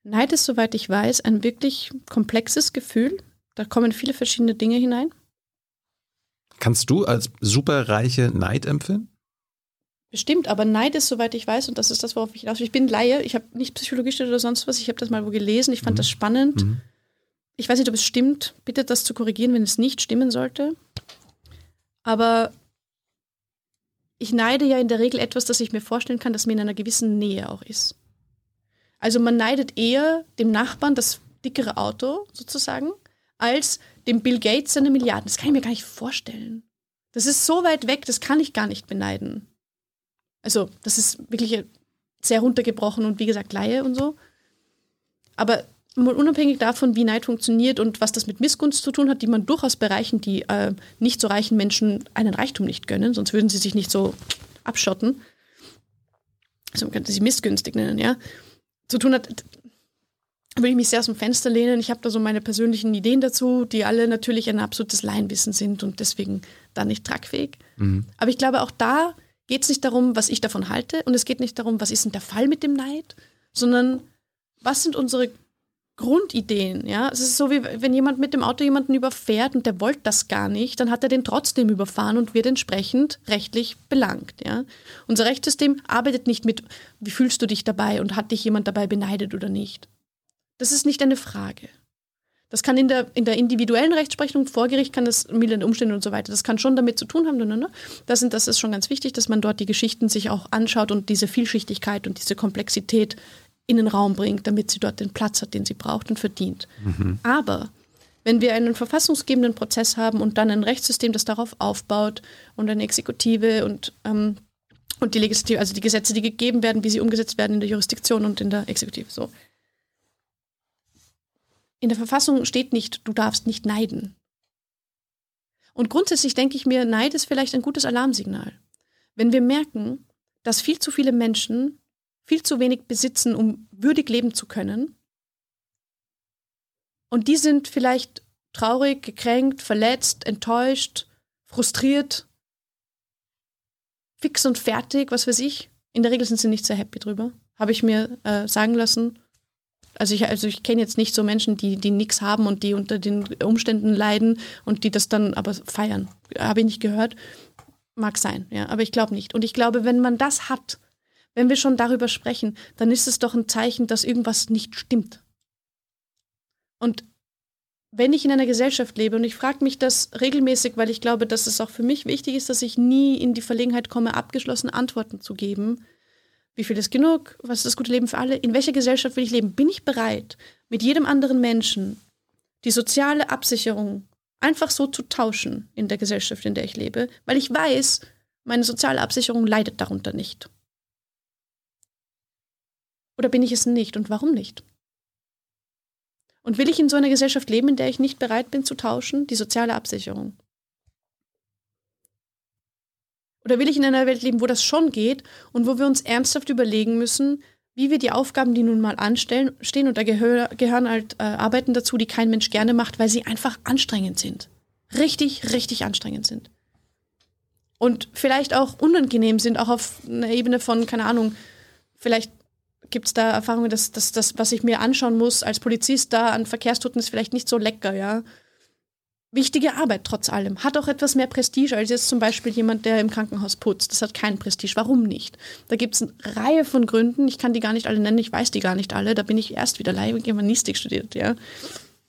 Neid ist, soweit ich weiß, ein wirklich komplexes Gefühl. Da kommen viele verschiedene Dinge hinein. Kannst du als superreiche Neid empfinden? Bestimmt, aber Neid ist, soweit ich weiß, und das ist das, worauf ich hinaus will. Ich bin Laie, ich habe nicht Psychologie studiert oder sonst was, ich habe das mal wo gelesen, ich fand Mhm. das spannend. Mhm. Ich weiß nicht, ob es stimmt. Bitte das zu korrigieren, wenn es nicht stimmen sollte. Aber ich neide ja in der Regel etwas, das ich mir vorstellen kann, das mir in einer gewissen Nähe auch ist. Also man neidet eher dem Nachbarn das dickere Auto sozusagen, als dem Bill Gates seine Milliarden. Das kann ich mir gar nicht vorstellen. Das ist so weit weg, das kann ich gar nicht beneiden. Also, das ist wirklich sehr runtergebrochen und wie gesagt, Laie und so. Aber mal unabhängig davon, wie Neid funktioniert und was das mit Missgunst zu tun hat, die man durchaus bereichen, die äh, nicht so reichen Menschen einen Reichtum nicht gönnen, sonst würden sie sich nicht so abschotten. Also man könnte sie missgünstig nennen, ja. Zu tun hat, würde ich mich sehr aus dem Fenster lehnen. Ich habe da so meine persönlichen Ideen dazu, die alle natürlich ein absolutes Laienwissen sind und deswegen da nicht tragfähig. Mhm. Aber ich glaube, auch da geht es nicht darum, was ich davon halte und es geht nicht darum, was ist denn der Fall mit dem Neid, sondern was sind unsere Grundideen, ja. Es ist so, wie wenn jemand mit dem Auto jemanden überfährt und der wollte das gar nicht, dann hat er den trotzdem überfahren und wird entsprechend rechtlich belangt, ja. Unser Rechtssystem arbeitet nicht mit, wie fühlst du dich dabei und hat dich jemand dabei beneidet oder nicht. Das ist nicht eine Frage. Das kann in der, in der individuellen Rechtsprechung vor Gericht kann das mildernde Umstände und so weiter. Das kann schon damit zu tun haben. Ne, ne, ne. Das, sind, das ist schon ganz wichtig, dass man dort die Geschichten sich auch anschaut und diese Vielschichtigkeit und diese Komplexität in den Raum bringt, damit sie dort den Platz hat, den sie braucht und verdient. Aber wenn wir einen verfassungsgebenden Prozess haben und dann ein Rechtssystem, das darauf aufbaut und eine Exekutive und, ähm, und die Legislative, also die Gesetze, die gegeben werden, wie sie umgesetzt werden in der Jurisdiktion und in der Exekutive, so. In der Verfassung steht nicht, du darfst nicht neiden. Und grundsätzlich denke ich mir, Neid ist vielleicht ein gutes Alarmsignal. Wenn wir merken, dass viel zu viele Menschen viel zu wenig besitzen, um würdig leben zu können. Und die sind vielleicht traurig, gekränkt, verletzt, enttäuscht, frustriert, fix und fertig, was weiß ich. In der Regel sind sie nicht sehr happy drüber, habe ich mir äh, sagen lassen. Also ich, also ich kenne jetzt nicht so Menschen, die, die nichts haben und die unter den Umständen leiden und die das dann aber feiern. Habe ich nicht gehört. Mag sein, ja, aber ich glaube nicht. Und ich glaube, wenn man das hat, wenn wir schon darüber sprechen, dann ist es doch ein Zeichen, dass irgendwas nicht stimmt. Und wenn ich in einer Gesellschaft lebe, und ich frage mich das regelmäßig, weil ich glaube, dass es auch für mich wichtig ist, dass ich nie in die Verlegenheit komme, abgeschlossene Antworten zu geben. Wie viel ist genug? Was ist das gute Leben für alle? In welcher Gesellschaft will ich leben? Bin ich bereit, mit jedem anderen Menschen die soziale Absicherung einfach so zu tauschen in der Gesellschaft, in der ich lebe? Weil ich weiß, meine soziale Absicherung leidet darunter nicht. Oder bin ich es nicht und warum nicht? Und will ich in so einer Gesellschaft leben, in der ich nicht bereit bin zu tauschen, die soziale Absicherung? Oder will ich in einer Welt leben, wo das schon geht und wo wir uns ernsthaft überlegen müssen, wie wir die Aufgaben, die nun mal anstellen, stehen, und da gehör, gehören halt äh, Arbeiten dazu, die kein Mensch gerne macht, weil sie einfach anstrengend sind. Richtig, richtig anstrengend sind. Und vielleicht auch unangenehm sind, auch auf einer Ebene von, keine Ahnung, vielleicht gibt es da Erfahrungen, dass, dass das, was ich mir anschauen muss als Polizist da an Verkehrstoten, ist vielleicht nicht so lecker, ja. Wichtige Arbeit trotz allem. Hat auch etwas mehr Prestige als jetzt zum Beispiel jemand, der im Krankenhaus putzt. Das hat kein Prestige. Warum nicht? Da gibt es eine Reihe von Gründen. Ich kann die gar nicht alle nennen. Ich weiß die gar nicht alle. Da bin ich erst wieder Leih Germanistik studiert, ja.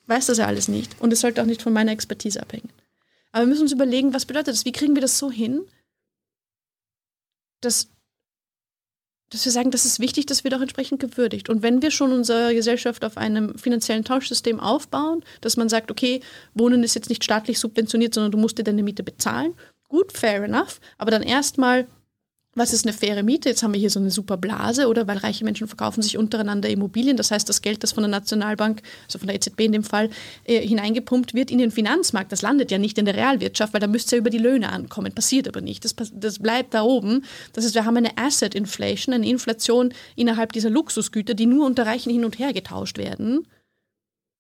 Weiß das ja alles nicht. Und es sollte auch nicht von meiner Expertise abhängen. Aber wir müssen uns überlegen, was bedeutet das? Wie kriegen wir das so hin, dass dass wir sagen, das ist wichtig, das wird auch entsprechend gewürdigt. Und wenn wir schon unsere Gesellschaft auf einem finanziellen Tauschsystem aufbauen, dass man sagt, okay, Wohnen ist jetzt nicht staatlich subventioniert, sondern du musst dir deine Miete bezahlen, gut, fair enough, aber dann erstmal was ist eine faire Miete? Jetzt haben wir hier so eine super Blase, oder? Weil reiche Menschen verkaufen sich untereinander Immobilien. Das heißt, das Geld, das von der Nationalbank, also von der EZB in dem Fall, äh, hineingepumpt wird in den Finanzmarkt. Das landet ja nicht in der Realwirtschaft, weil da müsste ja über die Löhne ankommen. Passiert aber nicht. Das, das bleibt da oben. Das heißt, wir haben eine Asset Inflation, eine Inflation innerhalb dieser Luxusgüter, die nur unter Reichen hin und her getauscht werden.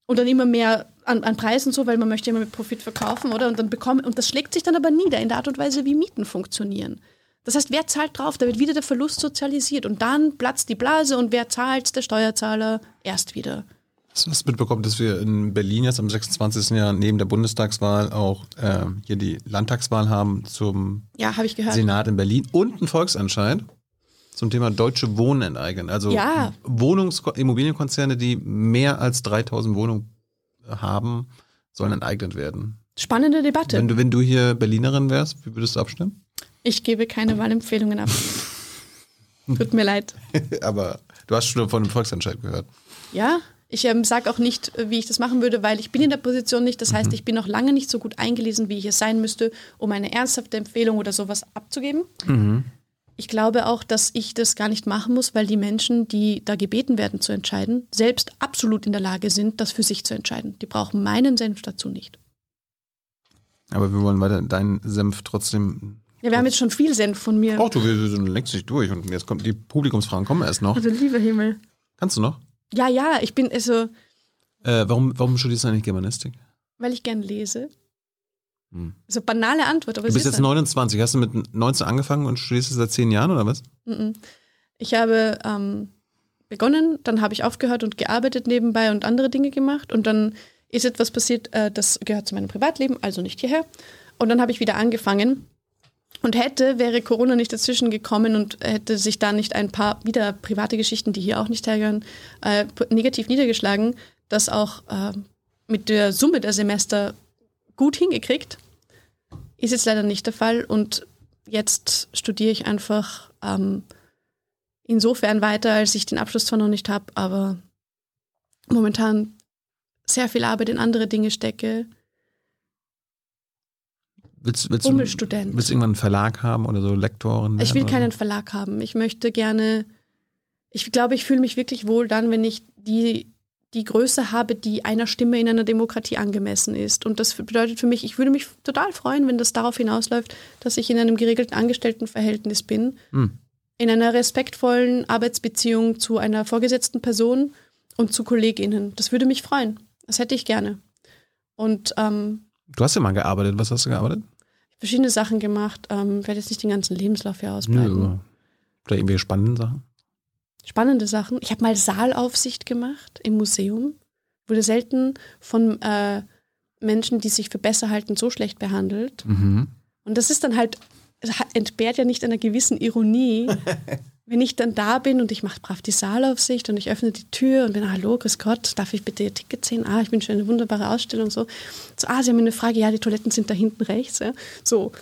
Und dann immer mehr an, an Preisen so, weil man möchte immer mit Profit verkaufen, oder? Und dann bekommen, und das schlägt sich dann aber nieder in der Art und Weise, wie Mieten funktionieren. Das heißt, wer zahlt drauf? Da wird wieder der Verlust sozialisiert und dann platzt die Blase und wer zahlt? Der Steuerzahler erst wieder. Hast du das mitbekommen, dass wir in Berlin jetzt am 26. Jahr neben der Bundestagswahl auch äh, hier die Landtagswahl haben zum Ja, gehört. Senat in Berlin und einen Volksentscheid zum Thema deutsche Wohnen enteignen. Also Ja. Wohnungs Immobilienkonzerne, die mehr als 3000 Wohnungen haben, sollen enteignet werden. Spannende Debatte. Wenn du, wenn du hier Berlinerin wärst, wie würdest du abstimmen? Ich gebe keine Wahlempfehlungen ab. Tut mir leid. Aber du hast schon von dem Volksentscheid gehört. Ja, ich ähm, sage auch nicht, äh, wie ich das machen würde, weil ich bin in der Position nicht. Das heißt, Mhm. ich bin noch lange nicht so gut eingelesen, wie ich es sein müsste, um eine ernsthafte Empfehlung oder sowas abzugeben. Mhm. Ich glaube auch, dass ich das gar nicht machen muss, weil die Menschen, die da gebeten werden zu entscheiden, selbst absolut in der Lage sind, das für sich zu entscheiden. Die brauchen meinen Senf dazu nicht. Aber wir wollen weiter deinen Senf trotzdem. Ja, wir haben jetzt schon viel Senf von mir. Ach du, wir sind längst nicht durch und jetzt kommt die Publikumsfragen kommen erst noch. Also lieber Himmel. Kannst du noch? Ja, ja, ich bin also, Äh, warum, warum studierst du eigentlich Germanistik? weil ich gern lese. Hm. So banale Antwort, aber Du bist ist jetzt 29. Hast du mit 19 angefangen und studierst seit 10 Jahren oder was? Ich habe ähm, begonnen, dann habe ich aufgehört und gearbeitet nebenbei und andere Dinge gemacht und dann ist etwas passiert, äh, das gehört zu meinem Privatleben, also nicht hierher. Und dann habe ich wieder angefangen und hätte, wäre Corona nicht dazwischen gekommen und hätte sich da nicht ein paar wieder private Geschichten, die hier auch nicht hergehören, äh, negativ niedergeschlagen, das auch äh, mit der Summe der Semester gut hingekriegt. Ist jetzt leider nicht der Fall und jetzt studiere ich einfach ähm, insofern weiter, als ich den Abschluss zwar noch nicht habe, aber momentan sehr viel Arbeit in andere Dinge stecke. Willst, willst, du, Bummelstudent. willst du irgendwann einen Verlag haben oder so Lektoren? Ich will werden keinen oder Verlag haben. Ich möchte gerne, ich glaube, ich fühle mich wirklich wohl dann, wenn ich die, die Größe habe, die einer Stimme in einer Demokratie angemessen ist. Und das bedeutet für mich, ich würde mich total freuen, wenn das darauf hinausläuft, dass ich in einem geregelten Angestelltenverhältnis bin? Hm. in einer respektvollen Arbeitsbeziehung zu einer vorgesetzten Person und zu KollegInnen. Das würde mich freuen. Das hätte ich gerne. Und ähm, Du hast ja mal gearbeitet. Was hast du gearbeitet? Verschiedene Sachen gemacht. Ähm, werde jetzt nicht den ganzen Lebenslauf hier ausbreiten. Nö. Oder irgendwelche spannenden Sachen? spannende Sachen. Ich habe mal Saalaufsicht gemacht im Museum. Wurde selten von äh, Menschen, die sich für besser halten, so schlecht behandelt. Mhm. Und das ist dann halt, entbehrt ja nicht einer gewissen Ironie. Wenn ich dann da bin und ich mache brav die Saalaufsicht und ich öffne die Tür und bin, hallo, grüß Gott, darf ich bitte Ihr Ticket sehen? Ah, ich wünsche eine wunderbare Ausstellung. So, so ah, Sie haben eine Frage, ja, die Toiletten sind da hinten rechts. Ja. So.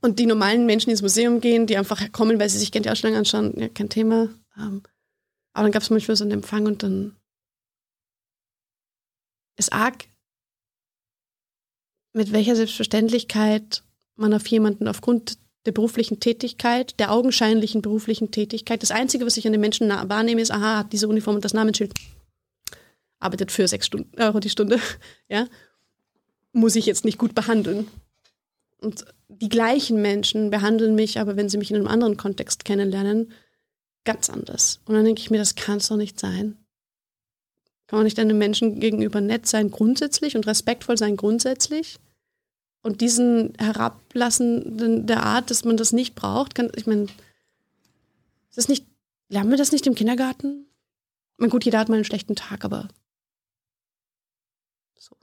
Und die normalen Menschen, die ins Museum gehen, die einfach kommen, weil sie sich gerne die Ausstellung anschauen, ja, kein Thema. Ähm, aber dann gab es manchmal so einen Empfang und dann ist arg, mit welcher Selbstverständlichkeit man auf jemanden aufgrund der beruflichen Tätigkeit, der augenscheinlichen beruflichen Tätigkeit, das Einzige, was ich an den Menschen wahrnehme, ist, aha, hat diese Uniform und das Namensschild, arbeitet für sechs Stunden, Euro die Stunde, ja, muss ich jetzt nicht gut behandeln. Und die gleichen Menschen behandeln mich, aber wenn sie mich in einem anderen Kontext kennenlernen, ganz anders. Und dann denke ich mir, das kann es doch nicht sein. Kann man nicht einem Menschen gegenüber nett sein grundsätzlich und respektvoll sein grundsätzlich? Und diesen Herablassen der Art, dass man das nicht braucht, kann, ich meine, ist das nicht, lernen wir das nicht im Kindergarten? Ich meine, gut, jeder hat mal einen schlechten Tag, aber so.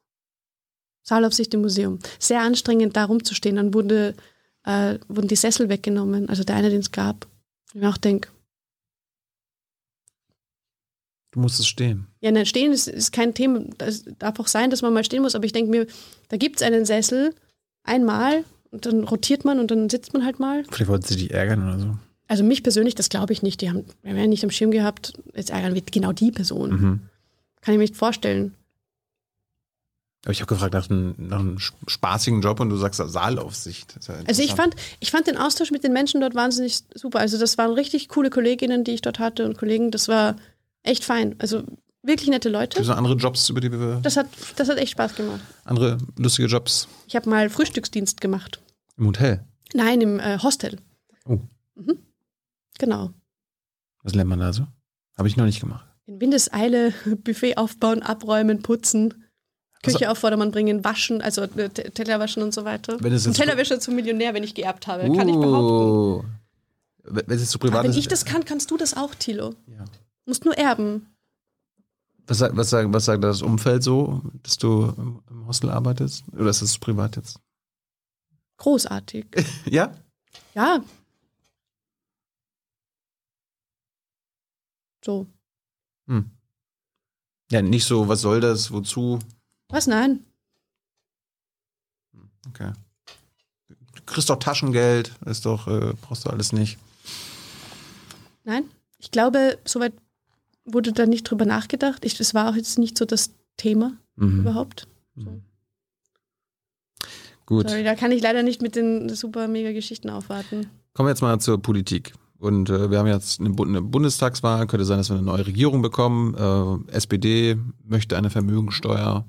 Saalaufsicht im Museum. Sehr anstrengend, da rumzustehen. Dann wurde, äh, wurden die Sessel weggenommen, also der eine, den es gab. Ich mir auch denke, Du musst es stehen. ja, nein, stehen ist, ist kein Thema. Es darf auch sein, dass man mal stehen muss, aber ich denke mir, da gibt es einen Sessel einmal und dann rotiert man und dann sitzt man halt mal. Vielleicht wollten sie dich ärgern oder so. Also mich persönlich, das glaube ich nicht. Die haben, wir haben ja nicht am Schirm gehabt, jetzt ärgern wir genau die Person. Mhm. Kann ich mir nicht vorstellen. Aber ich habe gefragt nach einem, nach einem sp- spaßigen Job und du sagst Saalaufsicht. Ja Also ich fand, ich fand den Austausch mit den Menschen dort wahnsinnig super. Also das waren richtig coole Kolleginnen, die ich dort hatte und Kollegen. Das war echt fein. Also wirklich nette Gibt Leute. es noch andere Jobs, über die wir. Das hat, das hat echt Spaß gemacht. andere lustige Jobs Ich habe mal Frühstücksdienst gemacht. im Hotel. Nein, im äh, Hostel. Oh. Mhm. Genau. Was lernt man da so? Habe ich noch nicht gemacht. In Windeseile Buffet aufbauen, abräumen, putzen, Küche Also- auf Vordermann bringen, waschen, also äh, Teller waschen und so weiter. Wenn es Ein jetzt- Tellerwäscher zum Millionär, wenn ich geerbt habe, kann ich behaupten. Oh. Wenn es so privat Aber wenn ist. ich das kann, kannst du das auch, Thilo. Ja. Musst nur erben. Was, sagt- was, sagt, was sagt das Umfeld so, dass du im, im Hostel arbeitest? Oder ist das privat jetzt? Großartig. Ja? Ja. So. Hm. Ja, nicht so, was soll das, wozu? Was? Nein. Okay. Du kriegst doch Taschengeld, ist doch, äh, brauchst du alles nicht. Nein. Ich glaube, soweit wurde da nicht drüber nachgedacht. Ich, es war auch jetzt nicht so das Thema Mhm. überhaupt. Gut. Sorry, da kann ich leider nicht mit den super mega Geschichten aufwarten. Kommen wir jetzt mal zur Politik. Und äh, wir haben jetzt eine, eine Bundestagswahl, könnte sein, dass wir eine neue Regierung bekommen. Äh, SPD möchte eine Vermögensteuer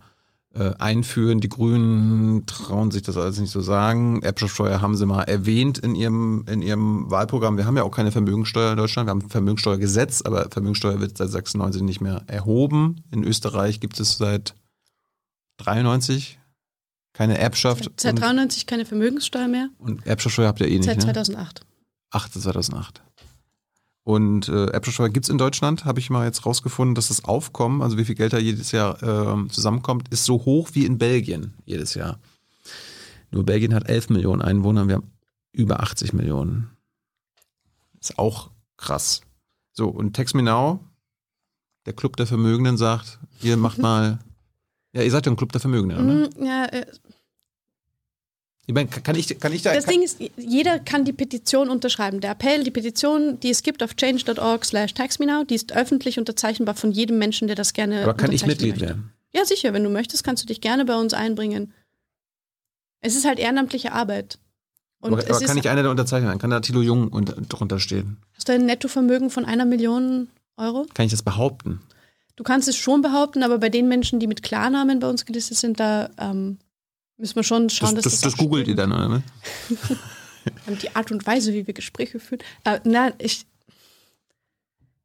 äh, einführen. Die Grünen trauen sich das alles nicht so sagen. Erbschaftssteuer haben sie mal erwähnt in ihrem, in ihrem Wahlprogramm. Wir haben ja auch keine Vermögensteuer in Deutschland. Wir haben ein Vermögensteuergesetz, aber Vermögensteuer wird seit 96 nicht mehr erhoben. In Österreich gibt es seit 93 keine Erbschaft. Seit und, 93 keine Vermögenssteuer mehr. und Erbschaftssteuer habt ihr eh nicht, Seit ne? 2008. 8. 2008. Und äh, Erbschaftssteuer gibt's in Deutschland, habe ich mal jetzt rausgefunden, dass das Aufkommen, also wie viel Geld da jedes Jahr äh, zusammenkommt, ist so hoch wie in Belgien jedes Jahr. Nur Belgien hat 11 Millionen Einwohner, wir haben über 80 Millionen. Ist auch krass. So, und Text Me Now, der Club der Vermögenden sagt, ihr macht mal, ja, ihr seid ja ein Club der Vermögenden, oder? Mm, ja, äh, Ich meine, kann ich, kann ich da, das Ding ist, jeder kann die Petition unterschreiben. Der Appell, die Petition, die es gibt auf change.org slash taxmenow, die ist öffentlich unterzeichnbar von jedem Menschen, der das gerne aber kann ich Mitglied möchte. werden? Ja, sicher. Wenn du möchtest, kannst du dich gerne bei uns einbringen. Es ist halt ehrenamtliche Arbeit. Und aber es aber kann ich einer der Unterzeichner sein? Kann da Thilo Jung unter, drunter stehen? hast du ein Nettovermögen von einer Million Euro? Kann ich das behaupten? Du kannst es schon behaupten, aber bei den Menschen, die mit Klarnamen bei uns gelistet sind, da ähm, müssen wir schon schauen, Das, dass das, das, das googelt ihr dann, oder? Ne? Die Art und Weise, wie wir Gespräche führen. Äh, nein, ich,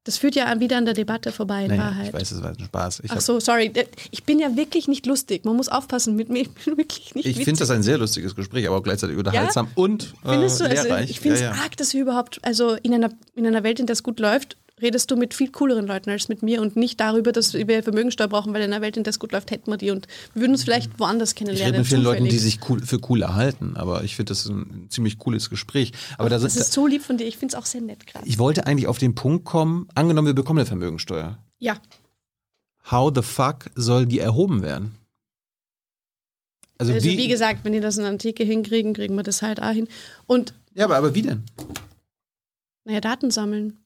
das führt ja wieder an der Debatte vorbei, in Naja, Wahrheit. ich weiß, es war ein Spaß. Ich, Ach so, sorry. Ich bin ja wirklich nicht lustig. Man muss aufpassen mit mir. Ich bin wirklich nicht ich finde das ein sehr lustiges Gespräch, aber auch gleichzeitig unterhaltsam und äh, Findest du, also lehrreich. ich finde es ja, ja. arg, dass wir überhaupt, also in einer, in einer Welt, in der es gut läuft, redest du mit viel cooleren Leuten als mit mir und nicht darüber, dass wir Vermögensteuer brauchen, weil in einer Welt, in der es gut läuft, hätten wir die und wir würden uns vielleicht woanders Ich kennenlernen. rede mit vielen Leuten, die sich cool, für cool erhalten, aber ich finde das ein ziemlich cooles Gespräch. Aber da Das sind, ist so lieb von dir. Ich finde es auch sehr nett gerade. ich wollte eigentlich auf den Punkt kommen, angenommen, wir bekommen eine Vermögensteuer. Ja, How the fuck soll die erhoben werden? Also, also wie, wie gesagt, wenn die das in der Antike hinkriegen, kriegen wir das halt auch hin. Und Ja, aber, aber wie denn? naja, Daten sammeln.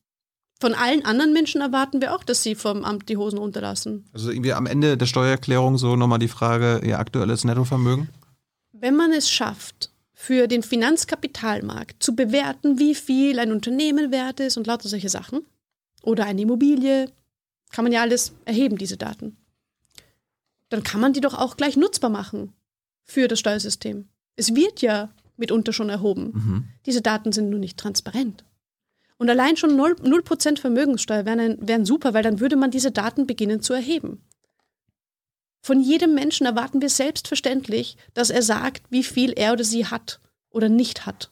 Von allen anderen Menschen erwarten wir auch, dass sie vom Amt die Hosen runterlassen. Also irgendwie am Ende der Steuererklärung so nochmal die Frage, ihr aktuelles Nettovermögen? Wenn man es schafft, für den Finanzkapitalmarkt zu bewerten, wie viel ein Unternehmen wert ist und lauter solche Sachen, oder eine Immobilie, kann man ja alles erheben, diese Daten. Dann kann man die doch auch gleich nutzbar machen für das Steuersystem. Es wird ja mitunter schon erhoben. Mhm. Diese Daten sind nur nicht transparent. Und allein schon 0%, 0 Vermögenssteuer wären, wären super, weil dann würde man diese Daten beginnen zu erheben. Von jedem Menschen erwarten wir selbstverständlich, dass er sagt, wie viel er oder sie hat oder nicht hat.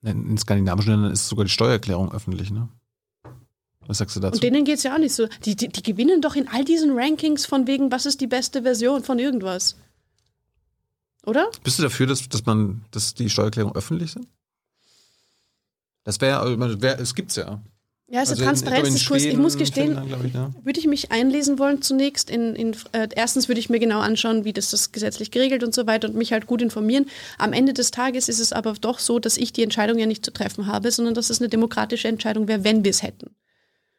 In skandinavischen Ländern ist sogar die Steuererklärung öffentlich, ne? Was sagst du dazu? Und denen geht es ja auch nicht so. Die, die, die gewinnen doch in all diesen Rankings von wegen, was ist die beste Version von irgendwas. Oder? Bist du dafür, dass, dass man, dass die Steuererklärungen öffentlich sind? Das wäre, also, wär, es gibt's ja. Ja, also, ich in Transparenzdiskurs. Ich Schweden, muss gestehen, Finnland, ich, ne? würde ich mich einlesen wollen zunächst. In, in, äh, erstens würde ich mir genau anschauen, wie das, das gesetzlich geregelt und so weiter und mich halt gut informieren. Am Ende des Tages ist es aber doch so, dass ich die Entscheidung ja nicht zu treffen habe, sondern dass es eine demokratische Entscheidung wäre, wenn wir es hätten.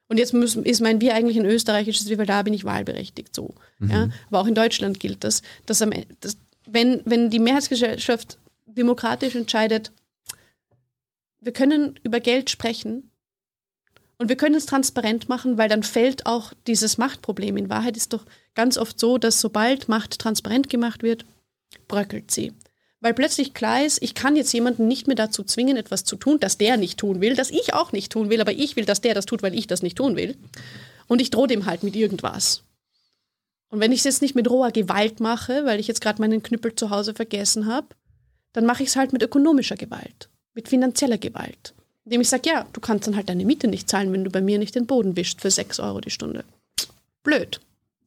Und jetzt müssen, ist mein Wir eigentlich ein österreichisches Wir, weil da bin ich wahlberechtigt so. Ja? Aber auch in Deutschland gilt das, dass, am, Ende- dass wenn, wenn die Mehrheitsgesellschaft demokratisch entscheidet, wir können über Geld sprechen, und wir können es transparent machen, weil dann fällt auch dieses Machtproblem. In Wahrheit ist doch ganz oft so, dass sobald Macht transparent gemacht wird, bröckelt sie. Weil plötzlich klar ist, ich kann jetzt jemanden nicht mehr dazu zwingen, etwas zu tun, das der nicht tun will, das ich auch nicht tun will, aber ich will, dass der das tut, weil ich das nicht tun will. Und ich drohe dem halt mit irgendwas. Und wenn ich es jetzt nicht mit roher Gewalt mache, weil ich jetzt gerade meinen Knüppel zu Hause vergessen habe, dann mache ich es halt mit ökonomischer Gewalt, mit finanzieller Gewalt. Indem ich sage, ja, du kannst dann halt deine Miete nicht zahlen, wenn du bei mir nicht den Boden wischst für 6 Euro die Stunde. Blöd.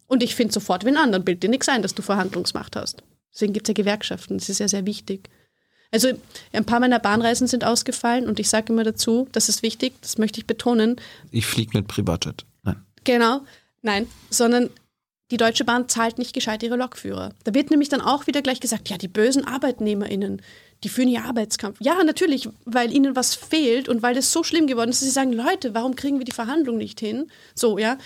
Und ich finde sofort wie einen anderen, bild dir nichts ein, dass du Verhandlungsmacht hast. Deswegen gibt es ja Gewerkschaften, das ist ja sehr wichtig. Also ein paar meiner Bahnreisen sind ausgefallen und ich sage immer dazu, das ist wichtig, das möchte ich betonen, Ich fliege mit Privatjet. Nein. Genau, nein, sondern die Deutsche Bahn zahlt nicht gescheit ihre Lokführer. Da wird nämlich dann auch wieder gleich gesagt, ja, die bösen ArbeitnehmerInnen, die führen hier Arbeitskampf. Ja, natürlich, weil ihnen was fehlt und weil es so schlimm geworden ist, dass sie sagen, Leute, warum kriegen wir die Verhandlung nicht hin? So, ja,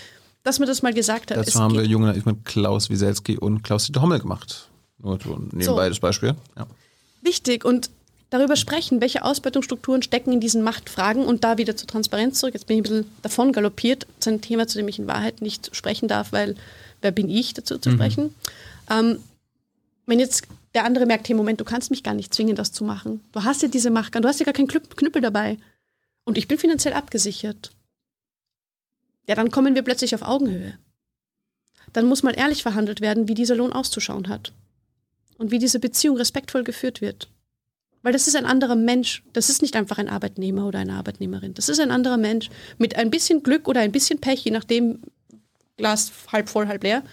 dass man das mal gesagt hat. Dazu haben wir junge Naiv mit Klaus Wieselski und Klaus-Dieter Hommel gemacht. Nur so nebenbei So. das Beispiel. Ja. wichtig und darüber sprechen, welche Ausbeutungsstrukturen stecken in diesen Machtfragen und da wieder zur Transparenz zurück. Jetzt bin ich ein bisschen davon galoppiert, zu einem Thema, zu dem ich in Wahrheit nicht sprechen darf, weil wer bin ich dazu zu sprechen? Ähm, wenn jetzt der andere merkt, hey Moment, du kannst mich gar nicht zwingen, das zu machen. Du hast ja diese Macht, du hast ja gar keinen Knüpp- Knüppel dabei. Und ich bin finanziell abgesichert. Ja, dann kommen wir plötzlich auf Augenhöhe. Dann muss mal ehrlich verhandelt werden, wie dieser Lohn auszuschauen hat. Und wie diese Beziehung respektvoll geführt wird. Weil das ist ein anderer Mensch. Das ist nicht einfach ein Arbeitnehmer oder eine Arbeitnehmerin. Das ist ein anderer Mensch. Mit ein bisschen Glück oder ein bisschen Pech, je nachdem, Glas halb voll, halb leer,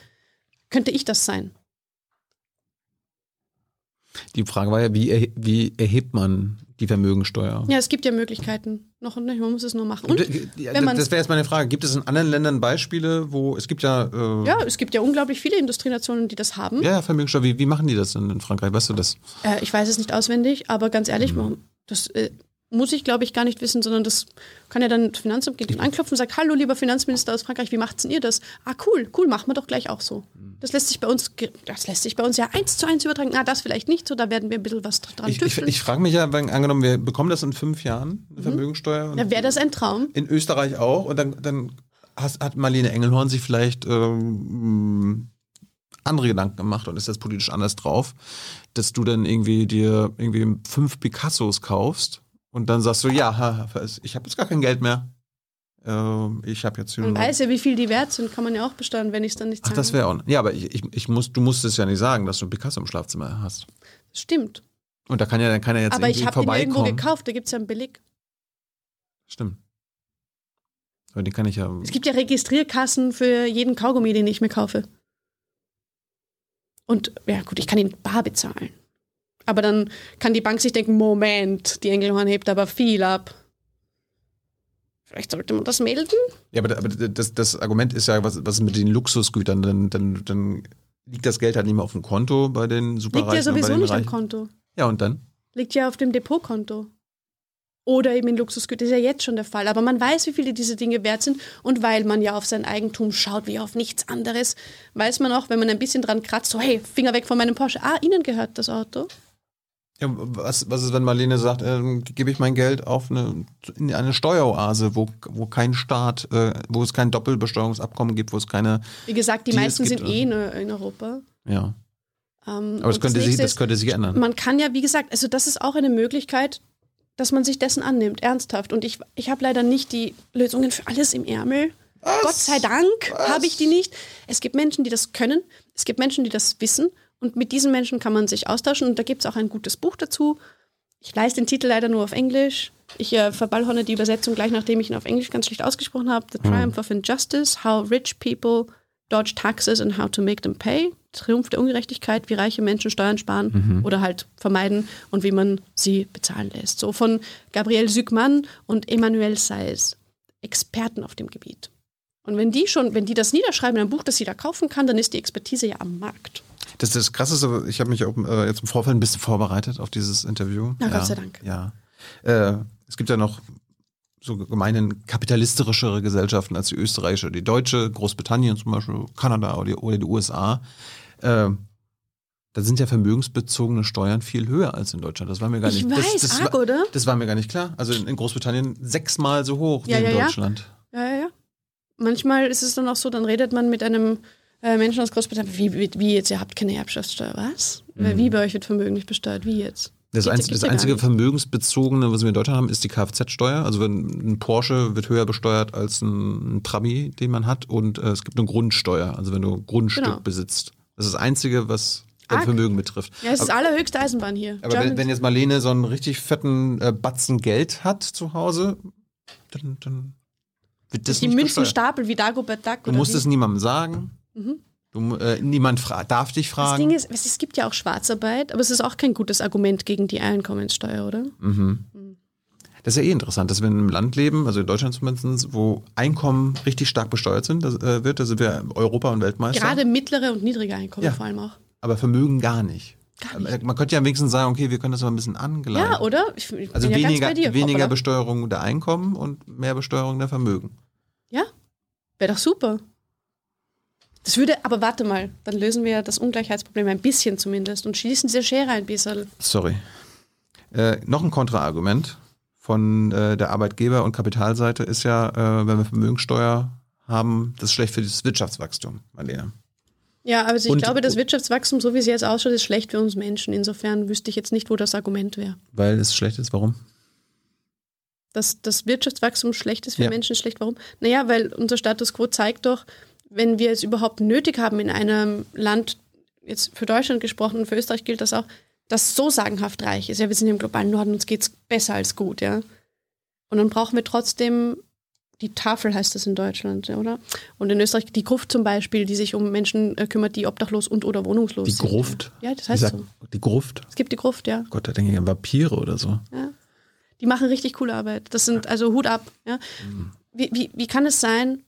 könnte ich das sein. Die Frage war ja, wie, erhe- wie erhebt man die Vermögensteuer? Ja, es gibt ja Möglichkeiten. Noch und nicht, man muss es nur machen. Und Gibt- ja, wenn das wäre jetzt meine Frage. Gibt es in anderen Ländern Beispiele, wo es gibt ja, äh, ja, es gibt ja unglaublich viele Industrienationen, die das haben. ja, Vermögensteuer. Wie, wie machen die das denn in Frankreich? Weißt du das? Äh, ich weiß es nicht auswendig, aber ganz ehrlich, man- das äh, muss ich, glaube ich, gar nicht wissen, sondern das kann ja dann Finanzamt gehen und anklopfen und sagt, hallo, lieber Finanzminister aus Frankreich, wie macht's denn ihr das? Ah, cool, cool, machen wir doch gleich auch so. Das lässt sich bei uns, das lässt sich bei uns ja eins zu eins übertragen. Na, das vielleicht nicht so, da werden wir ein bisschen was dran Ich, ich, ich frage mich ja, wenn angenommen, wir bekommen das in fünf Jahren, eine Vermögensteuer. Und ja, wäre das ein Traum? in Österreich auch. Und dann, dann hat Marlene Engelhorn sich vielleicht ähm, andere Gedanken gemacht und ist das politisch anders drauf, dass du dann irgendwie dir irgendwie fünf Picassos kaufst und dann sagst du, ja, ich habe jetzt gar kein Geld mehr. Ähm, ich habe jetzt Man weiß ja, wie viel die wert sind, kann man ja auch besteuern, wenn ich es dann nicht Ach, zahle. das wäre auch. Ja, aber ich, ich, ich muss, du musst es ja nicht sagen, dass du Picasso im Schlafzimmer hast. Stimmt. Und da kann ja, dann kann er jetzt Aber irgendwie ich habe den irgendwo vorbeikommen. gekauft, da gibt es ja einen Beleg. Stimmt. Aber den kann ich ja. Es gibt ja Registrierkassen für jeden Kaugummi, den ich mir kaufe. Und ja gut, ich kann ihn bar bezahlen. Aber dann kann die Bank sich denken, Moment, die Engelhorn hebt aber viel ab. Vielleicht sollte man das melden? Ja, aber, aber das, das Argument ist ja, was, was ist mit den Luxusgütern? Dann, dann, dann liegt das Geld halt nicht mehr auf dem Konto bei den Superreichen. Liegt ja sowieso nicht am Reichen. Konto. Ja, und dann? Liegt ja auf dem Depotkonto. Oder eben in Luxusgütern. Ist ja jetzt schon der Fall. Aber man weiß, wie viele diese Dinge wert sind. Und weil man ja auf sein Eigentum schaut, wie auf nichts anderes, weiß man auch, wenn man ein bisschen dran kratzt, so hey, Finger weg von meinem Porsche. Ah, Ihnen gehört das Auto. Ja, was, was ist, wenn Marlene sagt, ähm, gebe ich mein Geld auf eine, in eine Steueroase, wo, wo kein Staat, äh, wo es kein Doppelbesteuerungsabkommen gibt, wo es keine, Wie gesagt, die es meisten gibt, sind eh in, in Europa. ja. Ähm, Aber das könnte, sich, nächste das könnte sich ändern. Man kann ja, wie gesagt, also das ist auch eine Möglichkeit, dass man sich dessen annimmt, ernsthaft. Und ich, ich habe leider nicht die Lösungen für alles im Ärmel. Gott sei Dank habe ich die nicht. Es gibt Menschen, die das können. Es gibt Menschen, die das wissen. Und mit diesen Menschen kann man sich austauschen. Und da gibt es auch ein gutes Buch dazu. Ich leise den Titel leider nur auf Englisch. Ich äh, verballhorne die Übersetzung gleich, nachdem ich ihn auf Englisch ganz schlecht ausgesprochen habe. The Triumph of Injustice, How Rich People Dodge Taxes and How to Make Them Pay. Triumph der Ungerechtigkeit, wie reiche Menschen Steuern sparen oder halt vermeiden und wie man sie bezahlen lässt. So von Gabriel Sügmann und Emmanuel Seils, Experten auf dem Gebiet. Und wenn die schon, wenn die das niederschreiben in einem Buch, das sie da kaufen kann, dann ist die Expertise ja am Markt. Das, das Krasseste, ich habe mich auch äh, jetzt im Vorfeld ein bisschen vorbereitet auf dieses Interview. Na, ja, Gott sei Dank. Ja. Äh, es gibt ja noch so gemeinhin kapitalistischere Gesellschaften als die österreichische, die deutsche, Großbritannien zum Beispiel, Kanada oder die, oder die USA. Äh, da sind ja vermögensbezogene Steuern viel höher als in Deutschland. Das war mir gar Ich nicht. weiß, das, das, arg, war, oder? das war mir gar nicht klar. Also in, in Großbritannien sechsmal so hoch Ja, wie in ja, ja. Deutschland. Ja, ja, ja. Manchmal ist es dann auch so, dann redet man mit einem äh, Menschen aus Großbritannien, wie, wie, wie jetzt, ihr habt keine Erbschaftssteuer, was? Wie bei euch wird Vermögen nicht besteuert, wie jetzt? Das, Geht- einzige, geht das einzige vermögensbezogene, was wir in Deutschland haben, ist die Kfz-Steuer. Also wenn ein Porsche wird höher besteuert als ein, ein Trabi, den man hat. Und äh, es gibt eine Grundsteuer, also wenn du Grundstück Genau. besitzt. Das ist das Einzige, was dein. Vermögen betrifft. Ja, es ist aber allerhöchste Eisenbahn hier. aber wenn, wenn jetzt Marlene so einen richtig fetten äh, Batzen Geld hat zu Hause, dann, dann wird das die nicht Münzen besteuert. stapel wie Dagobert Duck. Du musst wie? es niemandem sagen. Du, äh, niemand darf dich Das fragen. Ding ist, es gibt ja auch Schwarzarbeit, aber es ist auch kein gutes Argument gegen die Einkommenssteuer, oder? Das ist ja eh interessant, dass wir in einem Land leben, also in Deutschland zumindest, wo Einkommen richtig stark besteuert sind, das, äh, wird. Da sind wir Europa und Weltmeister. Gerade mittlere und niedrige Einkommen Ja. vor allem auch. aber Vermögen gar nicht. Gar nicht. Man könnte ja wenigstens sagen, okay, wir können das aber ein bisschen angleichen. Ja, oder? Ich, ich Also ja weniger, dir. weniger Hoppala. Besteuerung der Einkommen und mehr Besteuerung der Vermögen. Ja, wäre doch super. Das würde, aber warte mal, dann lösen wir das Ungleichheitsproblem ein bisschen zumindest und schließen diese Schere ein bisschen. Sorry. Äh, noch ein Kontraargument von äh, der Arbeitgeber- und Kapitalseite ist ja, äh, wenn wir Vermögensteuer haben, das ist schlecht für das Wirtschaftswachstum, Marlene. Ja, also ich Und- glaube, das Wirtschaftswachstum, so wie es jetzt ausschaut, ist schlecht für uns Menschen. Insofern wüsste ich jetzt nicht, wo das Argument wäre. Weil es schlecht ist, warum? Dass das Wirtschaftswachstum schlecht ist für Ja. Menschen, ist schlecht. Warum? Naja, weil unser Status quo zeigt doch, wenn wir es überhaupt nötig haben in einem Land, jetzt für Deutschland gesprochen, für Österreich gilt das auch, das so sagenhaft reich ist. Ja, wir sind im globalen Norden, uns geht's besser als gut, ja. Und dann brauchen wir trotzdem die Tafel heißt das in Deutschland, ja, oder? Und in Österreich die Gruft zum Beispiel, die sich um Menschen äh, kümmert, die obdachlos und oder wohnungslos Die sind. Gruft? Ja, das heißt so. Die Gruft? Es gibt die Gruft, ja. Gott, da denke ich an Vampire oder so. Die machen richtig coole Arbeit. Das sind also Hut ab. Ja. Wie, wie, wie kann es sein,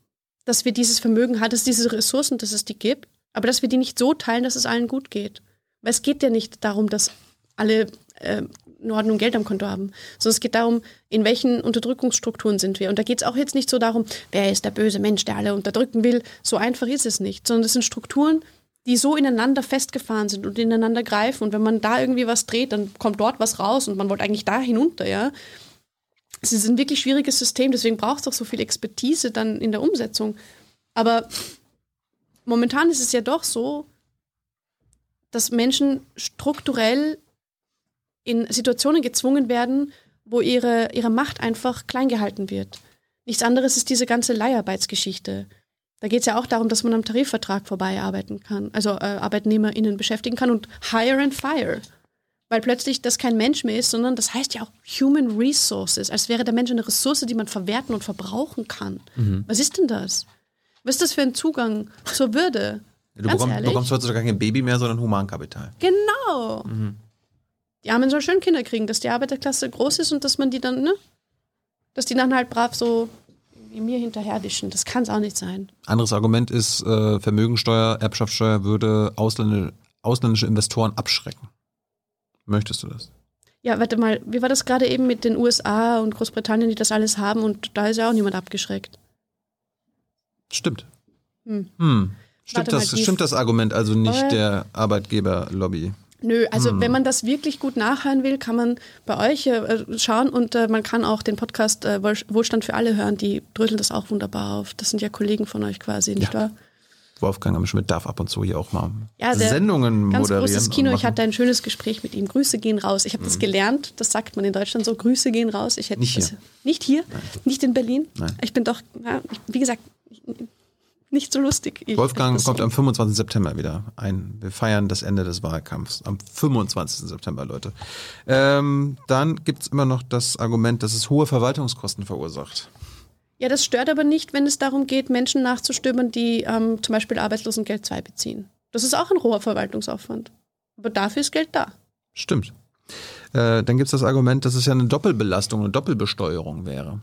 dass wir dieses Vermögen haben, dass es diese Ressourcen, dass es die gibt, aber dass wir die nicht so teilen, dass es allen gut geht? Weil es geht ja nicht darum, dass alle äh, Norden und Geld am Konto haben, sondern es geht darum, in welchen Unterdrückungsstrukturen sind wir. Und da geht es auch jetzt nicht so darum, wer ist der böse Mensch, der alle unterdrücken will. So einfach ist es nicht, sondern es sind Strukturen, die so ineinander festgefahren sind und ineinander greifen. Und wenn man da irgendwie was dreht, dann kommt dort was raus und man wollte eigentlich da hinunter, ja. Es ist ein wirklich schwieriges System, deswegen braucht es auch so viel Expertise dann in der Umsetzung. Aber momentan ist es ja doch so, dass Menschen strukturell in Situationen gezwungen werden, wo ihre, ihre Macht einfach klein gehalten wird. Nichts anderes ist diese ganze Leiharbeitsgeschichte. Da geht es ja auch darum, dass man am Tarifvertrag vorbei arbeiten kann, also äh, ArbeitnehmerInnen beschäftigen kann und hire and fire. Weil plötzlich das kein Mensch mehr ist, sondern das heißt ja auch Human Resources, als wäre der Mensch eine Ressource, die man verwerten und verbrauchen kann. Was ist denn das? Was ist das für ein Zugang zur Würde? Du Ganz bekommst, bekommst heutzutage kein Baby mehr, sondern Humankapital. Genau. Die Armen sollen schön Kinder kriegen, dass die Arbeiterklasse groß ist und dass man die dann, ne? Dass die dann halt brav so wie mir hinterherdischen. Das kann es auch nicht sein. Anderes Argument ist, äh, Vermögensteuer, Erbschaftssteuer würde Ausländer, ausländische Investoren abschrecken. Möchtest du das? Ja, warte mal, wie war das gerade eben mit den USA und Großbritannien, die das alles haben und da ist ja auch niemand abgeschreckt. Stimmt. Hm. Hm. Stimmt, mal, das, stimmt das Argument also nicht Äh. der Arbeitgeberlobby? Nö, also wenn man das wirklich gut nachhören will, kann man bei euch äh, schauen und äh, man kann auch den Podcast äh, Wohl- Wohlstand für alle hören. Die dröseln das auch wunderbar auf. Das sind ja Kollegen von euch quasi, nicht Ja. wahr? Wolfgang am Schmidt darf ab und zu hier auch mal Ja, Sendungen Ganz moderieren. großes Kino. Ich hatte ein schönes Gespräch mit ihm. Grüße gehen raus. Ich habe das gelernt. Das sagt man in Deutschland so. Grüße gehen raus. Ich hätte Nicht hier. das- nicht hier, nicht in Berlin. Nein. Ich bin doch, ja, ich, wie gesagt, nicht so lustig. Ich Wolfgang kommt so. am 25. September wieder ein. Wir feiern das Ende des Wahlkampfs am 25. September, Leute. Ähm, dann gibt's immer noch das Argument, dass es hohe Verwaltungskosten verursacht. Ja, das stört aber nicht, wenn es darum geht, Menschen nachzustöbern, die ähm, zum Beispiel Arbeitslosengeld 2 beziehen. Das ist auch ein hoher Verwaltungsaufwand. Aber dafür ist Geld da. Stimmt. Äh, dann gibt's das Argument, dass es ja eine Doppelbelastung, eine Doppelbesteuerung wäre.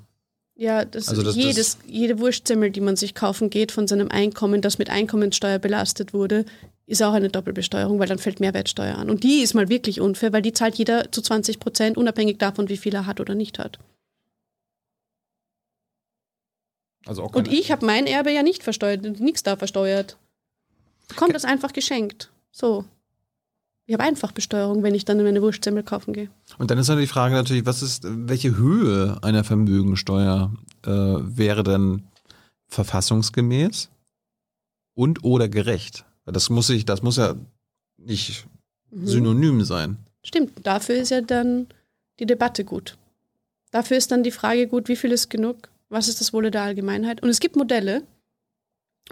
Ja, das, Also das- jedes, jede Wurstzimmel, die man sich kaufen geht von seinem Einkommen, das mit Einkommenssteuer belastet wurde, ist auch eine Doppelbesteuerung, weil dann fällt Mehrwertsteuer an. Und die ist mal wirklich unfair, weil die zahlt jeder zu 20 Prozent, unabhängig davon, wie viel er hat oder nicht hat. Also auch Und ich habe mein Erbe ja nicht versteuert, nichts da versteuert. Kommt das einfach geschenkt. So. Ich habe einfach Besteuerung, wenn ich dann eine Wurstzimmel kaufen gehe. Und dann ist dann die Frage natürlich, was ist, welche Höhe einer Vermögensteuer äh, wäre denn verfassungsgemäß und oder gerecht? Das muss ich, das muss ja nicht Mhm. synonym sein. Stimmt, dafür ist ja dann die Debatte gut. Dafür ist dann die Frage gut, wie viel ist genug? Was ist das Wohle der Allgemeinheit? Und es gibt Modelle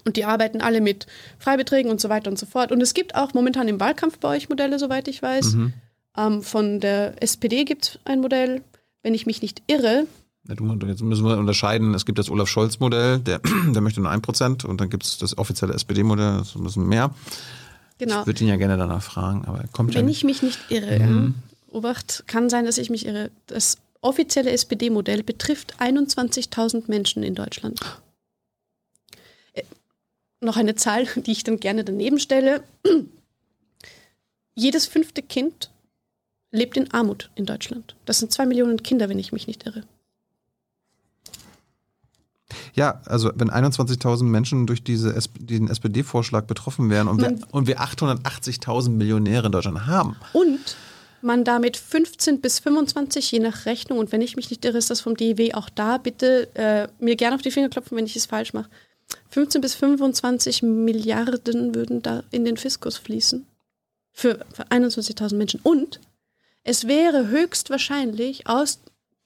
und die arbeiten alle mit Freibeträgen und so weiter und so fort. Und es gibt auch momentan im Wahlkampf bei euch Modelle, soweit ich weiß. Mhm. Ähm, von der SPD gibt es ein Modell, wenn ich mich nicht irre. Ja, jetzt müssen wir unterscheiden. Es gibt das Olaf Scholz-Modell, der, der möchte nur ein Prozent und dann gibt es das offizielle SPD-Modell, das ist ein bisschen mehr. Genau. Ich würde ihn ja gerne danach fragen, aber er kommt ja Wenn nicht. ich mich nicht irre, ja. Obacht, kann sein, dass ich mich irre. Das offizielle SPD-Modell betrifft 21.000 Menschen in Deutschland. Äh, noch eine Zahl, die ich dann gerne daneben stelle. Jedes fünfte Kind lebt in Armut in Deutschland. Das sind zwei Millionen Kinder, wenn ich mich nicht irre. Ja, also wenn 21.000 Menschen durch diese, diesen SPD-Vorschlag betroffen wären und wir, und wir 880.000 Millionäre in Deutschland haben, Und man damit 15 bis 25, je nach Rechnung, und wenn ich mich nicht irre, ist das vom DEW auch da, bitte äh, mir gerne auf die Finger klopfen, wenn ich es falsch mache. 15 bis 25 Milliarden würden da in den Fiskus fließen. Für, für 21.000 Menschen. Und es wäre höchstwahrscheinlich aus,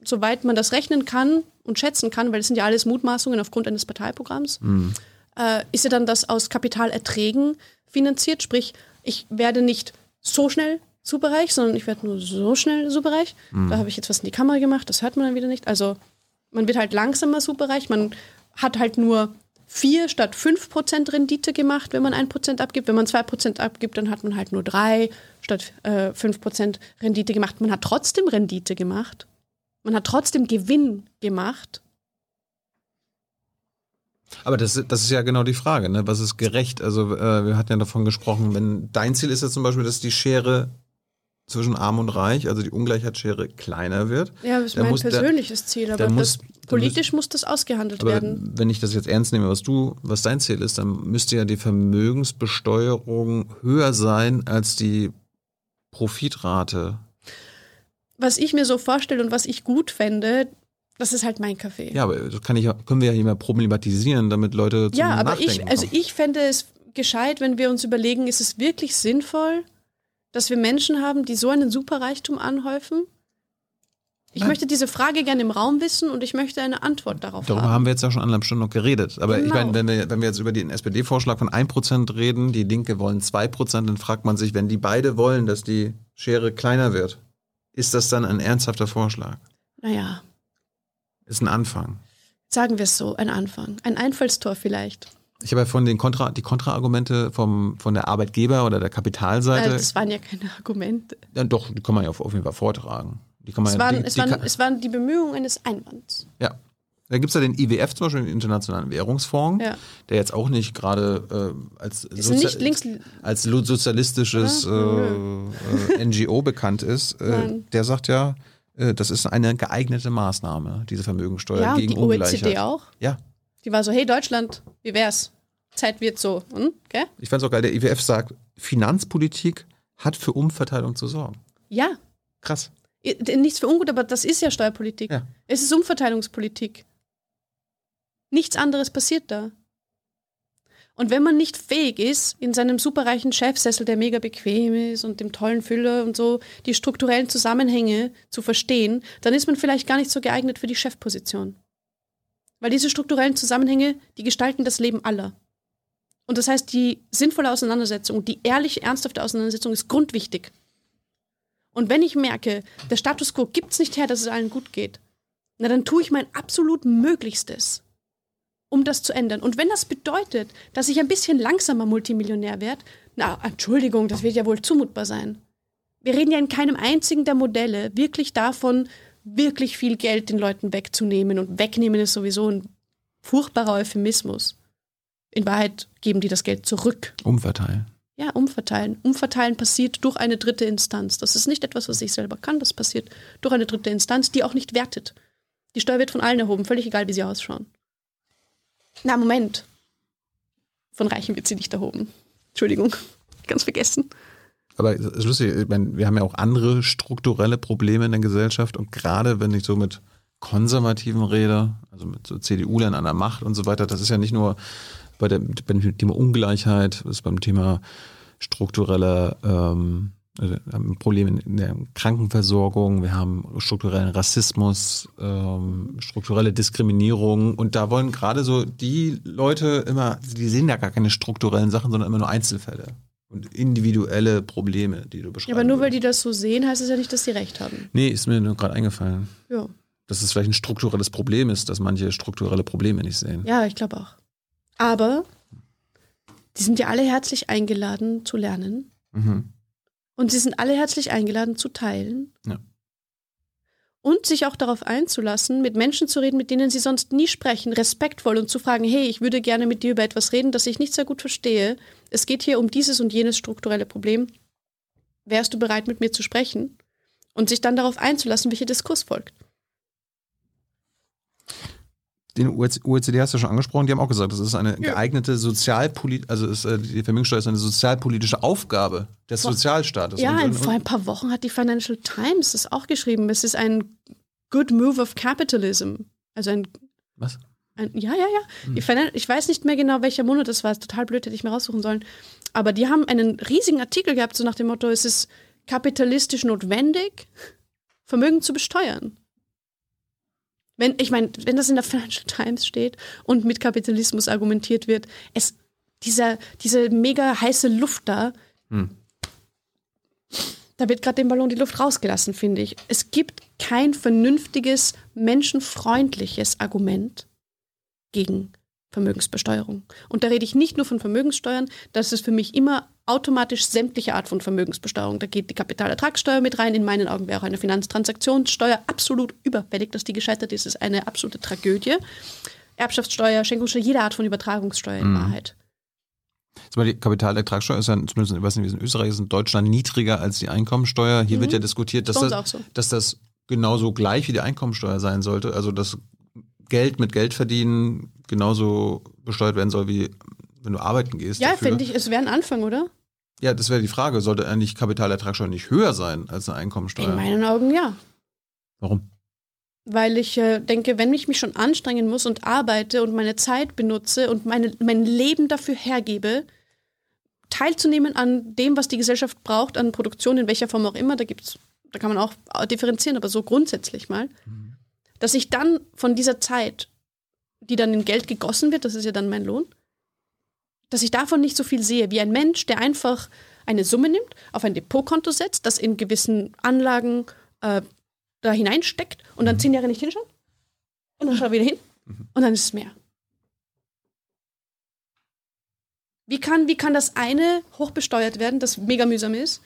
soweit man das rechnen kann und schätzen kann, weil es sind ja alles Mutmaßungen aufgrund eines Parteiprogramms, äh, ist ja dann das aus Kapitalerträgen finanziert. Sprich, ich werde nicht so schnell superreich, sondern ich werde nur so schnell superreich. Da habe ich jetzt was in die Kamera gemacht, das hört man dann wieder nicht. Also man wird halt langsamer superreich. Man hat halt nur 4 statt 5% Rendite gemacht, wenn man 1% abgibt. Wenn man 2% abgibt, dann hat man halt nur 3 statt äh, 5% Rendite gemacht. Man hat trotzdem Rendite gemacht. Man hat trotzdem Gewinn gemacht. Aber das, das ist ja genau die Frage, ne? Was ist gerecht? Also äh, wir hatten ja davon gesprochen, wenn dein Ziel ist ja zum Beispiel, dass die Schere zwischen Arm und Reich, also die Ungleichheitsschere kleiner wird. Ja, das ist mein muss persönliches Ziel, aber muss- politisch muss das ausgehandelt Aber werden. wenn ich das jetzt ernst nehme, was du, was dein Ziel ist, dann müsste ja die Vermögensbesteuerung höher sein als die Profitrate. Was ich mir so vorstelle und was ich gut fände, das ist halt mein Kaffee. Ja, aber das kann ich, können wir ja hier mal problematisieren, damit Leute zum Ja, aber Nachdenken ich, also kommen. ich fände es gescheit, wenn wir uns überlegen, ist es wirklich sinnvoll, dass wir Menschen haben, die so einen Superreichtum anhäufen? Ich möchte diese Frage gerne im Raum wissen und ich möchte eine Antwort darauf Darüber haben. haben wir jetzt ja schon anderthalb Stunden noch geredet. Aber ich Genau. meine, wenn wir, wenn wir jetzt über den SPD-Vorschlag von 1% reden, die Linke wollen 2%, dann fragt man sich, wenn die beide wollen, dass die Schere kleiner wird, ist das dann ein ernsthafter Vorschlag? Naja, Ist ein Anfang. sagen wir es so, ein Anfang. Ein Einfallstor vielleicht. Ich habe ja von den Kontra, die Kontraargumente vom, von der Arbeitgeber oder der Kapitalseite, Äh, das waren ja keine Argumente. ja, doch, die kann man ja auf, auf jeden Fall vortragen. Die kann man Es ja, waren, die, es, die waren, kann, es waren die Bemühungen eines Einwands. ja. Da gibt es ja den IWF zum Beispiel, den Internationalen Währungsfonds, Ja. der jetzt auch nicht gerade äh, als, links. als sozialistisches äh, Ah, äh, NGO bekannt ist. Äh, der sagt ja, äh, das ist eine geeignete Maßnahme, diese Vermögensteuer Ja, gegen die Ungleichheit. OECD auch. Ja, Die war so, hey Deutschland, wie wär's? Zeit wird so. Hm? Gell? ich fand es auch geil, der IWF sagt, Finanzpolitik hat für Umverteilung zu sorgen. Ja, Krass. Nichts für ungut, aber das ist ja Steuerpolitik. Ja. Es ist Umverteilungspolitik. Nichts anderes passiert da. Und wenn man nicht fähig ist, in seinem superreichen Chefsessel, der mega bequem ist und dem tollen Füller und so, die strukturellen Zusammenhänge zu verstehen, dann ist man vielleicht gar nicht so geeignet für die Chefposition. Weil diese strukturellen Zusammenhänge, die gestalten das Leben aller. Und das heißt, die sinnvolle Auseinandersetzung, die ehrliche, ernsthafte Auseinandersetzung ist grundwichtig. Und wenn ich merke, der Status quo gibt es nicht her, dass es allen gut geht, na dann tue ich mein absolut Möglichstes, um das zu ändern. Und wenn das bedeutet, dass ich ein bisschen langsamer Multimillionär werde, na, Entschuldigung, das wird ja wohl zumutbar sein. Wir reden ja in keinem einzigen der Modelle wirklich davon, wirklich viel Geld den Leuten wegzunehmen. Und wegnehmen ist sowieso ein furchtbarer Euphemismus. In Wahrheit geben die das Geld zurück. Umverteilen. Ja, umverteilen. Umverteilen passiert durch eine dritte Instanz. Das ist nicht etwas, was ich selber kann. Das passiert durch eine dritte Instanz, die auch nicht wertet. Die Steuer wird von allen erhoben, völlig egal, wie sie ausschauen. Na, Moment. Von Reichen wird sie nicht erhoben. Entschuldigung, ganz vergessen. Aber es ist lustig, ich meine, wir haben ja auch andere strukturelle Probleme in der Gesellschaft und gerade wenn ich so mit Konservativen rede, also mit so CDU-Lern an der Macht und so weiter, das ist ja nicht nur bei, der, beim Thema Ungleichheit, das ist beim Thema struktureller ähm, also Probleme in der Krankenversorgung, wir haben strukturellen Rassismus, ähm, strukturelle Diskriminierung und da wollen gerade so die Leute immer, die sehen ja gar keine strukturellen Sachen, sondern immer nur Einzelfälle und individuelle Probleme, die du Ja, beschreibst. aber nur weil die das so sehen, heißt es ja nicht, dass sie recht haben. Nee, ist mir nur gerade eingefallen. Ja, Dass es vielleicht ein strukturelles Problem ist, dass manche strukturelle Probleme nicht sehen. ja ich glaube auch. Aber die sind ja alle herzlich eingeladen zu lernen. Mhm. Und sie sind alle herzlich eingeladen zu teilen. Ja. Und sich auch darauf einzulassen, mit Menschen zu reden, mit denen sie sonst nie sprechen, respektvoll und zu fragen, hey, ich würde gerne mit dir über etwas reden, das ich nicht sehr gut verstehe. Es geht hier um dieses und jenes strukturelle Problem. Wärst du bereit, mit mir zu sprechen? Und sich dann darauf einzulassen, welcher Diskurs folgt. Den OECD hast du schon angesprochen, die haben auch gesagt, das ist eine geeignete Sozialpolit, also ist, äh, die Vermögenssteuer ist eine sozialpolitische Aufgabe des Vor- Sozialstaates. Ja, Und- in, und- vor ein paar Wochen hat die Financial Times das auch geschrieben. Es ist ein good move of capitalism. Also ein was? Ein, ja, ja, ja. Finan- ich weiß nicht mehr genau, welcher Monat das war. Ist total blöd, hätte ich mir raussuchen sollen. Aber die haben einen riesigen Artikel gehabt, so nach dem Motto: Es ist kapitalistisch notwendig, Vermögen zu besteuern. Wenn, ich meine, wenn das in der Financial Times steht und mit Kapitalismus argumentiert wird, es, dieser, diese mega heiße Luft da, Hm. da wird gerade dem Ballon die Luft rausgelassen, finde ich. Es gibt kein vernünftiges, menschenfreundliches Argument gegen Vermögensbesteuerung. Und da rede ich nicht nur von Vermögenssteuern, das ist für mich immer automatisch sämtliche Art von Vermögensbesteuerung. Da geht die Kapitalertragssteuer mit rein. In meinen Augen wäre auch eine Finanztransaktionssteuer absolut überfällig, dass die gescheitert ist. ist eine absolute Tragödie. Erbschaftssteuer, Schenkungssteuer, jede Art von Übertragungssteuer in Mhm. Wahrheit. Zum Beispiel die Kapitalertragssteuer ist ja zumindest, ich weiß nicht, wie es in Österreich ist, in Deutschland niedriger als die Einkommensteuer. Hier Mhm. wird ja diskutiert, dass das, so. dass das genauso gleich wie die Einkommensteuer sein sollte. Also dass Geld mit Geld verdienen genauso besteuert werden soll, wie wenn du arbeiten gehst. Ja, finde ich, es wäre ein Anfang, oder? Ja, das wäre die Frage. Sollte eigentlich Kapitalertragssteuer nicht höher sein als eine Einkommensteuer? In meinen Augen ja. Warum? Weil ich äh, denke, wenn ich mich schon anstrengen muss und arbeite und meine Zeit benutze und meine, mein Leben dafür hergebe, teilzunehmen an dem, was die Gesellschaft braucht, an Produktion, in welcher Form auch immer, da gibt's, da kann man auch differenzieren, aber so grundsätzlich mal, dass ich dann von dieser Zeit, die dann in Geld gegossen wird, das ist ja dann mein Lohn, dass ich davon nicht so viel sehe, wie ein Mensch, der einfach eine Summe nimmt, auf ein Depotkonto setzt, das in gewissen Anlagen äh, da hineinsteckt und dann zehn Jahre nicht hinschaut und dann schaut er wieder hin und dann ist es mehr. Wie kann, wie kann das eine hochbesteuert werden, das mega mühsam ist,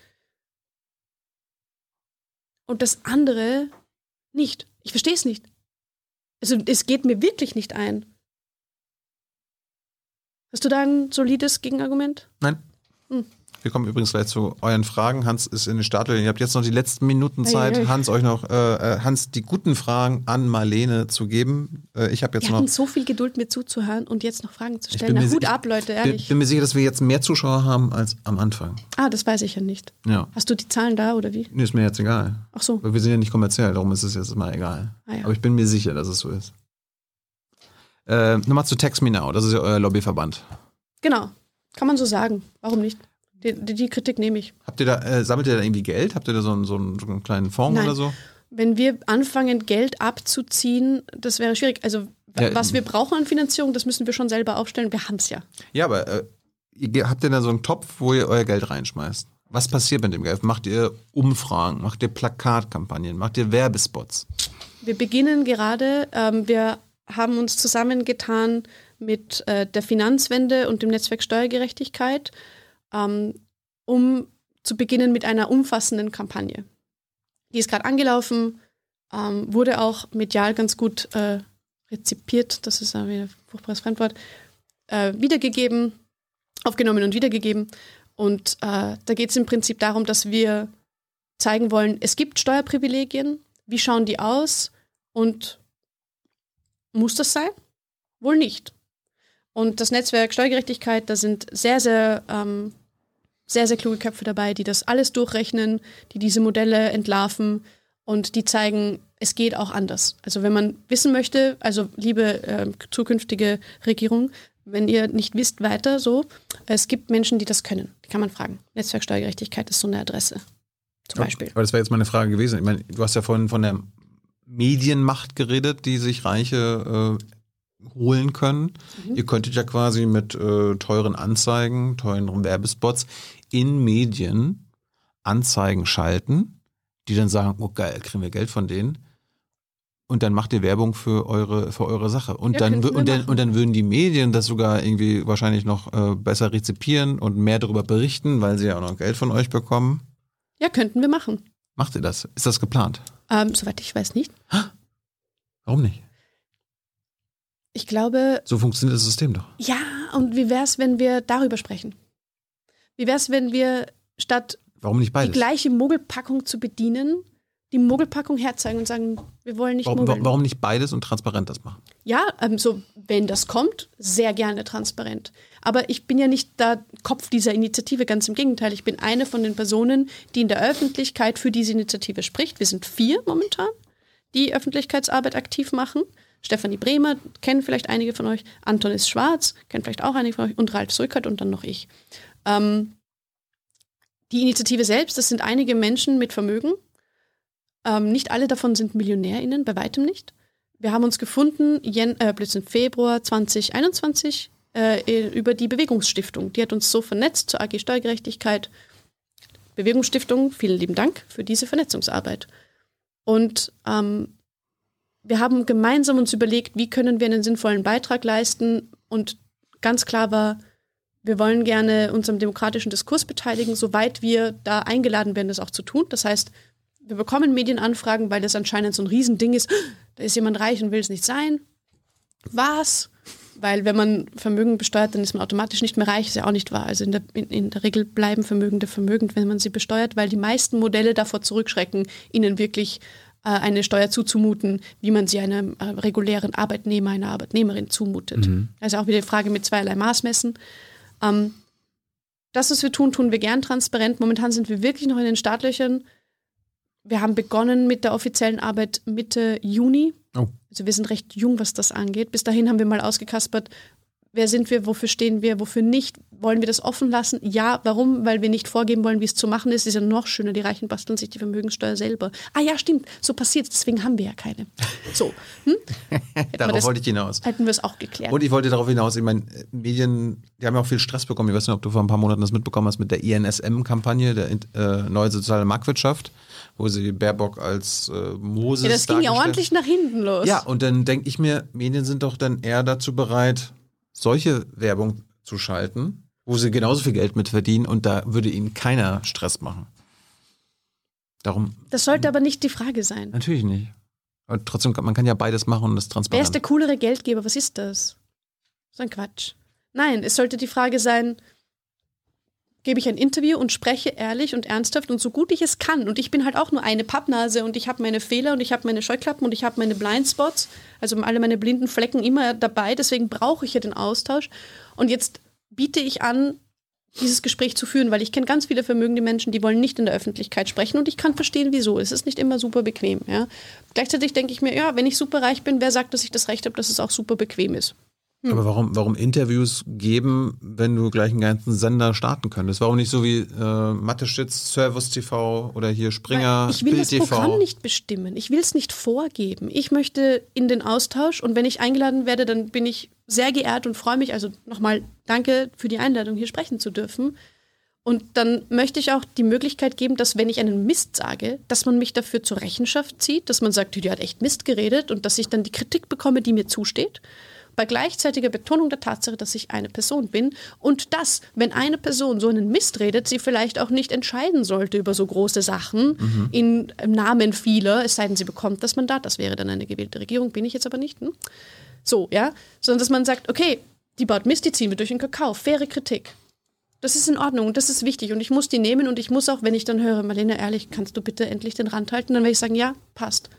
und das andere nicht? Ich verstehe es nicht. Also, es geht mir wirklich nicht ein. Hast du da ein solides Gegenargument? Nein. Wir kommen übrigens gleich zu euren Fragen. Hans ist in den Startlöchern. Ihr habt jetzt noch die letzten Minuten Zeit, Ei, ei, ei. Hans euch noch, äh, äh, Hans die guten Fragen an Marlene zu geben. Äh, ich habe jetzt Wir noch. so viel Geduld, mir zuzuhören und jetzt noch Fragen zu Ich stellen. Na, Hut ab, Leute, ehrlich. bin mir sicher, dass wir jetzt mehr Zuschauer haben als am Anfang. Ah, das weiß ich ja nicht. Ja. Hast du die Zahlen da oder wie? Nee, ist mir jetzt egal. Ach so. Weil wir sind ja nicht kommerziell, darum ist es jetzt immer egal. Ah, ja. Aber ich bin mir sicher, dass es so ist. Äh, Nochmal zu Text Me Now, das ist ja euer Lobbyverband. Genau. Kann man so sagen. Warum nicht? Die, die, Kritik nehme ich. Habt ihr da, äh, sammelt ihr da irgendwie Geld? Habt ihr da so einen, so einen, so einen kleinen Fonds Nein. oder so? Wenn wir anfangen, Geld abzuziehen, das wäre schwierig. Also, Ja, was wir brauchen an Finanzierung, das müssen wir schon selber aufstellen. Wir haben es ja. Ja, aber äh, ihr, habt ihr da so einen Topf, wo ihr euer Geld reinschmeißt? Was passiert mit dem Geld? Macht ihr Umfragen? Macht ihr Plakatkampagnen? Macht ihr Werbespots? Wir beginnen gerade, ähm, wir haben uns zusammengetan mit äh, der Finanzwende und dem Netzwerk Steuergerechtigkeit, ähm, um zu beginnen mit einer umfassenden Kampagne. Die ist gerade angelaufen, ähm, wurde auch medial ganz gut äh, rezipiert, das ist ein furchtbares Fremdwort, äh, wiedergegeben, aufgenommen und wiedergegeben. Und äh, da geht es im Prinzip darum, dass wir zeigen wollen, es gibt Steuerprivilegien, wie schauen die aus und muss das sein? Wohl nicht. Und das Netzwerk Steuergerechtigkeit, da sind sehr, sehr, ähm, sehr, sehr kluge Köpfe dabei, die das alles durchrechnen, die diese Modelle entlarven und die zeigen, es geht auch anders. Also wenn man wissen möchte, also liebe äh, zukünftige Regierung, wenn ihr nicht wisst weiter so, es gibt Menschen, die das können. Die kann man fragen. Netzwerk Steuergerechtigkeit ist so eine Adresse. Zum Beispiel. Aber das wäre jetzt meine Frage gewesen. Ich meine, du hast ja vorhin von der Medienmacht geredet, die sich Reiche äh, holen können. Mhm. Ihr könntet ja quasi mit äh, teuren Anzeigen, teuren Werbespots in Medien Anzeigen schalten, die dann sagen, oh geil, kriegen wir Geld von denen. Und dann macht ihr Werbung für eure, für eure Sache. Und, Ja, dann, und, dann, und dann würden die Medien das sogar irgendwie wahrscheinlich noch äh, besser rezipieren und mehr darüber berichten, weil sie ja auch noch Geld von euch bekommen. Ja, könnten wir machen. Macht ihr das? Ist das geplant? Ähm, soweit ich weiß nicht. Warum nicht? Ich glaube, So funktioniert das System doch. Ja, und wie wäre es, wenn wir darüber sprechen? Wie wäre es, wenn wir statt Warum nicht die gleiche Mogelpackung zu bedienen, die Mogelpackung herzeigen und sagen, wir wollen nicht Warum, mogeln? warum nicht beides und transparent das machen? Ja, ähm, so, wenn das kommt, sehr gerne transparent. Aber ich bin ja nicht der Kopf dieser Initiative, ganz im Gegenteil. Ich bin eine von den Personen, die in der Öffentlichkeit für diese Initiative spricht. Wir sind vier momentan, die Öffentlichkeitsarbeit aktiv machen. Stefanie Bremer, kennen vielleicht einige von euch. Anton ist schwarz, kennt vielleicht auch einige von euch. Und Ralf Söckert und dann noch ich. Ähm, die Initiative selbst, das sind einige Menschen mit Vermögen. Ähm, nicht alle davon sind MillionärInnen, bei weitem nicht. Wir haben uns gefunden, Jen, äh, Blödsinn, Februar 2021 äh, über die Bewegungsstiftung. Die hat uns so vernetzt zur AG Steuergerechtigkeit. Bewegungsstiftung, vielen lieben Dank für diese Vernetzungsarbeit. Und ähm, wir haben gemeinsam uns überlegt, wie können wir einen sinnvollen Beitrag leisten. Und ganz klar war, wir wollen gerne uns am demokratischen Diskurs beteiligen, soweit wir da eingeladen werden, das auch zu tun. Das heißt, wir bekommen Medienanfragen, weil das anscheinend so ein Riesending ist. Da ist jemand reich und will es nicht sein. Was? Weil wenn man Vermögen besteuert, dann ist man automatisch nicht mehr reich, ist ja auch nicht wahr. Also in der, in, in der Regel bleiben Vermögende vermögend, wenn man sie besteuert, weil die meisten Modelle davor zurückschrecken, ihnen wirklich eine Steuer zuzumuten, wie man sie einem äh, regulären Arbeitnehmer, einer Arbeitnehmerin zumutet. Also auch wieder die Frage mit zweierlei Maß messen. Ähm, das, was wir tun, tun wir gern transparent. Momentan sind wir wirklich noch in den Startlöchern. Wir haben begonnen mit der offiziellen Arbeit Mitte Juni. Oh. Also wir sind recht jung, was das angeht. Bis dahin haben wir mal ausgekaspert, wer sind wir, wofür stehen wir, wofür nicht. Wollen wir das offen lassen? Ja, warum? Weil wir nicht vorgeben wollen, wie es zu machen ist. Ist ja noch schöner, die Reichen basteln sich die Vermögenssteuer selber. Ah ja, stimmt, so passiert deswegen haben wir ja keine. So, hm? Darauf das- wollte ich hinaus. hätten wir es auch geklärt. Und ich wollte darauf hinaus, ich meine, Medien, die haben ja auch viel Stress bekommen. Ich weiß nicht, ob du vor ein paar Monaten das mitbekommen hast mit der INSM-Kampagne, der äh, Neue Soziale Marktwirtschaft, wo sie Baerbock als äh, Moses ja, das ging ja ordentlich nach hinten los. Ja, und dann denke ich mir, Medien sind doch dann eher dazu bereit, solche Werbung zu schalten, wo sie genauso viel Geld mit verdienen und da würde ihnen keiner Stress machen. Darum Das sollte aber nicht die Frage sein. natürlich nicht. Und trotzdem, man kann ja beides machen und das Wer transparent. ist der coolere Geldgeber? Was ist das? So ein Quatsch. Nein, es sollte die Frage sein, gebe ich ein Interview und spreche ehrlich und ernsthaft und so gut ich es kann. Und ich bin halt auch nur eine Pappnase und ich habe meine Fehler und ich habe meine Scheuklappen und ich habe meine Blindspots, also alle meine blinden Flecken immer dabei. Deswegen brauche ich ja den Austausch. Und jetzt biete ich an, dieses Gespräch zu führen, weil ich kenne ganz viele vermögende Menschen, die wollen nicht in der Öffentlichkeit sprechen und ich kann verstehen, wieso. Es ist nicht immer super bequem. Ja. Gleichzeitig denke ich mir, ja, wenn ich super reich bin, wer sagt, dass ich das Recht habe, dass es auch super bequem ist? Aber warum, warum Interviews geben, wenn du gleich einen ganzen Sender starten könntest? Warum nicht so wie äh, Mathe-Stitz, Servus TV oder hier Springer, ich will Bild das TV? Programm nicht bestimmen. Ich will es nicht vorgeben. Ich möchte in den Austausch und wenn ich eingeladen werde, dann bin ich sehr geehrt und freue mich. Also nochmal danke für die Einladung, hier sprechen zu dürfen. Und dann möchte ich auch die Möglichkeit geben, dass wenn ich einen Mist sage, dass man mich dafür zur Rechenschaft zieht, dass man sagt, die hat echt Mist geredet und dass ich dann die Kritik bekomme, die mir zusteht. Bei gleichzeitiger Betonung der Tatsache, dass ich eine Person bin und dass, wenn eine Person so einen Mist redet, sie vielleicht auch nicht entscheiden sollte über so große Sachen in, im Namen vieler, es sei denn, sie bekommt das Mandat. Das wäre dann eine gewählte Regierung, bin ich jetzt aber nicht. Hm? So, ja. Sondern dass man sagt, okay, die baut Mist, die ziehen wir durch den Kakao. Faire Kritik. Das ist in Ordnung und das ist wichtig und ich muss die nehmen und ich muss auch, wenn ich dann höre, Marlene, ehrlich, kannst du bitte endlich den Rand halten, dann werde ich sagen, ja, passt.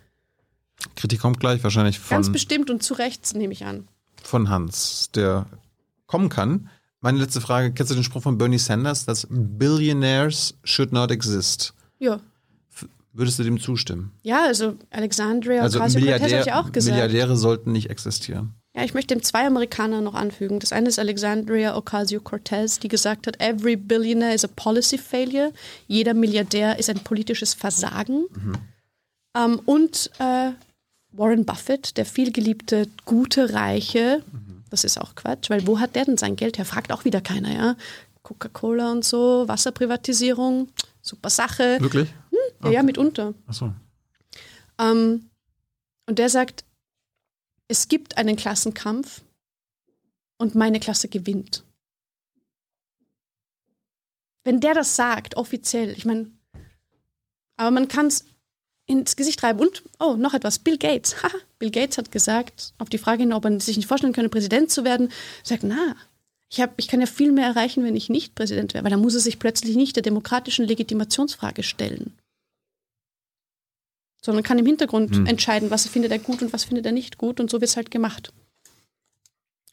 Kritik kommt gleich wahrscheinlich Ganz von, bestimmt und zu Recht, nehme ich an. Von Hans, der kommen kann. Meine letzte Frage, kennst du den Spruch von Bernie Sanders, dass Billionaires should not exist? Ja. Würdest du dem zustimmen? Ja, also Alexandria Also Ocasio-Cortez habe ich Milliardär, auch gesagt. Milliardäre sollten nicht existieren. Ja, ich möchte dem zwei Amerikaner noch anfügen. Das eine ist Alexandria Ocasio-Cortez, die gesagt hat, every billionaire is a policy failure. Jeder Milliardär ist ein politisches Versagen. Ähm, und äh, Warren Buffett, der vielgeliebte, gute, reiche, das ist auch Quatsch, weil wo hat der denn sein Geld her? Fragt auch wieder keiner, ja. Coca-Cola und so, Wasserprivatisierung, super Sache. Wirklich? Ja, ja, mitunter. Achso. Ähm, und der sagt, es gibt einen Klassenkampf und meine Klasse gewinnt. Wenn der das sagt, offiziell, ich meine, aber man kann es ins Gesicht reiben. Und, oh, noch etwas, Bill Gates. Bill Gates hat gesagt, auf die Frage hin, ob er sich nicht vorstellen könne, Präsident zu werden, sagt, na, ich, hab, ich kann ja viel mehr erreichen, wenn ich nicht Präsident wäre, weil dann muss er sich plötzlich nicht der demokratischen Legitimationsfrage stellen sondern kann im Hintergrund Hm. entscheiden, was findet er gut und was findet er nicht gut und so wird es halt gemacht.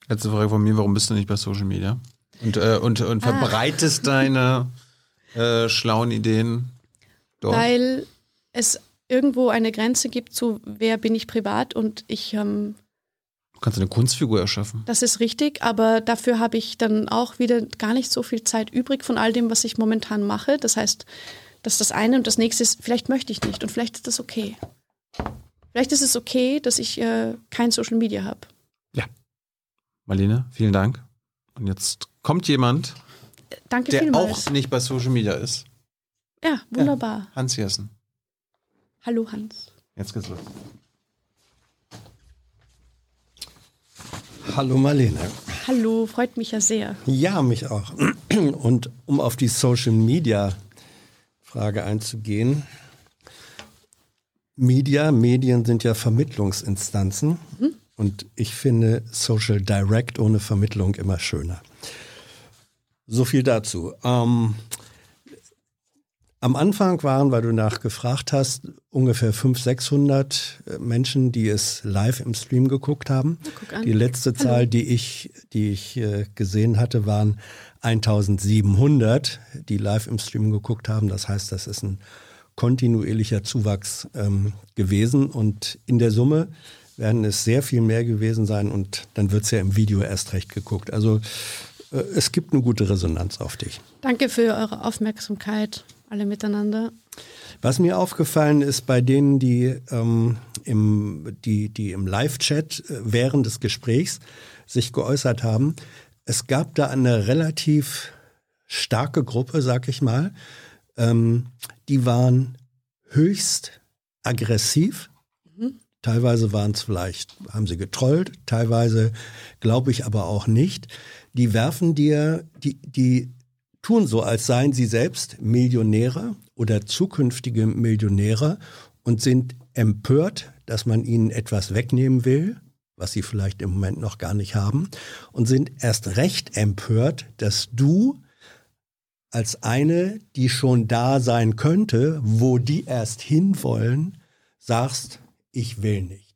Letzte Frage von mir, warum bist du nicht bei Social Media? Und, äh, und, und Ah. verbreitest deine äh, schlauen Ideen dort? Weil es irgendwo eine Grenze gibt zu, wer bin ich privat und ich, ähm, Du kannst eine Kunstfigur erschaffen. das ist richtig, aber dafür habe ich dann auch wieder gar nicht so viel Zeit übrig von all dem, was ich momentan mache. Das heißt, das ist das eine und das nächste ist, vielleicht möchte ich nicht und vielleicht ist das okay. Vielleicht ist es okay, dass ich äh, kein Social Media habe. Marlene, vielen Dank. Und jetzt kommt jemand, Danke der vielmals. auch nicht bei Social Media ist. Ja, wunderbar. Hans Jessen. Hallo Hans. Jetzt geht's los. Hallo Marlene. Hallo, freut mich ja sehr. Ja, mich auch. Und um auf die Social Media Frage einzugehen. Media, Medien sind ja Vermittlungsinstanzen. Und ich finde Social Direct ohne Vermittlung immer schöner. So viel dazu. Ähm, am Anfang waren, weil du nachgefragt hast, ungefähr 500, 600 äh, Menschen, die es live im Stream geguckt haben. Die letzte Zahl, die ich, die ich äh, gesehen hatte, waren 1700, die live im Stream geguckt haben. Das heißt, das ist ein kontinuierlicher Zuwachs ähm, gewesen. Und in der Summe werden es sehr viel mehr gewesen sein und dann wird es ja im Video erst recht geguckt. Also äh, es gibt eine gute Resonanz auf dich. Danke für eure Aufmerksamkeit, alle miteinander. Was mir aufgefallen ist bei denen, die, ähm, im, die, die im Live-Chat äh, während des Gesprächs sich geäußert haben, es gab da eine relativ starke Gruppe, sag ich mal, ähm, die waren höchst aggressiv. Teilweise waren es vielleicht, haben sie getrollt, teilweise glaube ich aber auch nicht. Die werfen dir, die, die tun so, als seien sie selbst Millionäre oder zukünftige Millionäre und sind empört, dass man ihnen etwas wegnehmen will, was sie vielleicht im Moment noch gar nicht haben, und sind erst recht empört, dass du als eine, die schon da sein könnte, wo die erst hinwollen, sagst, ich will nicht.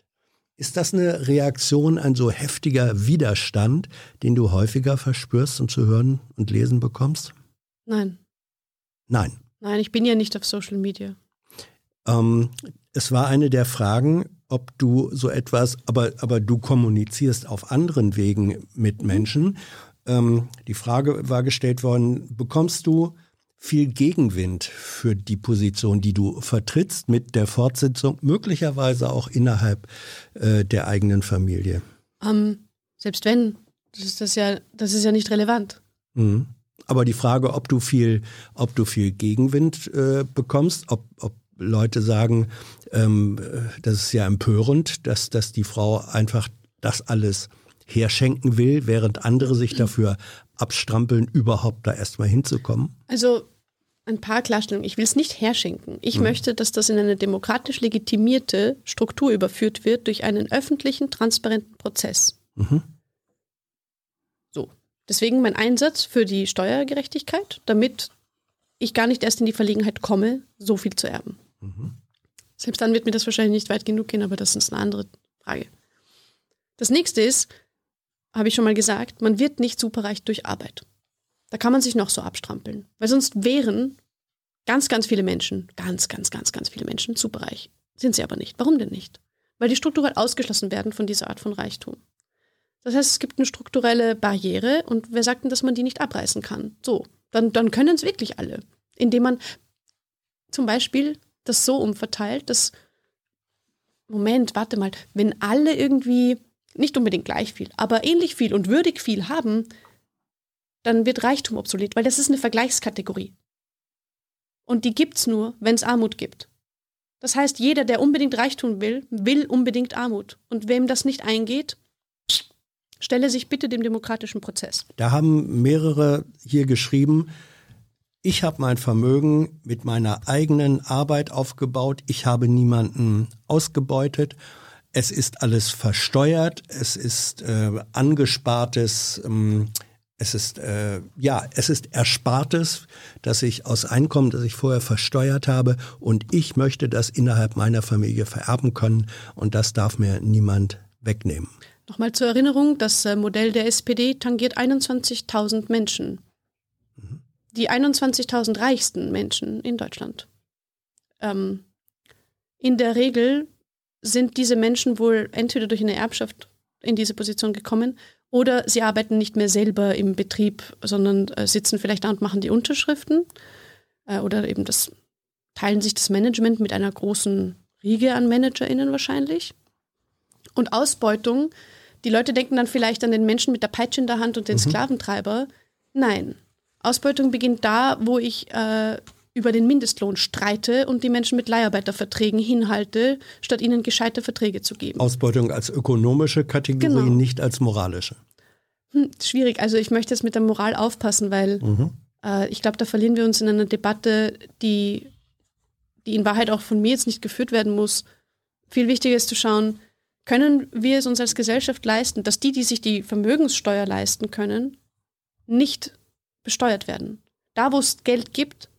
Ist das eine Reaktion, ein so heftiger Widerstand, den du häufiger verspürst und zu hören und lesen bekommst? Nein, Nein. nein, ich bin ja nicht auf Social Media. Ähm, es war eine der Fragen, ob du so etwas, aber, aber du kommunizierst auf anderen Wegen mit Menschen. Ähm, die Frage war gestellt worden, bekommst du viel Gegenwind für die Position, die du vertrittst mit der Fortsetzung, möglicherweise auch innerhalb äh, der eigenen Familie? Ähm, selbst wenn, das ist, das, ja, das ist ja nicht relevant. Mhm. Aber die Frage, ob du viel, ob du viel Gegenwind äh, bekommst, ob, ob Leute sagen, ähm, äh, das ist ja empörend, dass, dass die Frau einfach das alles herschenken will, während andere sich dafür abstrampeln, überhaupt da erstmal hinzukommen. Also ein paar Klarstellungen. Ich will es nicht herschenken. Ich möchte, dass das in eine demokratisch legitimierte Struktur überführt wird durch einen öffentlichen, transparenten Prozess. Mhm. So. Deswegen mein Einsatz für die Steuergerechtigkeit, damit ich gar nicht erst in die Verlegenheit komme, so viel zu erben. Selbst dann wird mir das wahrscheinlich nicht weit genug gehen, aber das ist eine andere Frage. Das nächste ist, habe ich schon mal gesagt, man wird nicht superreich durch Arbeit. Da kann man sich noch so abstrampeln. Weil sonst wären ganz, ganz viele Menschen, ganz, ganz, ganz, ganz viele Menschen superreich. Sind sie aber nicht. Warum denn nicht? Weil die strukturell ausgeschlossen werden von dieser Art von Reichtum. Das heißt, es gibt eine strukturelle Barriere und wer sagt denn, dass man die nicht abreißen kann? So, dann, dann können es wirklich alle. Indem man zum Beispiel das so umverteilt, dass, Moment, warte mal, wenn alle irgendwie nicht unbedingt gleich viel, aber ähnlich viel und würdig viel haben, dann wird Reichtum obsolet, weil das ist eine Vergleichskategorie. Und die gibt's nur, wenn es Armut gibt. Das heißt, jeder, der unbedingt Reichtum will, will unbedingt Armut. Und wem das nicht eingeht, stelle sich bitte dem demokratischen Prozess. Da haben mehrere hier geschrieben, ich habe mein Vermögen mit meiner eigenen Arbeit aufgebaut, ich habe niemanden ausgebeutet, es ist alles versteuert, es ist äh, angespartes, ähm, es ist äh, ja, es ist Erspartes, das ich aus Einkommen, das ich vorher versteuert habe, und ich möchte das innerhalb meiner Familie vererben können, und das darf mir niemand wegnehmen. Nochmal zur Erinnerung, das äh, Modell der SPD tangiert 21.000 Menschen. Die 21.000 reichsten Menschen in Deutschland. Ähm, in der Regel sind diese Menschen wohl entweder durch eine Erbschaft in diese Position gekommen oder sie arbeiten nicht mehr selber im Betrieb, sondern äh, sitzen vielleicht da und machen die Unterschriften äh, oder eben das teilen sich das Management mit einer großen Riege an ManagerInnen wahrscheinlich. Und Ausbeutung, die Leute denken dann vielleicht an den Menschen mit der Peitsche in der Hand und den Sklaventreiber. Nein. Ausbeutung beginnt da, wo ich äh, über den Mindestlohn streite und die Menschen mit Leiharbeiterverträgen hinhalte, statt ihnen gescheite Verträge zu geben. Ausbeutung als ökonomische Kategorie, Genau. nicht als moralische. Hm, schwierig. Also ich möchte jetzt mit der Moral aufpassen, weil Mhm. äh, ich glaube, da verlieren wir uns in einer Debatte, die, die in Wahrheit auch von mir jetzt nicht geführt werden muss. Viel wichtiger ist zu schauen, können wir es uns als Gesellschaft leisten, dass die, die sich die Vermögenssteuer leisten können, nicht besteuert werden. Da, wo es Geld gibt,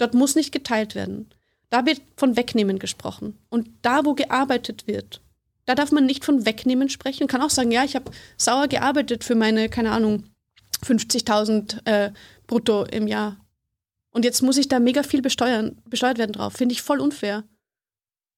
dort muss nicht geteilt werden. Da wird von Wegnehmen gesprochen. Und da, wo gearbeitet wird, da darf man nicht von Wegnehmen sprechen. Man kann auch sagen, ja, ich habe sauer gearbeitet für meine, keine Ahnung, 50.000 äh, brutto im Jahr. Und jetzt muss ich da mega viel besteuern, besteuert werden drauf. Finde ich voll unfair.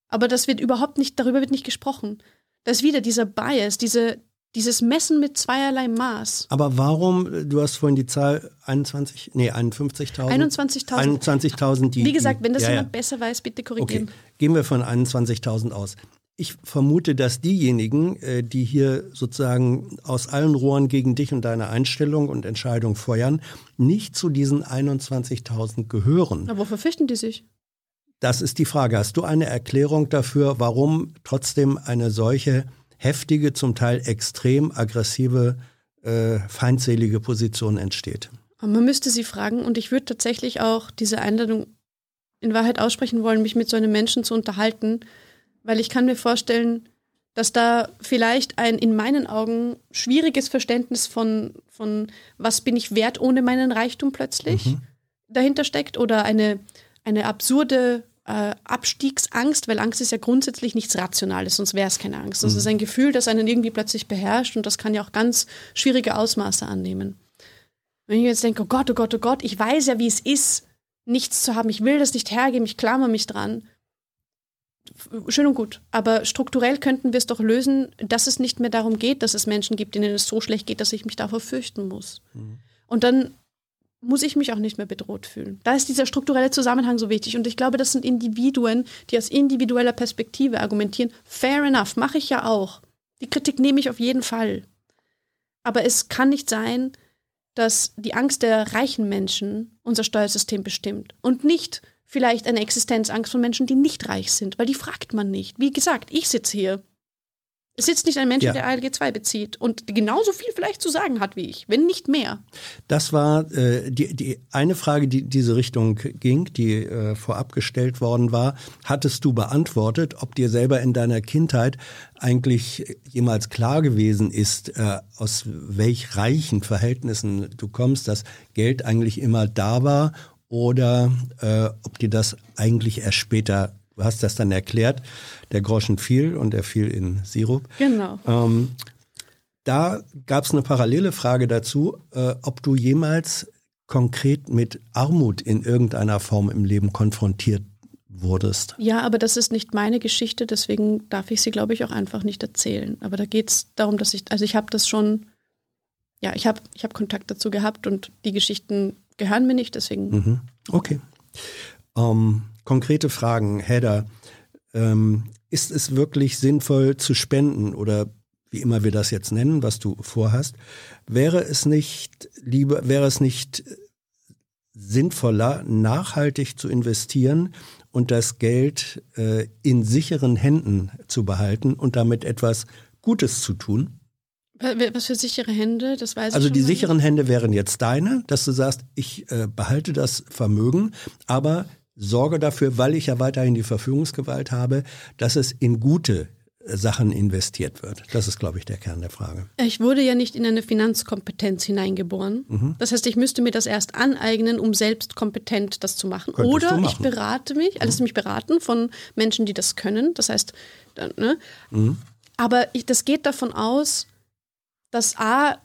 Aber das wird überhaupt nicht, darüber wird nicht gesprochen. Da ist wieder dieser Bias, diese, dieses Messen mit zweierlei Maß. Aber warum, du hast vorhin die Zahl 21, nee, 51.000. 21.000. 21.000, die. Wie gesagt, wenn das ja, ja. jemand besser weiß, bitte Okay, korrigieren. gehen wir von 21.000 aus. Ich vermute, dass diejenigen, äh, die hier sozusagen aus allen Rohren gegen dich und deine Einstellung und Entscheidung feuern, nicht zu diesen 21.000 gehören. Aber wofür fürchten die sich? Das ist die Frage. Hast du eine Erklärung dafür, warum trotzdem eine solche heftige, zum Teil extrem aggressive, äh, feindselige Position entsteht? Man müsste sie fragen und ich würde tatsächlich auch diese Einladung in Wahrheit aussprechen wollen, mich mit so einem Menschen zu unterhalten, weil ich kann mir vorstellen, dass da vielleicht ein in meinen Augen schwieriges Verständnis von, von was bin ich wert ohne meinen Reichtum plötzlich dahinter steckt oder eine, eine absurde äh, Abstiegsangst, weil Angst ist ja grundsätzlich nichts Rationales, sonst wäre es keine Angst. Das ist ein Gefühl, das einen irgendwie plötzlich beherrscht und das kann ja auch ganz schwierige Ausmaße annehmen. Wenn ich jetzt denke, oh Gott, oh Gott, oh Gott, ich weiß ja, wie es ist, nichts zu haben, ich will das nicht hergeben, ich klammer mich dran. Schön und gut. Aber strukturell könnten wir es doch lösen, dass es nicht mehr darum geht, dass es Menschen gibt, denen es so schlecht geht, dass ich mich davor fürchten muss. Und dann muss ich mich auch nicht mehr bedroht fühlen. Da ist dieser strukturelle Zusammenhang so wichtig. Und ich glaube, das sind Individuen, die aus individueller Perspektive argumentieren. Fair enough, mache ich ja auch. Die Kritik nehme ich auf jeden Fall. Aber es kann nicht sein, dass die Angst der reichen Menschen unser Steuersystem bestimmt und nicht vielleicht eine Existenzangst von Menschen, die nicht reich sind, weil die fragt man nicht. Wie gesagt, ich sitze hier. Es sitzt nicht ein Mensch, Ja. der ALG 2 bezieht und genauso viel vielleicht zu sagen hat wie ich, wenn nicht mehr. Das war äh, die, die eine Frage, die in diese Richtung ging, die äh, vorab gestellt worden war. Hattest du beantwortet, ob dir selber in deiner Kindheit eigentlich jemals klar gewesen ist, äh, aus welch reichen Verhältnissen du kommst, dass Geld eigentlich immer da war oder äh, ob dir das eigentlich erst später, hast das dann erklärt, der Groschen fiel und er fiel in Sirup. Genau. Ähm, da gab es eine parallele Frage dazu, äh, ob du jemals konkret mit Armut in irgendeiner Form im Leben konfrontiert wurdest. Ja, aber das ist nicht meine Geschichte, deswegen darf ich sie, glaube ich, auch einfach nicht erzählen. Aber da geht es darum, dass ich, also ich habe das schon, ja, ich habe ich hab Kontakt dazu gehabt und die Geschichten gehören mir nicht, deswegen. Mhm. Okay. Ähm, konkrete Fragen, Hedda. Ähm, ist es wirklich sinnvoll zu spenden oder wie immer wir das jetzt nennen, was du vorhast? Wäre es nicht lieber, wäre es nicht sinnvoller, nachhaltig zu investieren und das Geld äh, in sicheren Händen zu behalten und damit etwas Gutes zu tun? Wa- Was für sichere Hände, das weiß Also ich die schon mal sicheren Hände wären jetzt deine, dass du sagst, ich äh, behalte das Vermögen, aber sorge dafür, weil ich ja weiterhin die Verfügungsgewalt habe, dass es in gute äh, Sachen investiert wird. Das ist, glaube ich, der Kern der Frage. Ich wurde ja nicht in eine Finanzkompetenz hineingeboren. Mhm. Das heißt, ich müsste mir das erst aneignen, um selbst kompetent das zu machen. Könntest Oder ich machen. Mhm. berate mich, also mich beraten von Menschen, die das können. Das heißt, ne? Mhm. aber ich, das geht davon aus, dass A,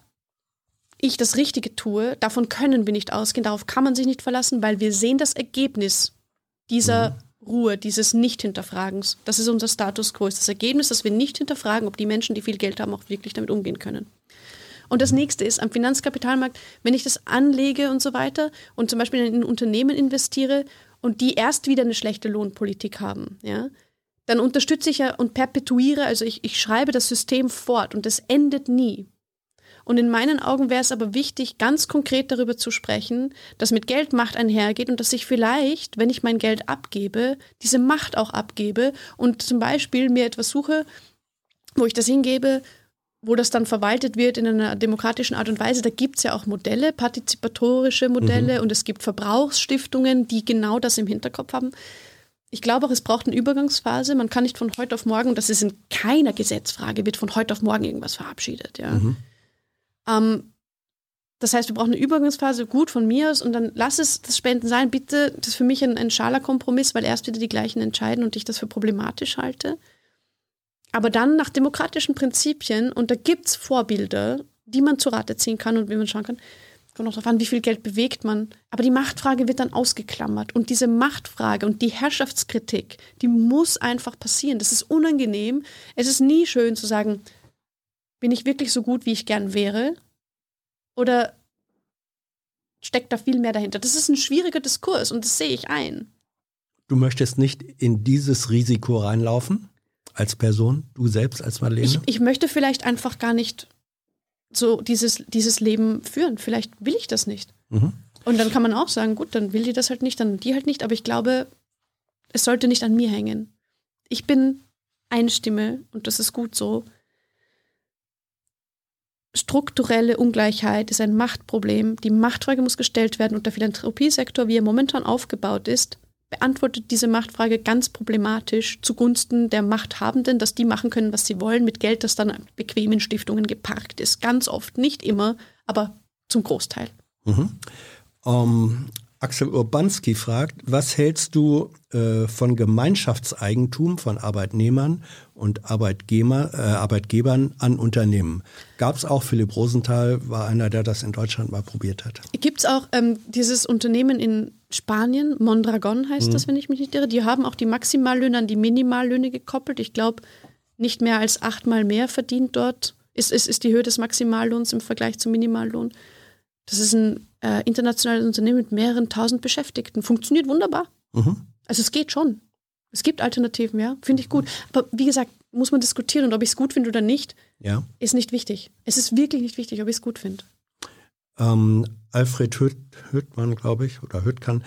ich das Richtige tue. Davon können wir nicht ausgehen. Darauf kann man sich nicht verlassen, weil wir sehen das Ergebnis dieser Ruhe, dieses Nicht-Hinterfragens. Das ist unser Status quo. Ist das Ergebnis, dass wir nicht hinterfragen, ob die Menschen, die viel Geld haben, auch wirklich damit umgehen können. Und das nächste ist am Finanzkapitalmarkt, wenn ich das anlege und so weiter und zum Beispiel in ein Unternehmen investiere und die erst wieder eine schlechte Lohnpolitik haben, ja, dann unterstütze ich ja und perpetuiere, also ich, ich schreibe das System fort und es endet nie. Und in meinen Augen wäre es aber wichtig, ganz konkret darüber zu sprechen, dass mit Geld Macht einhergeht und dass ich vielleicht, wenn ich mein Geld abgebe, diese Macht auch abgebe und zum Beispiel mir etwas suche, wo ich das hingebe, wo das dann verwaltet wird in einer demokratischen Art und Weise. Da gibt es ja auch Modelle, partizipatorische Modelle und es gibt Verbrauchsstiftungen, die genau das im Hinterkopf haben. Ich glaube auch, es braucht eine Übergangsphase. Man kann nicht von heute auf morgen, das ist in keiner Gesetzfrage, wird von heute auf morgen irgendwas verabschiedet. Ja. Ähm, das heißt, wir brauchen eine Übergangsphase, gut von mir aus, und dann lass es das Spenden sein. Bitte, das ist für mich ein, ein schaler Kompromiss, weil erst wieder die gleichen entscheiden und ich das für problematisch halte. Aber dann nach demokratischen Prinzipien, und da gibt es Vorbilder, die man zu Rate ziehen kann und wie man schauen kann, kommt auch darauf an, wie viel Geld bewegt man. Aber die Machtfrage wird dann ausgeklammert. Und diese Machtfrage und die Herrschaftskritik, die muss einfach passieren. Das ist unangenehm. Es ist nie schön zu sagen, bin ich wirklich so gut, wie ich gern wäre? Oder steckt da viel mehr dahinter? Das ist ein schwieriger Diskurs und das sehe ich ein. Du möchtest nicht in dieses Risiko reinlaufen als Person, du selbst als Marlene? Ich, ich möchte vielleicht einfach gar nicht so dieses, dieses Leben führen. Vielleicht will ich das nicht. Mhm. Und dann kann man auch sagen, gut, dann will die das halt nicht, dann die halt nicht. Aber ich glaube, es sollte nicht an mir hängen. Ich bin eine Stimme und das ist gut so. Strukturelle Ungleichheit ist ein Machtproblem. Die Machtfrage muss gestellt werden und der Philanthropiesektor, wie er momentan aufgebaut ist, beantwortet diese Machtfrage ganz problematisch zugunsten der Machthabenden, dass die machen können, was sie wollen, mit Geld, das dann an bequemen Stiftungen geparkt ist. Ganz oft, nicht immer, aber zum Großteil. Mhm. Ähm, Axel Urbanski fragt, was hältst du äh, von Gemeinschaftseigentum von Arbeitnehmern und Arbeitgeber, äh, Arbeitgebern an Unternehmen? Gab es auch, Philipp Rosenthal war einer, der das in Deutschland mal probiert hat. Gibt es auch ähm, dieses Unternehmen in Spanien, Mondragon heißt das, wenn ich mich nicht irre, die haben auch die Maximallöhne an die Minimallöhne gekoppelt. Ich glaube, nicht mehr als achtmal mehr verdient dort ist, ist, ist die Höhe des Maximallohns im Vergleich zum Minimallohn. Das ist ein äh, internationales Unternehmen mit mehreren tausend Beschäftigten. Funktioniert wunderbar. Mhm. Also es geht schon. Es gibt Alternativen, ja, finde ich gut. Aber wie gesagt, muss man diskutieren und ob ich es gut finde oder nicht, Ja. ist nicht wichtig. Es ist wirklich nicht wichtig, ob ich es gut finde. Ähm, Alfred Hütt, Hüttmann, glaube ich, oder Hüttkan,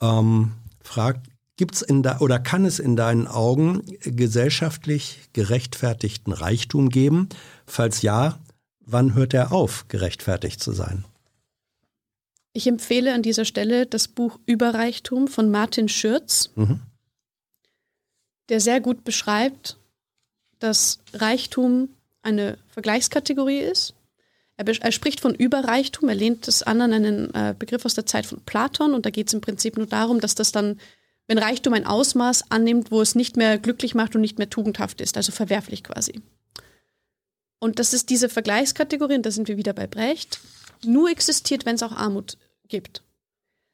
ähm, fragt, gibt's in da oder kann es in deinen Augen gesellschaftlich gerechtfertigten Reichtum geben? Falls ja, wann hört er auf, gerechtfertigt zu sein? Ich empfehle an dieser Stelle das Buch Überreichtum von Martin Schürz, Mhm. der sehr gut beschreibt, dass Reichtum eine Vergleichskategorie ist. Er, er spricht von Überreichtum, er lehnt das an an einen äh, Begriff aus der Zeit von Platon und da geht es im Prinzip nur darum, dass das dann, wenn Reichtum ein Ausmaß annimmt, wo es nicht mehr glücklich macht und nicht mehr tugendhaft ist, also verwerflich quasi. Und das ist diese Vergleichskategorie, und da sind wir wieder bei Brecht, nur existiert, wenn es auch Armut gibt.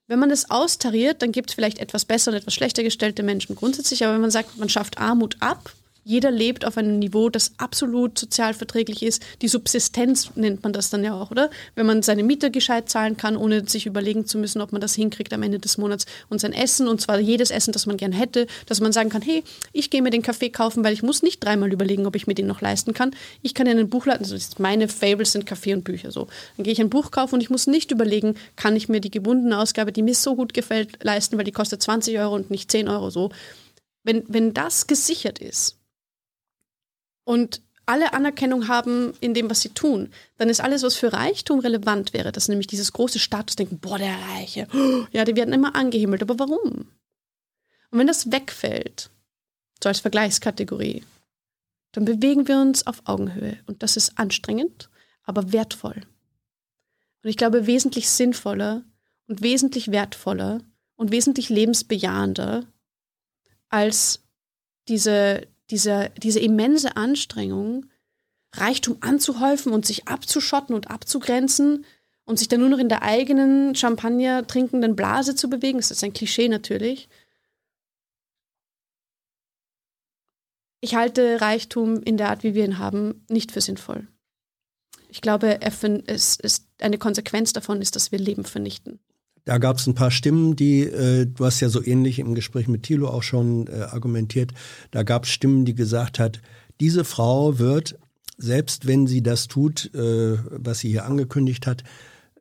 Wenn man es austariert, dann gibt es vielleicht etwas besser und etwas schlechter gestellte Menschen grundsätzlich, aber wenn man sagt, man schafft Armut ab, jeder lebt auf einem Niveau, das absolut sozial verträglich ist. Die Subsistenz nennt man das dann ja auch, oder? Wenn man seine Miete gescheit zahlen kann, ohne sich überlegen zu müssen, ob man das hinkriegt am Ende des Monats und sein Essen, und zwar jedes Essen, das man gern hätte, dass man sagen kann, hey, ich gehe mir den Kaffee kaufen, weil ich muss nicht dreimal überlegen, ob ich mir den noch leisten kann. Ich kann in einen Buchladen, also meine Favorites sind Kaffee und Bücher so. Dann gehe ich ein Buch kaufen und ich muss nicht überlegen, kann ich mir die gebundene Ausgabe, die mir so gut gefällt, leisten, weil die kostet 20 Euro und nicht 10 Euro so. Wenn, wenn das gesichert ist, und alle Anerkennung haben in dem, was sie tun, dann ist alles, was für Reichtum relevant wäre, das ist nämlich dieses große Statusdenken, boah, der Reiche, ja, die werden immer angehimmelt, aber warum? Und wenn das wegfällt, so als Vergleichskategorie, dann bewegen wir uns auf Augenhöhe und das ist anstrengend, aber wertvoll. Und ich glaube, wesentlich sinnvoller und wesentlich wertvoller und wesentlich lebensbejahender als diese, diese, diese immense Anstrengung, Reichtum anzuhäufen und sich abzuschotten und abzugrenzen und sich dann nur noch in der eigenen Champagner trinkenden Blase zu bewegen. Das ist ein Klischee natürlich. Ich halte Reichtum in der Art, wie wir ihn haben, nicht für sinnvoll. Ich glaube, es ist eine Konsequenz davon ist, dass wir Leben vernichten. Da gab es ein paar Stimmen, die, äh, du hast ja so ähnlich im Gespräch mit Thilo auch schon äh, argumentiert, da gab es Stimmen, die gesagt hat, diese Frau wird selbst wenn sie das tut, äh, was sie hier angekündigt hat,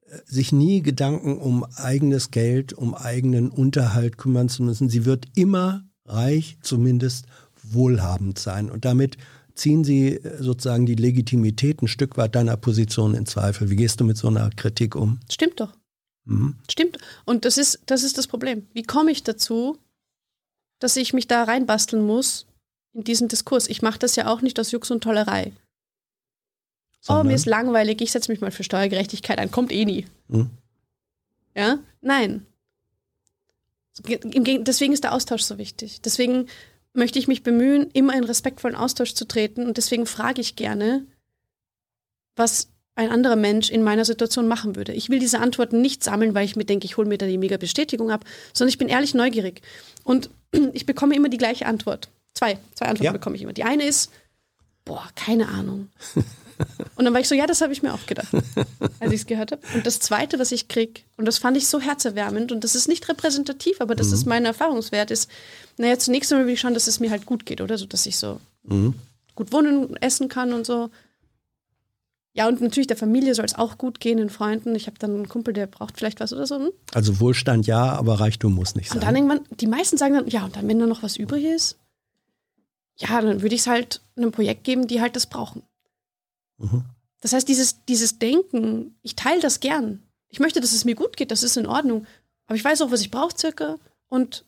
äh, sich nie Gedanken um eigenes Geld, um eigenen Unterhalt kümmern zu müssen. Sie wird immer reich, zumindest wohlhabend sein. Und damit ziehen sie äh, sozusagen die Legitimität ein Stück weit deiner Position in Zweifel. Wie gehst du mit so einer Kritik um? Stimmt doch. Mhm. Stimmt. Und das ist, das ist das Problem. Wie komme ich dazu, dass ich mich da reinbasteln muss in diesen Diskurs? Ich mache das ja auch nicht aus Jux und Tollerei. Oh, Sondern? mir ist langweilig, ich setze mich mal für Steuergerechtigkeit ein. Kommt eh nie. Mhm. Ja? Nein. Deswegen ist der Austausch so wichtig. Deswegen möchte ich mich bemühen, immer in respektvollen Austausch zu treten. Und deswegen frage ich gerne, was ein anderer Mensch in meiner Situation machen würde. Ich will diese Antworten nicht sammeln, weil ich mir denke, ich hole mir da die mega Bestätigung ab, sondern ich bin ehrlich neugierig. Und ich bekomme immer die gleiche Antwort. Zwei, zwei Antworten Ja. bekomme ich immer. Die eine ist, boah, keine Ahnung. Und dann war ich so, ja, das habe ich mir auch gedacht, als ich es gehört habe. Und das Zweite, was ich krieg, und das fand ich so herzerwärmend, und das ist nicht repräsentativ, aber das ist mein Erfahrungswert, ist, naja, zunächst einmal will ich schauen, dass es mir halt gut geht, oder? So, dass ich so gut wohnen, essen kann und so. Ja, und natürlich der Familie soll es auch gut gehen, den Freunden. Ich habe dann einen Kumpel, der braucht vielleicht was oder so. Hm? Also Wohlstand ja, aber Reichtum muss nicht Und sein. dann irgendwann, die meisten sagen dann, ja, und dann, wenn da noch was übrig ist, ja, dann würde ich es halt einem Projekt geben, die halt das brauchen. Mhm. Das heißt, dieses, dieses Denken, ich teile das gern. Ich möchte, dass es mir gut geht, das ist in Ordnung. Aber ich weiß auch, was ich brauche circa. Und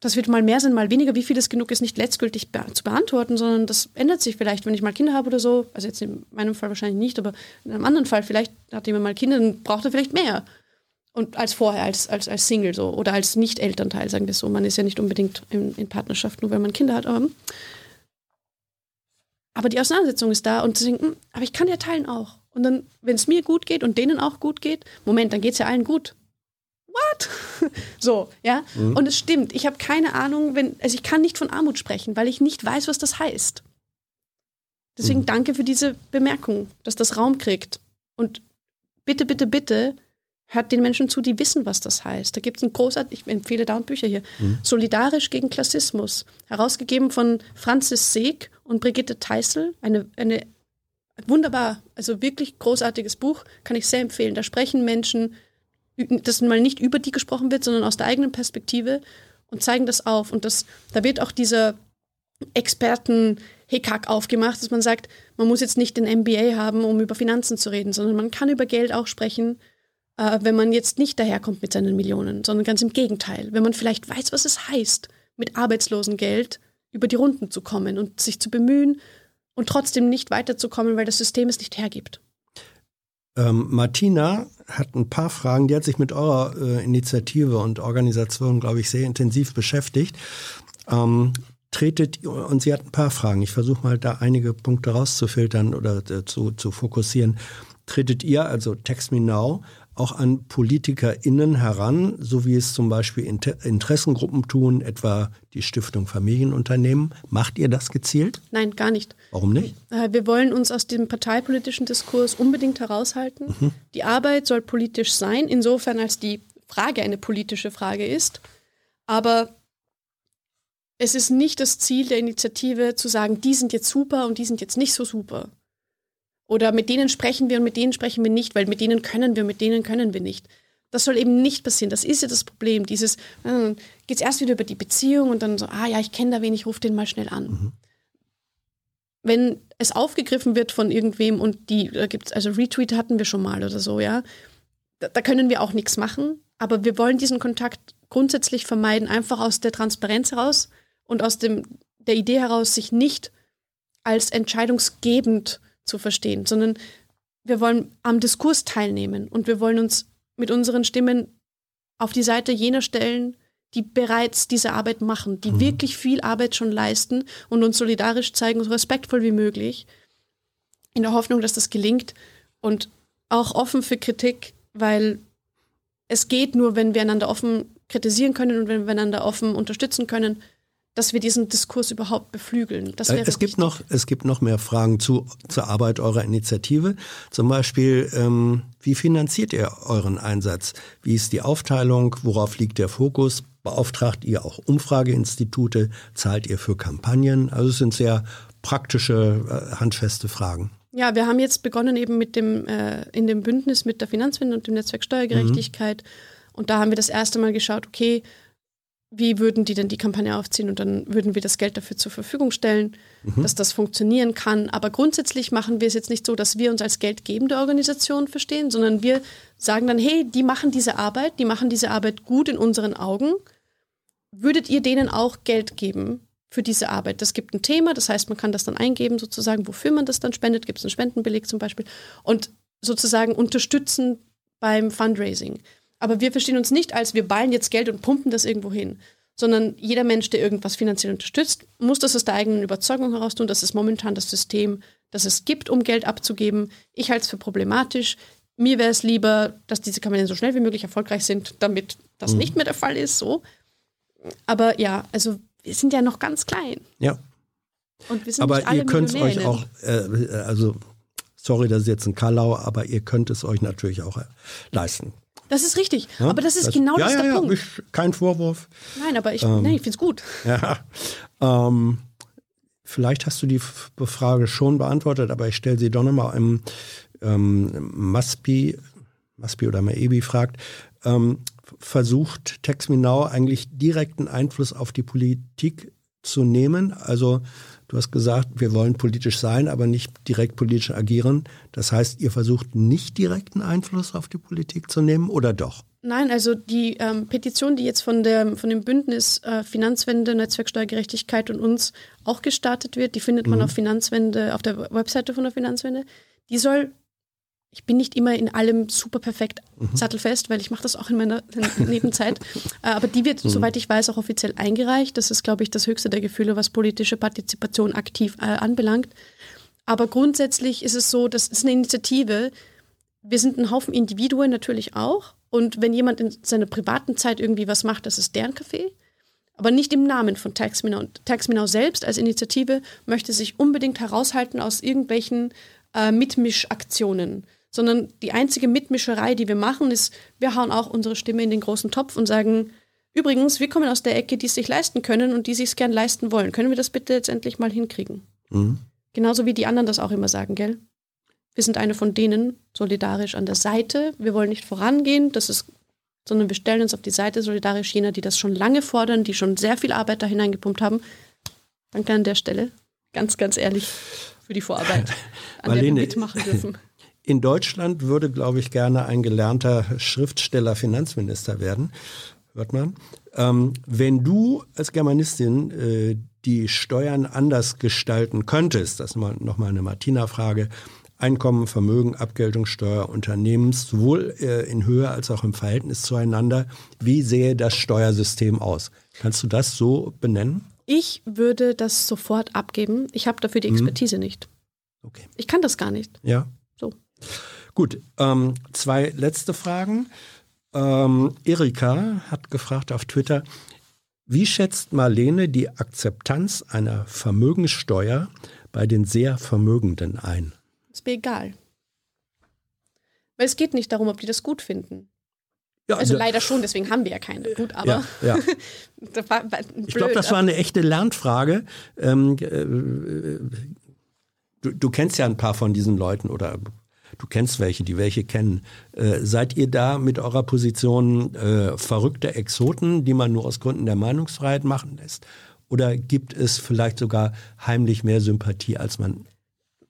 das wird mal mehr sein, mal weniger. Wie viel es genug ist, nicht letztgültig be zu beantworten, sondern das ändert sich vielleicht, wenn ich mal Kinder habe oder so. Also jetzt in meinem Fall wahrscheinlich nicht, aber in einem anderen Fall vielleicht hat jemand mal Kinder, dann braucht er vielleicht mehr. Und als vorher, als, als, als Single so oder als Nicht-Elternteil, sagen wir so. Man ist ja nicht unbedingt in, in Partnerschaft, nur wenn man Kinder hat. Aber, aber die Auseinandersetzung ist da und deswegen, hm, aber ich kann ja teilen auch. Und dann, wenn es mir gut geht und denen auch gut geht, Moment, dann geht es ja allen gut. What? so, ja. Und es stimmt, ich habe keine Ahnung, wenn, also ich kann nicht von Armut sprechen, weil ich nicht weiß, was das heißt. Deswegen danke für diese Bemerkung, dass das Raum kriegt. Und bitte, bitte, bitte hört den Menschen zu, die wissen, was das heißt. Da gibt es ein großartig, ich empfehle dauernd Bücher hier, Solidarisch gegen Klassismus, herausgegeben von Franzis Seeg und Brigitte Teissel, eine, eine wunderbar, also wirklich großartiges Buch, kann ich sehr empfehlen. Da sprechen Menschen, dass mal nicht über die gesprochen wird, sondern aus der eigenen Perspektive und zeigen das auf. Und das, da wird auch dieser Experten-Hickhack aufgemacht, dass man sagt, man muss jetzt nicht den MBA haben, um über Finanzen zu reden, sondern man kann über Geld auch sprechen, äh, wenn man jetzt nicht daherkommt mit seinen Millionen, sondern ganz im Gegenteil. Wenn man vielleicht weiß, was es heißt, mit Arbeitslosengeld über die Runden zu kommen und sich zu bemühen und trotzdem nicht weiterzukommen, weil das System es nicht hergibt. Ähm, Martina hat ein paar Fragen, die hat sich mit eurer äh, Initiative und Organisation, glaube ich, sehr intensiv beschäftigt. Ähm, tretet, und sie hat ein paar Fragen, ich versuche mal da einige Punkte rauszufiltern oder äh, zu, zu fokussieren. Tretet ihr, also Text Me Now, auch an PolitikerInnen heran, so wie es zum Beispiel Inter Interessengruppen tun, etwa die Stiftung Familienunternehmen? Macht ihr das gezielt? Nein, gar nicht. Warum nicht? Äh, Wir wollen uns aus dem parteipolitischen Diskurs unbedingt heraushalten. Die Arbeit soll politisch sein, insofern als die Frage eine politische Frage ist. Aber es ist nicht das Ziel der Initiative zu sagen, die sind jetzt super und die sind jetzt nicht so super. Oder mit denen sprechen wir und mit denen sprechen wir nicht, weil mit denen können wir, mit denen können wir nicht. Das soll eben nicht passieren. Das ist ja das Problem. Dieses, äh, geht es erst wieder über die Beziehung und dann so, ah ja, ich kenne da wen, ich rufe den mal schnell an wenn es aufgegriffen wird von irgendwem und die da gibt's also Retweet hatten wir schon mal oder so, ja, da, da können wir auch nichts machen, aber wir wollen diesen Kontakt grundsätzlich vermeiden, einfach aus der Transparenz heraus und aus dem der Idee heraus, sich nicht als entscheidungsgebend zu verstehen, sondern wir wollen am Diskurs teilnehmen und wir wollen uns mit unseren Stimmen auf die Seite jener stellen, die bereits diese Arbeit machen, die wirklich viel Arbeit schon leisten und uns solidarisch zeigen, so respektvoll wie möglich, in der Hoffnung, dass das gelingt und auch offen für Kritik, weil es geht nur, wenn wir einander offen kritisieren können und wenn wir einander offen unterstützen können, dass wir diesen Diskurs überhaupt beflügeln. Äh, Es gibt, wichtig. noch, es gibt noch mehr Fragen zu, zur Arbeit eurer Initiative. Zum Beispiel, ähm, wie finanziert ihr euren Einsatz? Wie ist die Aufteilung? Worauf liegt der Fokus? Beauftragt ihr auch Umfrageinstitute? Zahlt ihr für Kampagnen? Also es sind sehr praktische, äh, handfeste Fragen. Ja, wir haben jetzt begonnen eben mit dem, äh, in dem Bündnis mit der Finanzwende und dem Netzwerk Steuergerechtigkeit. Und da haben wir das erste Mal geschaut, okay, wie würden die denn die Kampagne aufziehen und dann würden wir das Geld dafür zur Verfügung stellen, dass das funktionieren kann. Aber grundsätzlich machen wir es jetzt nicht so, dass wir uns als geldgebende Organisation verstehen, sondern wir sagen dann, hey, die machen diese Arbeit, die machen diese Arbeit gut in unseren Augen. Würdet ihr denen auch Geld geben für diese Arbeit? Das gibt ein Thema, das heißt, man kann das dann eingeben, sozusagen, wofür man das dann spendet, gibt es einen Spendenbeleg zum Beispiel und sozusagen unterstützen beim Fundraising. Aber wir verstehen uns nicht als, wir ballen jetzt Geld und pumpen das irgendwo hin, sondern jeder Mensch, der irgendwas finanziell unterstützt, muss das aus der eigenen Überzeugung heraus tun. Das ist momentan das System, das es gibt, um Geld abzugeben. Ich halte es für problematisch. Mir wäre es lieber, dass diese Kampagnen so schnell wie möglich erfolgreich sind, damit das nicht mehr der Fall ist. So. Aber ja, also wir sind ja noch ganz klein. Ja. Und wir sind Aber nicht alle ihr könnt es euch auch, äh, also sorry, das ist jetzt ein Kallau, aber ihr könnt es euch natürlich auch äh, leisten. Das ist richtig. Ja? Aber das ist genau ja, das ja, der ja, Punkt. Ich, kein Vorwurf. Nein, aber ich, nein, ich finde es gut. Ja. Ähm, vielleicht hast du die Frage schon beantwortet, aber ich stelle sie doch nochmal. Im ähm, Maspi, Maspi oder Maebi fragt, ähm, versucht Texminau eigentlich direkten Einfluss auf die Politik zu nehmen? Also du hast gesagt, wir wollen politisch sein, aber nicht direkt politisch agieren. Das heißt, ihr versucht nicht direkten Einfluss auf die Politik zu nehmen oder doch? Nein, also die ähm, Petition, die jetzt von, der, von dem Bündnis äh, Finanzwende, Netzwerksteuergerechtigkeit und uns auch gestartet wird, die findet man auf Finanzwende, auf der Webseite von der Finanzwende, die soll, ich bin nicht immer in allem super perfekt sattelfest, weil ich mache das auch in meiner Nebenzeit, äh, aber die wird, soweit ich weiß, auch offiziell eingereicht. Das ist, glaube ich, das höchste der Gefühle, was politische Partizipation aktiv äh, anbelangt. Aber grundsätzlich ist es so, das ist eine Initiative, wir sind ein Haufen Individuen natürlich auch. Und wenn jemand in seiner privaten Zeit irgendwie was macht, das ist deren Kaffee. Aber nicht im Namen von Taxminau. Und Taxminau selbst als Initiative möchte sich unbedingt heraushalten aus irgendwelchen äh, Mitmischaktionen. Sondern die einzige Mitmischerei, die wir machen, ist, wir hauen auch unsere Stimme in den großen Topf und sagen, übrigens, wir kommen aus der Ecke, die es sich leisten können und die sich es gern leisten wollen. Können wir das bitte jetzt endlich mal hinkriegen? Mhm. Genauso wie die anderen das auch immer sagen, gell? Wir sind eine von denen, solidarisch an der Seite. Wir wollen nicht vorangehen, das ist, sondern wir stellen uns auf die Seite solidarisch jener, die das schon lange fordern, die schon sehr viel Arbeit da hineingepumpt haben. Danke an der Stelle. Ganz, ganz ehrlich für die Vorarbeit, an der wir Marlene, mitmachen dürfen. In Deutschland würde, glaube ich, gerne ein gelernter Schriftsteller Finanzminister werden. Hört man. Ähm, wenn du als Germanistin äh, die Steuern anders gestalten könntest, das ist mal, nochmal eine Martina-Frage, Einkommen, Vermögen, Abgeltungssteuer, Unternehmens, sowohl äh, in Höhe als auch im Verhältnis zueinander, wie sähe das Steuersystem aus? Kannst du das so benennen? Ich würde das sofort abgeben. Ich habe dafür die Expertise nicht. Okay. Ich kann das gar nicht. Ja. Gut, ähm, zwei letzte Fragen. Ähm, Erika hat gefragt auf Twitter, wie schätzt Marlene die Akzeptanz einer Vermögenssteuer bei den sehr Vermögenden ein? Ist mir egal. Weil es geht nicht darum, ob die das gut finden. Ja, Also da- leider schon, deswegen haben wir ja keine. Gut, aber ja, ja. Ich glaube, das war eine echte Lernfrage. Ähm, äh, du, du kennst ja ein paar von diesen Leuten oder du kennst welche, die welche kennen. Äh, seid ihr da mit eurer Position äh, verrückte Exoten, die man nur aus Gründen der Meinungsfreiheit machen lässt? Oder gibt es vielleicht sogar heimlich mehr Sympathie, als man.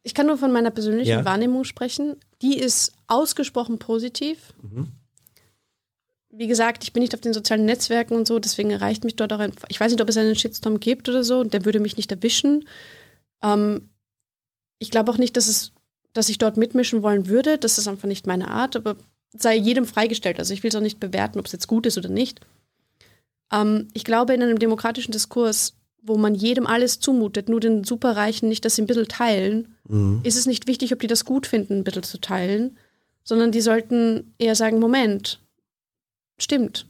Ich kann nur von meiner persönlichen Ja. Wahrnehmung sprechen. Die ist ausgesprochen positiv. Mhm. Wie gesagt, ich bin nicht auf den sozialen Netzwerken und so, deswegen erreicht mich dort auch ein. Ich weiß nicht, ob es einen Shitstorm gibt oder so, der würde mich nicht erwischen. Ähm, ich glaube auch nicht, dass es, dass ich dort mitmischen wollen würde. Das ist einfach nicht meine Art, aber sei jedem freigestellt. Also ich will es auch nicht bewerten, ob es jetzt gut ist oder nicht. Ähm, ich glaube, in einem demokratischen Diskurs, wo man jedem alles zumutet, nur den Superreichen nicht, dass sie ein bisschen teilen, Mhm. ist es nicht wichtig, ob die das gut finden, ein bisschen zu teilen, sondern die sollten eher sagen, Moment, stimmt,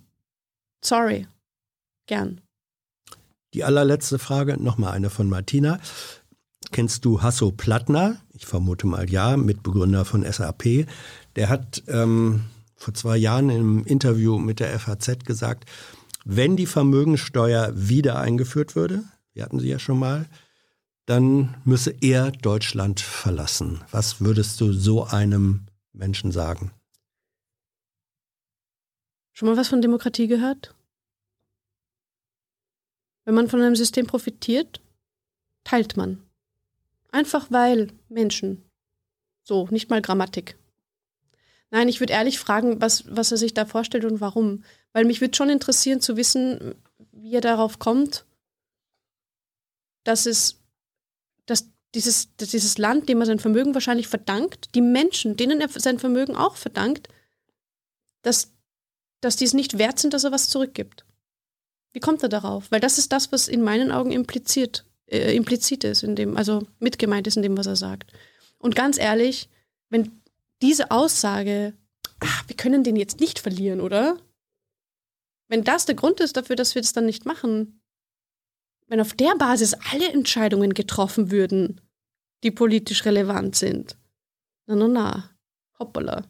sorry, gern. Die allerletzte Frage, nochmal eine von Martina. Kennst du Hasso Plattner? Ich vermute mal ja, Mitbegründer von SAP. Der hat ähm, vor zwei Jahren im Interview mit der FAZ gesagt, wenn die Vermögensteuer wieder eingeführt würde, wir hatten sie ja schon mal, dann müsse er Deutschland verlassen. Was würdest du so einem Menschen sagen? Schon mal was von Demokratie gehört? Wenn man von einem System profitiert, teilt man. Einfach weil Menschen. So, nicht mal Grammatik. Nein, ich würde ehrlich fragen, was, was er sich da vorstellt und warum. Weil mich würde schon interessieren zu wissen, wie er darauf kommt, dass es, dass dieses, dass dieses Land, dem er sein Vermögen wahrscheinlich verdankt, die Menschen, denen er sein Vermögen auch verdankt, dass, dass die es nicht wert sind, dass er was zurückgibt. Wie kommt er darauf? Weil das ist das, was in meinen Augen impliziert, äh, implizit ist, in dem, also mitgemeint ist in dem, was er sagt. Und ganz ehrlich, wenn diese Aussage, ach, wir können den jetzt nicht verlieren, oder? Wenn das der Grund ist dafür, dass wir das dann nicht machen, wenn auf der Basis alle Entscheidungen getroffen würden, die politisch relevant sind, na, na, na, hoppala.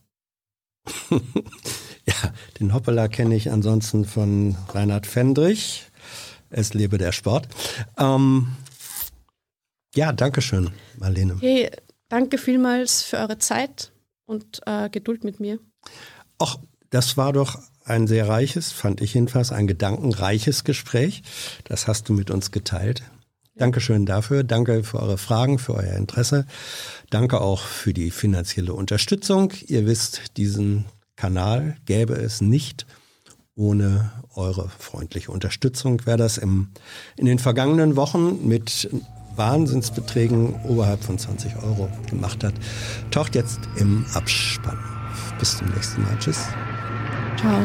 ja, den Hoppala kenne ich ansonsten von Reinhard Fendrich. Es lebe der Sport. Ähm, ja, danke schön, Marlene. Hey, danke vielmals für eure Zeit und äh, Geduld mit mir. Ach, das war doch ein sehr reiches, fand ich jedenfalls, ein gedankenreiches Gespräch. Das hast du mit uns geteilt. Dankeschön dafür. Danke für eure Fragen, für euer Interesse. Danke auch für die finanzielle Unterstützung. Ihr wisst, diesen Kanal gäbe es nicht ohne eure freundliche Unterstützung. Wer das im, in den vergangenen Wochen mit Wahnsinnsbeträgen oberhalb von 20 Euro gemacht hat, taucht jetzt im Abspann. Bis zum nächsten Mal. Tschüss. Ciao.